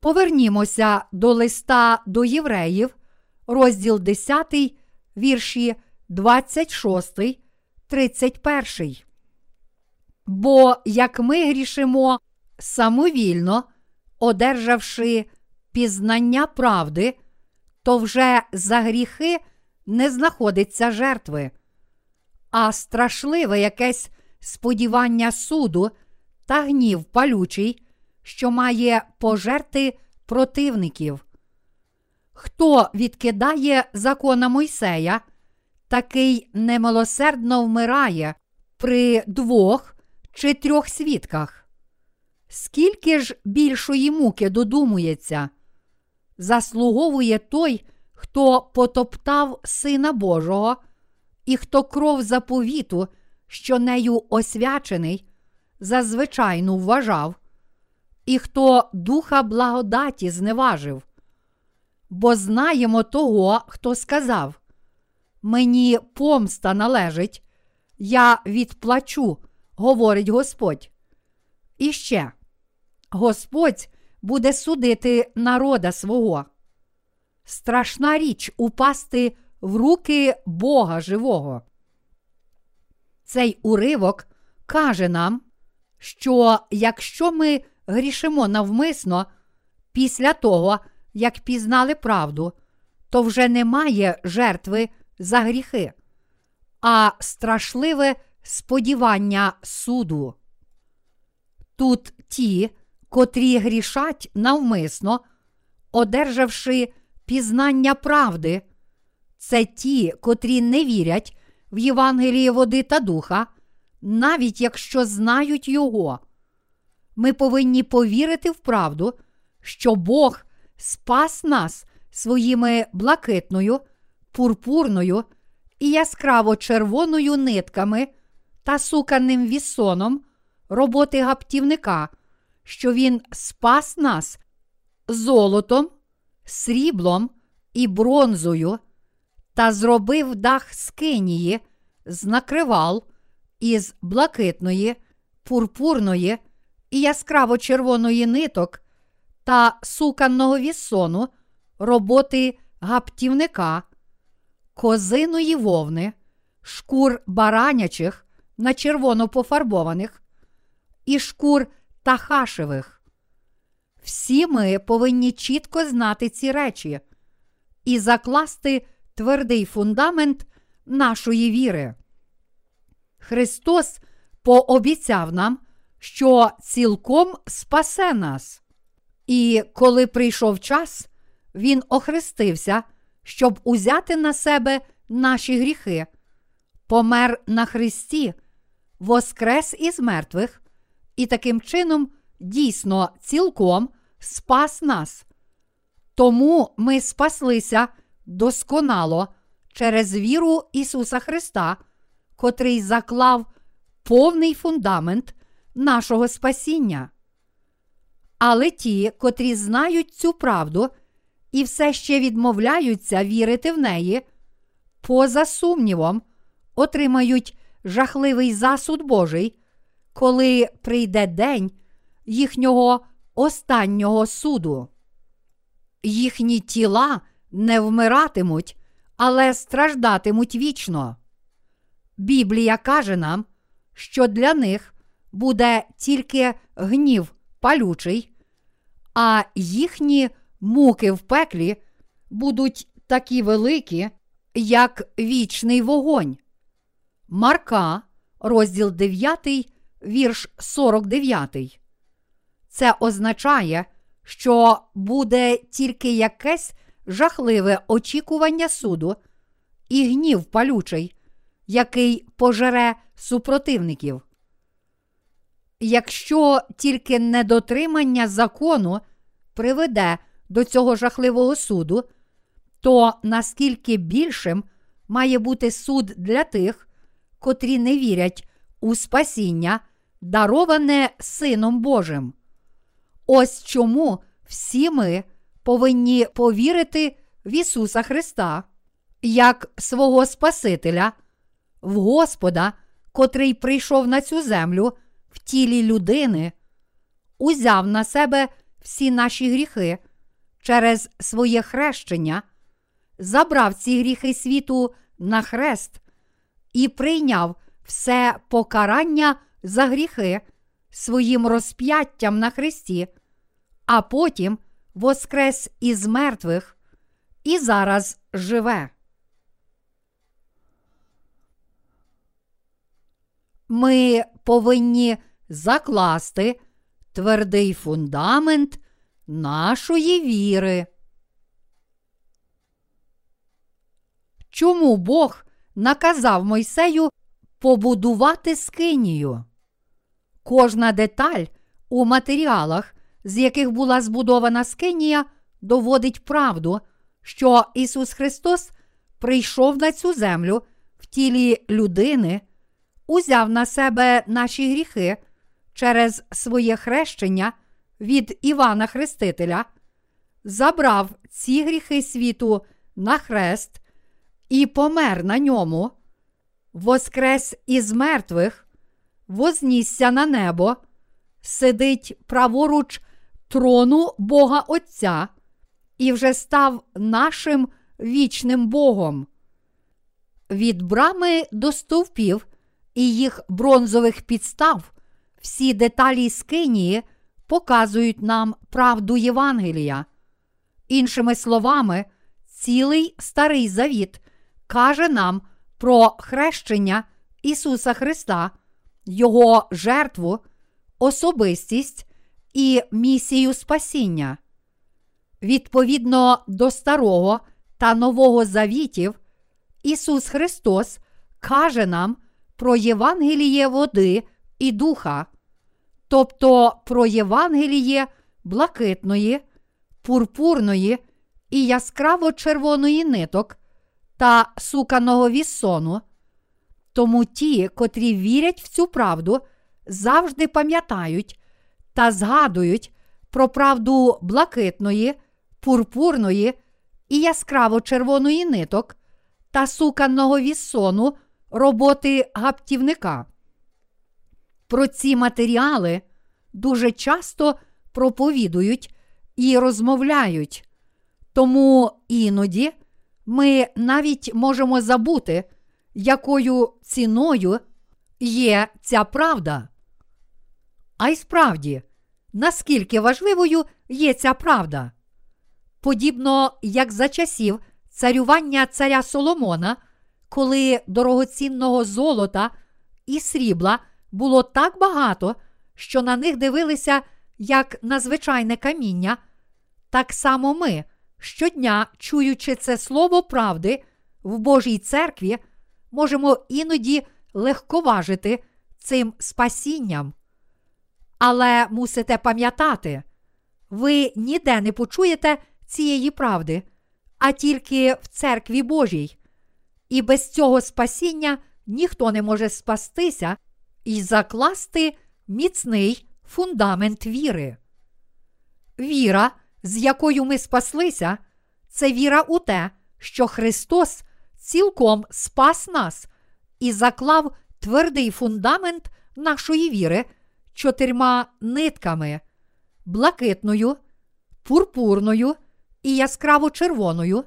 Повернімося до листа до євреїв, розділ 10, вірші 26, 31. Бо як ми грішимо самовільно, одержавши пізнання правди, то вже за гріхи не знаходиться жертви, а страшливе якесь сподівання суду та гнів палючий, що має пожерти противників. Хто відкидає закона Мойсея, такий немилосердно вмирає при двох чи трьох свідках. Скільки ж більшої муки додумується, заслуговує той, хто потоптав Сина Божого, і хто кров заповіту, що нею освячений, зазвичайно вважав, і хто духа благодаті зневажив. Бо знаємо того, хто сказав: Мені помста належить, я відплачу, говорить Господь. І ще Господь буде судити народа свого. Страшна річ упасти в руки Бога живого. Цей уривок каже нам, що якщо ми грішимо навмисно після того, як пізнали правду, то вже немає жертви за гріхи, а страшливе сподівання суду. Тут ті, котрі грішать навмисно, одержавши пізнання правди, це ті, котрі не вірять в Євангеліє води та духа, навіть якщо знають його. Ми повинні повірити в правду, що Бог спас нас своїми блакитною, пурпурною і яскраво червоною нитками та суканим вісоном роботи гаптівника, що Він спас нас золотом, сріблом і бронзою, та зробив дах скинії з накривал із блакитної, пурпурної і яскраво червоної ниток та суканного вісону роботи гаптівника, козиної вовни, шкур баранячих на червоно пофарбованих і шкур тахашевих. Всі ми повинні чітко знати ці речі і закласти твердий фундамент нашої віри. Христос пообіцяв нам, що цілком спасе нас. І коли прийшов час, Він охрестився, щоб узяти на себе наші гріхи, помер на Христі, воскрес із мертвих, і таким чином дійсно цілком спас нас. Тому ми спаслися досконало через віру Ісуса Христа, котрий заклав повний фундамент нашого спасіння. Але ті, котрі знають цю правду і все ще відмовляються вірити в неї, поза сумнівом, отримають жахливий засуд Божий, коли прийде день їхнього останнього суду. Їхні тіла не вмиратимуть, але страждатимуть вічно. Біблія каже нам, що для них буде тільки гнів палючий, а їхні муки в пеклі будуть такі великі, як вічний вогонь. Марка, розділ 9, вірш 49. Це означає, що буде тільки якесь жахливе очікування суду і гнів палючий, який пожере супротивників. Якщо тільки недотримання закону приведе до цього жахливого суду, то наскільки більшим має бути суд для тих, котрі не вірять у спасіння, дароване Сином Божим. Ось чому всі ми повинні повірити в Ісуса Христа як свого Спасителя, в Господа, котрий прийшов на цю землю в тілі людини, узяв на себе всі наші гріхи через своє хрещення, забрав ці гріхи світу на хрест і прийняв все покарання за гріхи своїм розп'яттям на хресті, а потім воскрес із мертвих і зараз живе. Ми повинні закласти твердий фундамент нашої віри. Чому Бог наказав Мойсею побудувати скинію? Кожна деталь у матеріалах, з яких була збудована скинія, доводить правду, що Ісус Христос прийшов на цю землю в тілі людини, узяв на себе наші гріхи через своє хрещення від Івана Хрестителя, забрав ці гріхи світу на хрест і помер на ньому, воскрес із мертвих, вознісся на небо, сидить праворуч трону Бога Отця і вже став нашим вічним Богом. Від брами до стовпів і їх бронзових підстав всі деталі скинії показують нам правду Євангелія. Іншими словами, цілий старий завіт каже нам про хрещення Ісуса Христа, Його жертву, особистість і місію спасіння. Відповідно до Старого та Нового Завітів, Ісус Христос каже нам про Євангеліє води і духа, тобто про Євангеліє блакитної, пурпурної і яскраво червоної ниток та суканого віссону. Тому ті, котрі вірять в цю правду, завжди пам'ятають та згадують про правду блакитної, пурпурної і яскраво червоної ниток та суканого віссону роботи гаптівника. Про ці матеріали дуже часто проповідують і розмовляють, тому іноді ми навіть можемо забути, якою ціною є ця правда. А й справді, наскільки важливою є ця правда? Подібно як за часів царювання царя Соломона, коли дорогоцінного золота і срібла було так багато, що на них дивилися як на звичайне каміння, так само ми щодня, чуючи це слово правди в Божій церкві, можемо іноді легковажити цим спасінням. Але мусите пам'ятати, ви ніде не почуєте цієї правди, а тільки в церкві Божій. І без цього спасіння ніхто не може спастися і закласти міцний фундамент віри. Віра, з якою ми спаслися, це віра у те, що Христос цілком спас нас і заклав твердий фундамент нашої віри чотирма нитками блакитною, пурпурною і яскраво червоною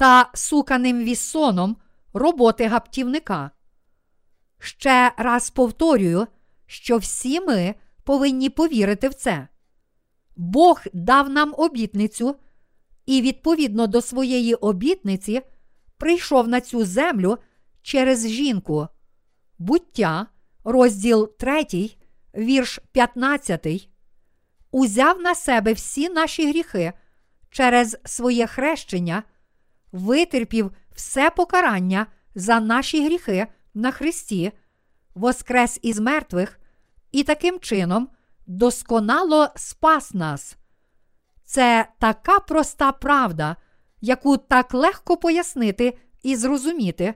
та суканим віссоном роботи гаптівника. Ще раз повторюю, що всі ми повинні повірити в це. Бог дав нам обітницю, і відповідно до своєї обітниці прийшов на цю землю через жінку. Буття, розділ 3, вірш 15, узяв на себе всі наші гріхи через своє хрещення, витерпів все покарання за наші гріхи на Христі, воскрес із мертвих і таким чином досконало спас нас. Це така проста правда, яку так легко пояснити і зрозуміти.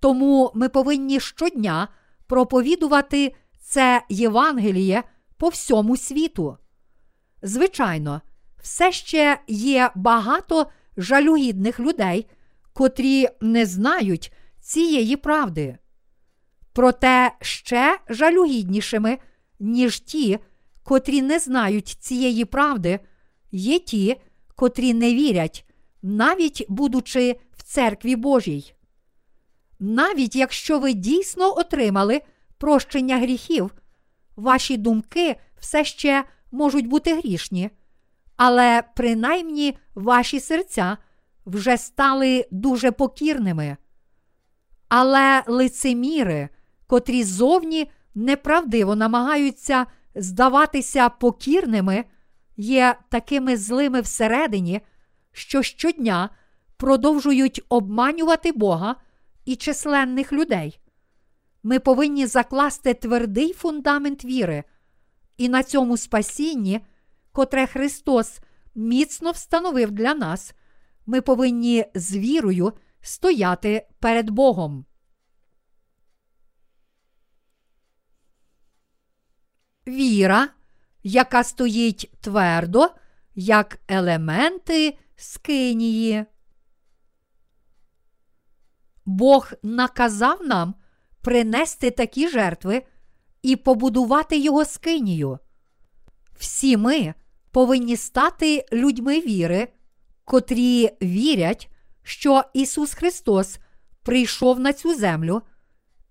Тому ми повинні щодня проповідувати це Євангеліє по всьому світу. Звичайно, все ще є багато жалюгідних людей, котрі не знають цієї правди. Проте ще жалюгіднішими, ніж ті, котрі не знають цієї правди, є ті, котрі не вірять, навіть будучи в церкві Божій. Навіть якщо ви дійсно отримали прощення гріхів, ваші думки все ще можуть бути грішні, але принаймні ваші серця вже стали дуже покірними. Але лицеміри, котрі зовні неправдиво намагаються здаватися покірними, є такими злими всередині, що щодня продовжують обманювати Бога і численних людей. Ми повинні закласти твердий фундамент віри, і на цьому спасінні, котре Христос міцно встановив для нас, ми повинні з вірою стояти перед Богом. Віра, яка стоїть твердо, як елементи скинії. Бог наказав нам принести такі жертви і побудувати його скинію. Всі ми повинні стати людьми віри, котрі вірять, що Ісус Христос прийшов на цю землю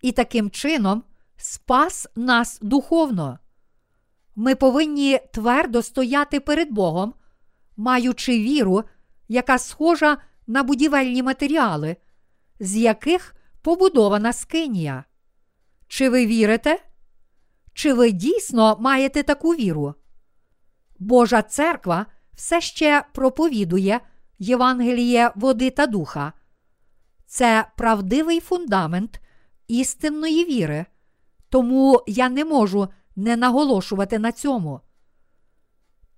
і таким чином спас нас духовно. Ми повинні твердо стояти перед Богом, маючи віру, яка схожа на будівельні матеріали, з яких побудована скинія. Чи ви вірите? Чи ви дійсно маєте таку віру? Божа церква все ще проповідує Євангеліє води та духа. Це правдивий фундамент істинної віри, тому я не можу не наголошувати на цьому.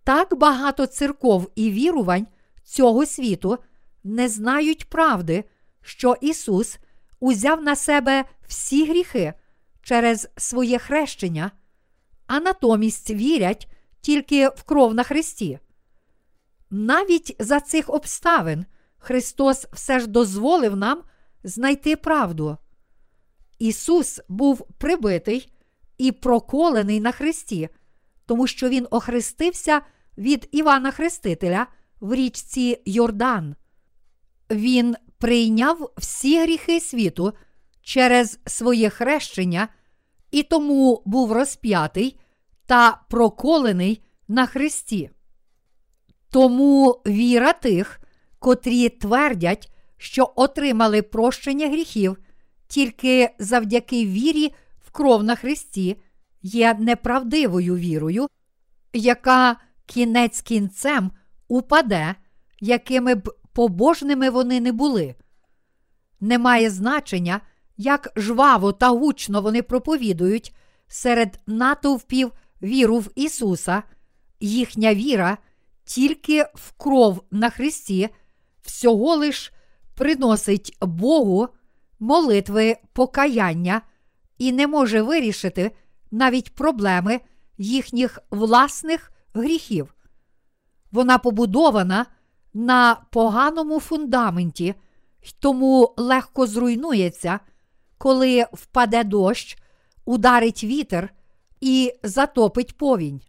Так багато церков і вірувань цього світу не знають правди, що Ісус узяв на себе всі гріхи через своє хрещення, а натомість вірять тільки в кров на Христі. Навіть за цих обставин Христос все ж дозволив нам знайти правду. Ісус був прибитий і проколений на Христі, тому що Він охрестився від Івана Хрестителя в річці Йордан. Він прийняв всі гріхи світу через своє хрещення і тому був розп'ятий та проколений на Христі. Тому віра тих, котрі твердять, що отримали прощення гріхів тільки завдяки вірі в кров на Христі, є неправдивою вірою, яка кінець кінцем упаде, якими б побожними вони не були. Немає значення, як жваво та гучно вони проповідують серед натовпів віру в Ісуса, їхня віра тільки в кров на Христі всього лиш приносить Богу молитви покаяння і не може вирішити навіть проблеми їхніх власних гріхів. Вона побудована на поганому фундаменті, тому легко зруйнується, коли впаде дощ, ударить вітер і затопить повінь.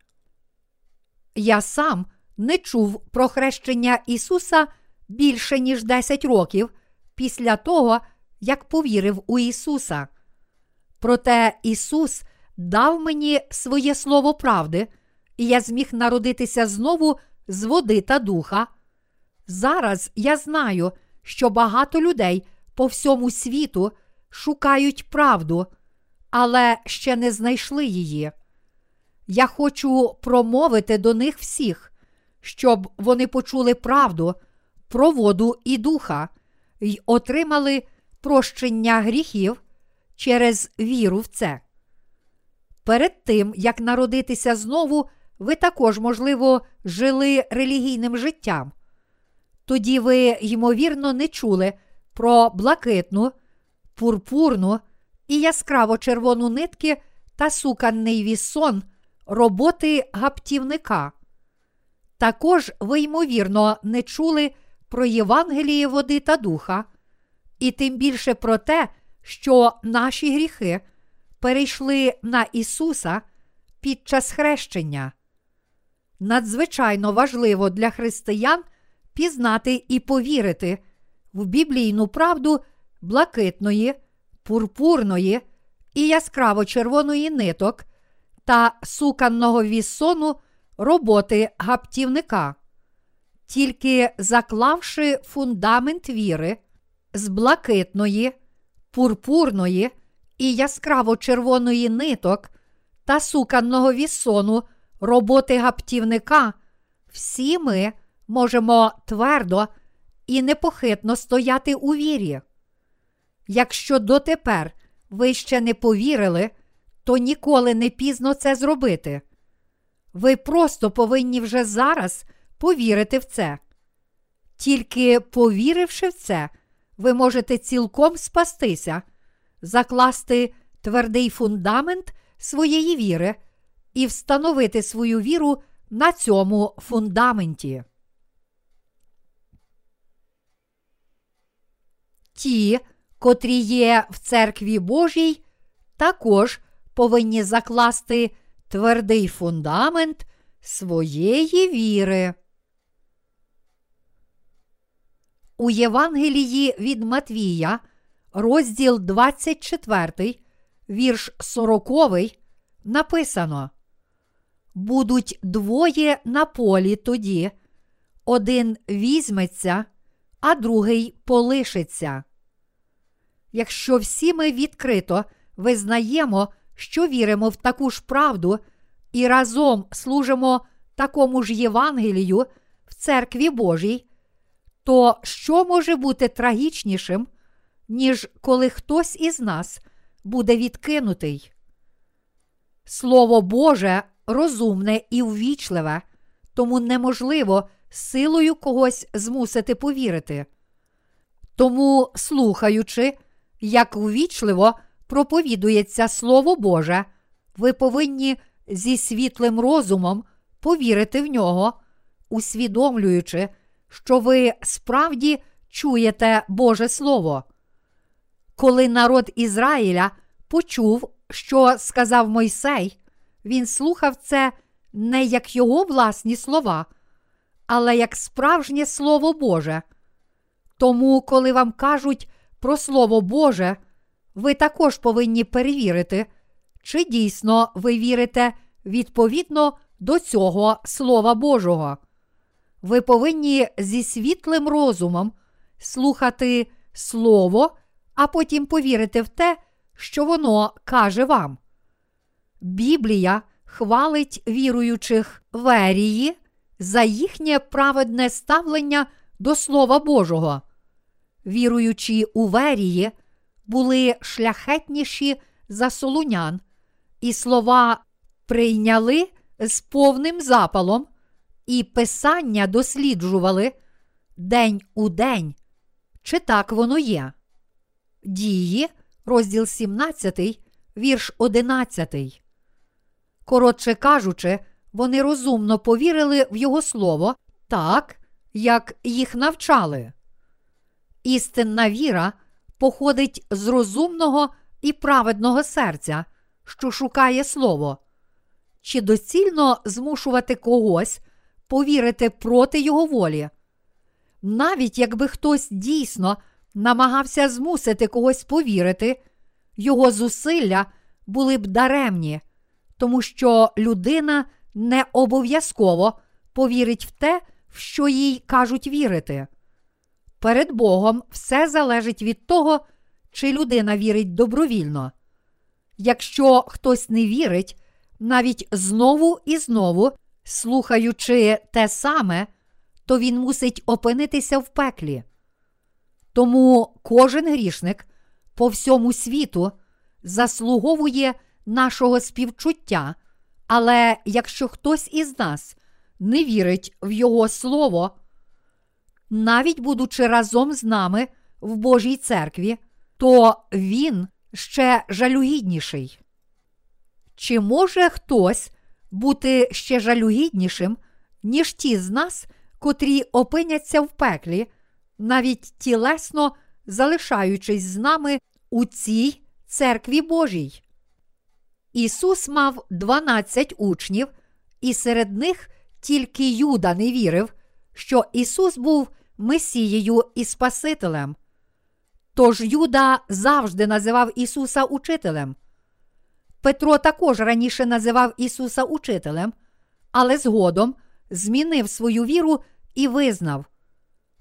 Я сам не чув про хрещення Ісуса більше ніж 10 років після того, як повірив у Ісуса. Проте Ісус дав мені своє слово правди, і я зміг народитися знову з води та духа. Зараз я знаю, що багато людей по всьому світу шукають правду, але ще не знайшли її. Я хочу промовити до них всіх, щоб вони почули правду про воду і духа й отримали прощення гріхів через віру в це. Перед тим, як народитися знову, ви також, можливо, жили релігійним життям. Тоді ви, ймовірно, не чули про блакитну, пурпурну і яскраво червону нитки та суканний вісон роботи гаптівника. Також ви, ймовірно, не чули про Євангеліє води та духа, і тим більше про те, що наші гріхи перейшли на Ісуса під час хрещення. надзвичайно важливо для християн пізнати і повірити в біблійну правду блакитної, пурпурної і яскраво червоної ниток та суканного вісону роботи гаптівника. Тільки заклавши фундамент віри з блакитної, пурпурної і яскраво червоної ниток та суканного вісону роботи гаптівника, всі ми можемо твердо і непохитно стояти у вірі. Якщо дотепер ви ще не повірили, то ніколи не пізно це зробити. Ви просто повинні вже зараз повірити в це. Тільки повіривши в це, ви можете цілком спастися, закласти твердий фундамент своєї віри і встановити свою віру на цьому фундаменті. Ті, котрі є в церкві Божій, також повинні закласти твердий фундамент своєї віри. У Євангелії від Матвія, розділ 24, вірш 40, написано: Будуть двоє на полі тоді, один візьметься, а другий полишиться. Якщо всі ми відкрито визнаємо, що віримо в таку ж правду і разом служимо такому ж Євангелію в церкві Божій, то що може бути трагічнішим, ніж коли хтось із нас буде відкинутий? Слово Боже розумне і ввічливе, тому неможливо силою когось змусити повірити. Тому, слухаючи, як ввічливо проповідується Слово Боже, ви повинні зі світлим розумом повірити в нього, усвідомлюючи, що ви справді чуєте Боже Слово. Коли народ Ізраїля почув, що сказав Мойсей, він слухав це не як його власні слова, але як справжнє Слово Боже. Тому, коли вам кажуть про Слово Боже, ви також повинні перевірити, чи дійсно ви вірите відповідно до цього Слова Божого. Ви повинні зі світлим розумом слухати Слово, а потім повірити в те, що воно каже вам. Біблія хвалить віруючих верії за їхнє праведне ставлення до Слова Божого. Віруючі у верії були шляхетніші за солунян, і слова прийняли з повним запалом, і писання досліджували день у день. Чи так воно є? Дії, розділ 17, вірш 11. Коротше кажучи, вони розумно повірили в його слово так, як їх навчали. Істинна віра походить з розумного і праведного серця, що шукає слово. Чи доцільно змушувати когось повірити проти його волі? Навіть якби хтось дійсно намагався змусити когось повірити, його зусилля були б даремні, тому що людина не обов'язково повірить в те, в що їй кажуть вірити. Перед Богом все залежить від того, чи людина вірить добровільно. Якщо хтось не вірить, навіть знову і знову, слухаючи те саме, то він мусить опинитися в пеклі. Тому кожен грішник по всьому світу заслуговує нашого співчуття, але якщо хтось із нас не вірить в Його Слово, навіть будучи разом з нами в Божій церкві, то він ще жалюгідніший. Чи може хтось бути ще жалюгіднішим, ніж ті з нас, котрі опиняться в пеклі, навіть тілесно залишаючись з нами у цій церкві Божій? Ісус мав 12 учнів, і серед них тільки Юда не вірив, що Ісус був Месією і Спасителем. Тож Юда завжди називав Ісуса Учителем. Петро також раніше називав Ісуса Учителем, але згодом змінив свою віру і визнав: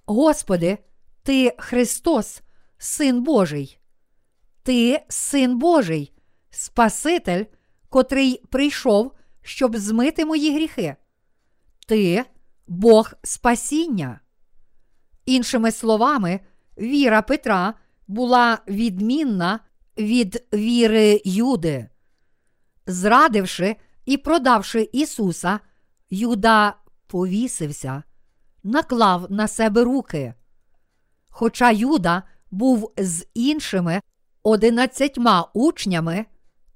Господи, Ти Христос, Син Божий. Ти Син Божий, Спаситель, котрий прийшов, щоб змити мої гріхи. Ти Бог спасіння. Іншими словами, віра Петра була відмінна від віри Юди. Зрадивши і продавши Ісуса, Юда повісився, наклав на себе руки. Хоча Юда був з іншими одинадцятьма учнями,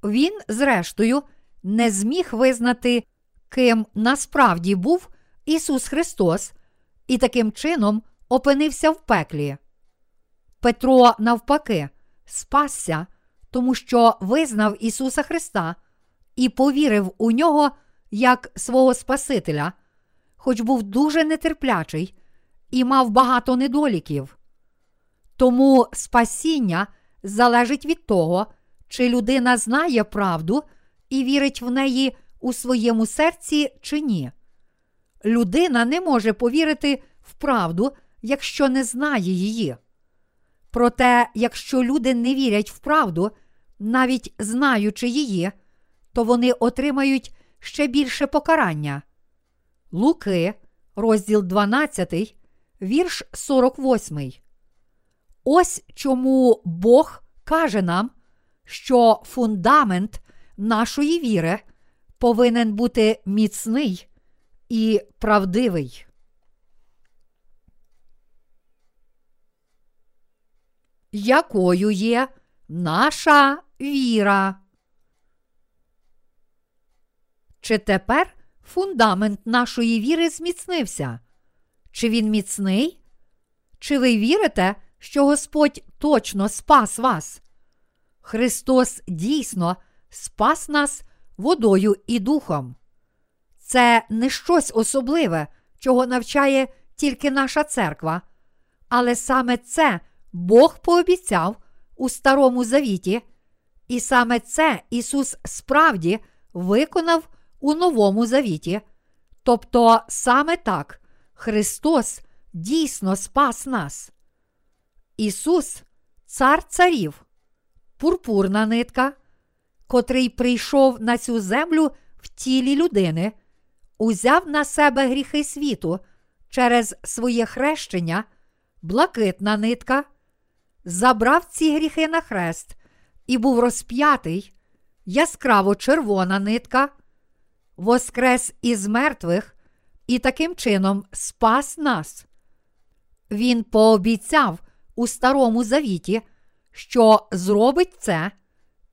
він, зрештою, не зміг визнати, ким насправді був Ісус Христос, і таким чином опинився в пеклі. Петро, навпаки, спасся, тому що визнав Ісуса Христа і повірив у нього як свого Спасителя, хоч був дуже нетерплячий і мав багато недоліків. Тому спасіння залежить від того, чи людина знає правду і вірить в неї у своєму серці чи ні. Людина не може повірити в правду, якщо не знає її. Проте, якщо люди не вірять в правду, навіть знаючи її, то вони отримають ще більше покарання. Луки, розділ 12, вірш 48. Ось чому Бог каже нам, що фундамент нашої віри повинен бути міцний і правдивий. Якою є наша віра? Чи тепер фундамент нашої віри зміцнився? Чи він міцний? Чи ви вірите, що Господь точно спас вас? Христос дійсно спас нас водою і духом. Це не щось особливе, чого навчає тільки наша церква, але саме це Бог пообіцяв у Старому Завіті, і саме це Ісус справді виконав у Новому Завіті. Тобто саме так Христос дійсно спас нас. Ісус, Цар Царів, пурпурна нитка, котрий прийшов на цю землю в тілі людини, узяв на себе гріхи світу через своє хрещення, блакитна нитка, забрав ці гріхи на хрест і був розп'ятий, яскраво червона нитка, воскрес із мертвих і таким чином спас нас. Він пообіцяв у Старому Завіті, що зробить це,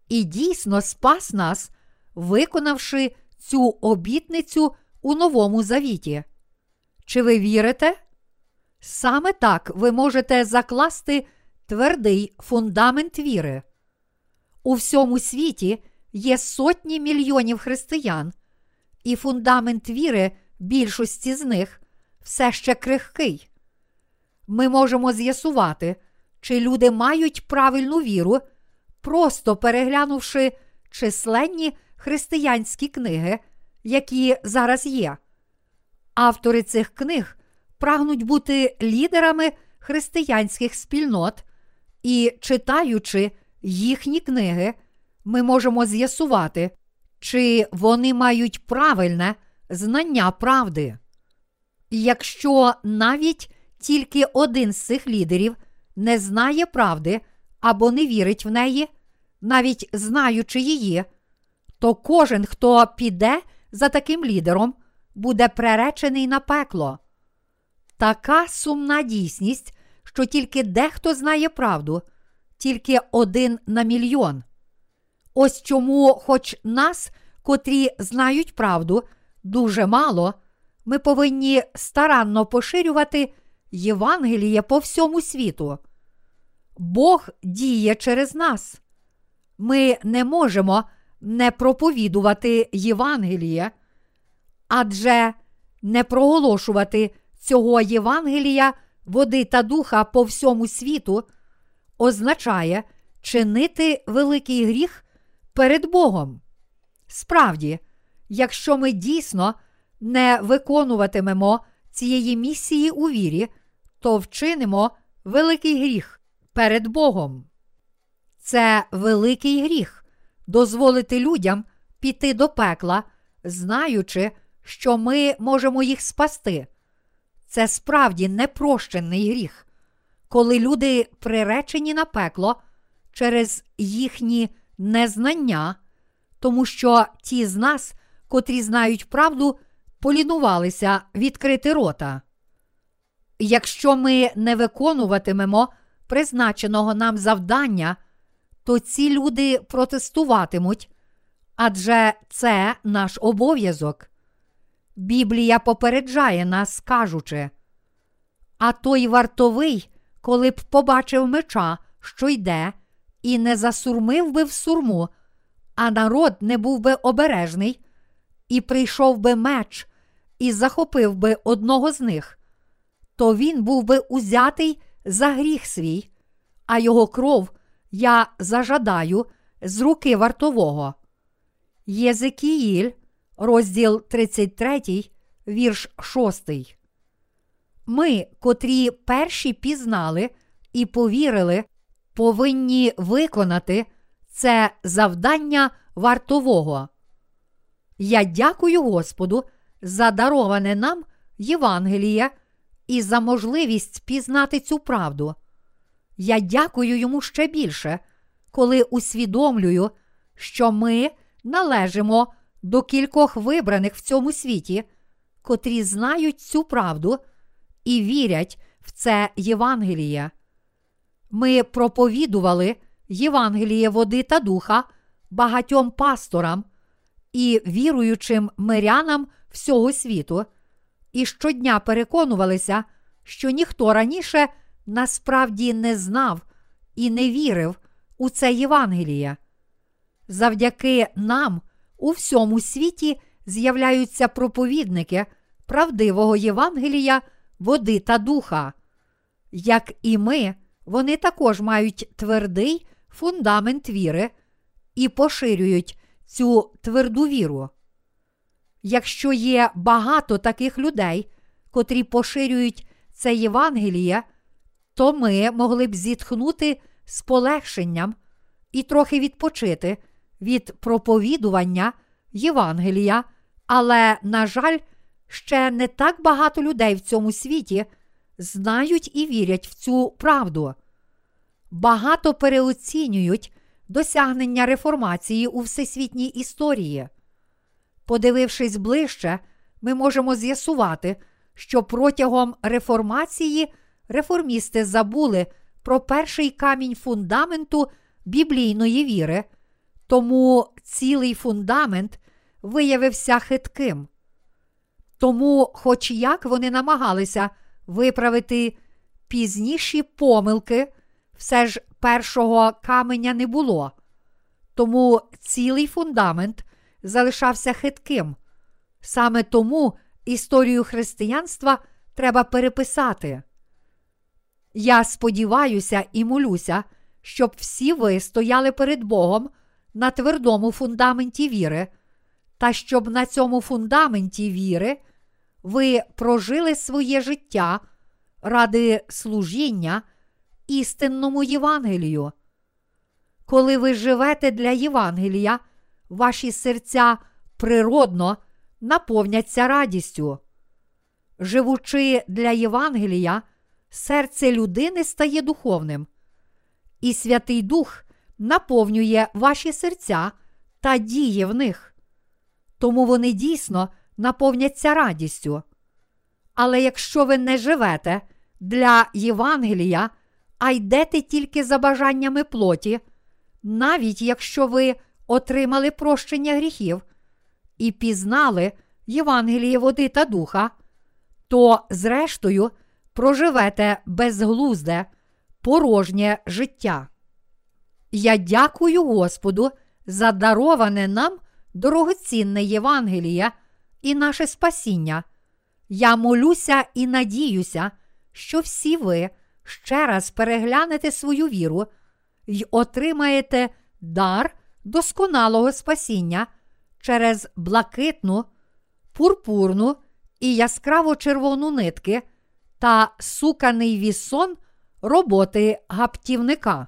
і дійсно спас нас, виконавши цю обітницю у Новому Завіті. Чи ви вірите? Саме так ви можете закласти твердий фундамент віри. У всьому світі є сотні мільйонів християн, і фундамент віри більшості з них все ще крихкий. Ми можемо з'ясувати, чи люди мають правильну віру, просто переглянувши численні християнські книги, які зараз є. Автори цих книг прагнуть бути лідерами християнських спільнот, і, читаючи їхні книги, ми можемо з'ясувати, чи вони мають правильне знання правди. Якщо навіть тільки один з цих лідерів не знає правди або не вірить в неї, навіть знаючи її, то кожен, хто піде за таким лідером, буде преречений на пекло. Така сумна дійсність, що тільки дехто знає правду, тільки один на мільйон. Ось чому, хоч нас, котрі знають правду, дуже мало, ми повинні старанно поширювати Євангеліє по всьому світу. Бог діє через нас. Ми не можемо не проповідувати Євангеліє, адже не проголошувати цього Євангелія, води та духа по всьому світу, означає чинити великий гріх перед Богом. Справді, якщо ми дійсно не виконуватимемо цієї місії у вірі, то вчинимо великий гріх перед Богом. Це великий гріх дозволити людям піти до пекла, знаючи, що ми можемо їх спасти. Це справді непрощений гріх, коли люди приречені на пекло через їхні незнання, тому що ті з нас, котрі знають правду, полінувалися відкрити рота. Якщо ми не виконуватимемо призначеного нам завдання, то ці люди протестуватимуть, адже це наш обов'язок. Біблія попереджає нас, кажучи, а той вартовий, коли б побачив меча, що йде, і не засурмив би в сурму, а народ не був би обережний, і прийшов би меч, і захопив би одного з них, то він був би узятий за гріх свій, а його кров я зажадаю з руки вартового. Єзекіїль, розділ 33, вірш 6. Ми, котрі перші пізнали і повірили, повинні виконати це завдання вартового. Я дякую Господу за дароване нам Євангеліє і за можливість пізнати цю правду. Я дякую йому ще більше, коли усвідомлюю, що ми належимо до кількох вибраних в цьому світі, котрі знають цю правду і вірять в це Євангеліє. Ми проповідували Євангеліє води та духа багатьом пасторам і віруючим мирянам всього світу, і щодня переконувалися, що ніхто раніше насправді не знав і не вірив у це Євангеліє. Завдяки нам у всьому світі з'являються проповідники правдивого Євангелія, води та духа. Як і ми, вони також мають твердий фундамент віри і поширюють цю тверду віру. Якщо є багато таких людей, котрі поширюють це Євангеліє, то ми могли б зітхнути з полегшенням і трохи відпочити від проповідування Євангелія, але, на жаль, ще не так багато людей в цьому світі знають і вірять в цю правду. Багато переоцінюють досягнення реформації у всесвітній історії. Подивившись ближче, ми можемо з'ясувати, що протягом реформації реформісти забули про перший камінь фундаменту біблійної віри, тому цілий фундамент виявився хитким. Тому, хоч як вони намагалися виправити пізніші помилки, все ж першого каменя не було. Тому цілий фундамент залишався хитким. Саме тому історію християнства треба переписати. Я сподіваюся і молюся, щоб всі ви стояли перед Богом на твердому фундаменті віри, та щоб на цьому фундаменті віри ви прожили своє життя ради служіння істинному Євангелію. Коли ви живете для Євангелія, ваші серця природно наповняться радістю. Живучи для Євангелія, серце людини стає духовним, і Святий Дух наповнює ваші серця та діє в них. Тому вони дійсно наповняться радістю. Але якщо ви не живете для Євангелія, а йдете тільки за бажаннями плоті, навіть якщо ви отримали прощення гріхів і пізнали Євангеліє води та духа, то, зрештою, проживете безглузде, порожнє життя. Я дякую Господу за дароване нам дорогоцінне Євангеліє і наше спасіння. Я молюся і надіюся, що всі ви ще раз переглянете свою віру й отримаєте дар досконалого спасіння через блакитну, пурпурну і яскраво червону нитки та суканий вісон роботи гаптівника.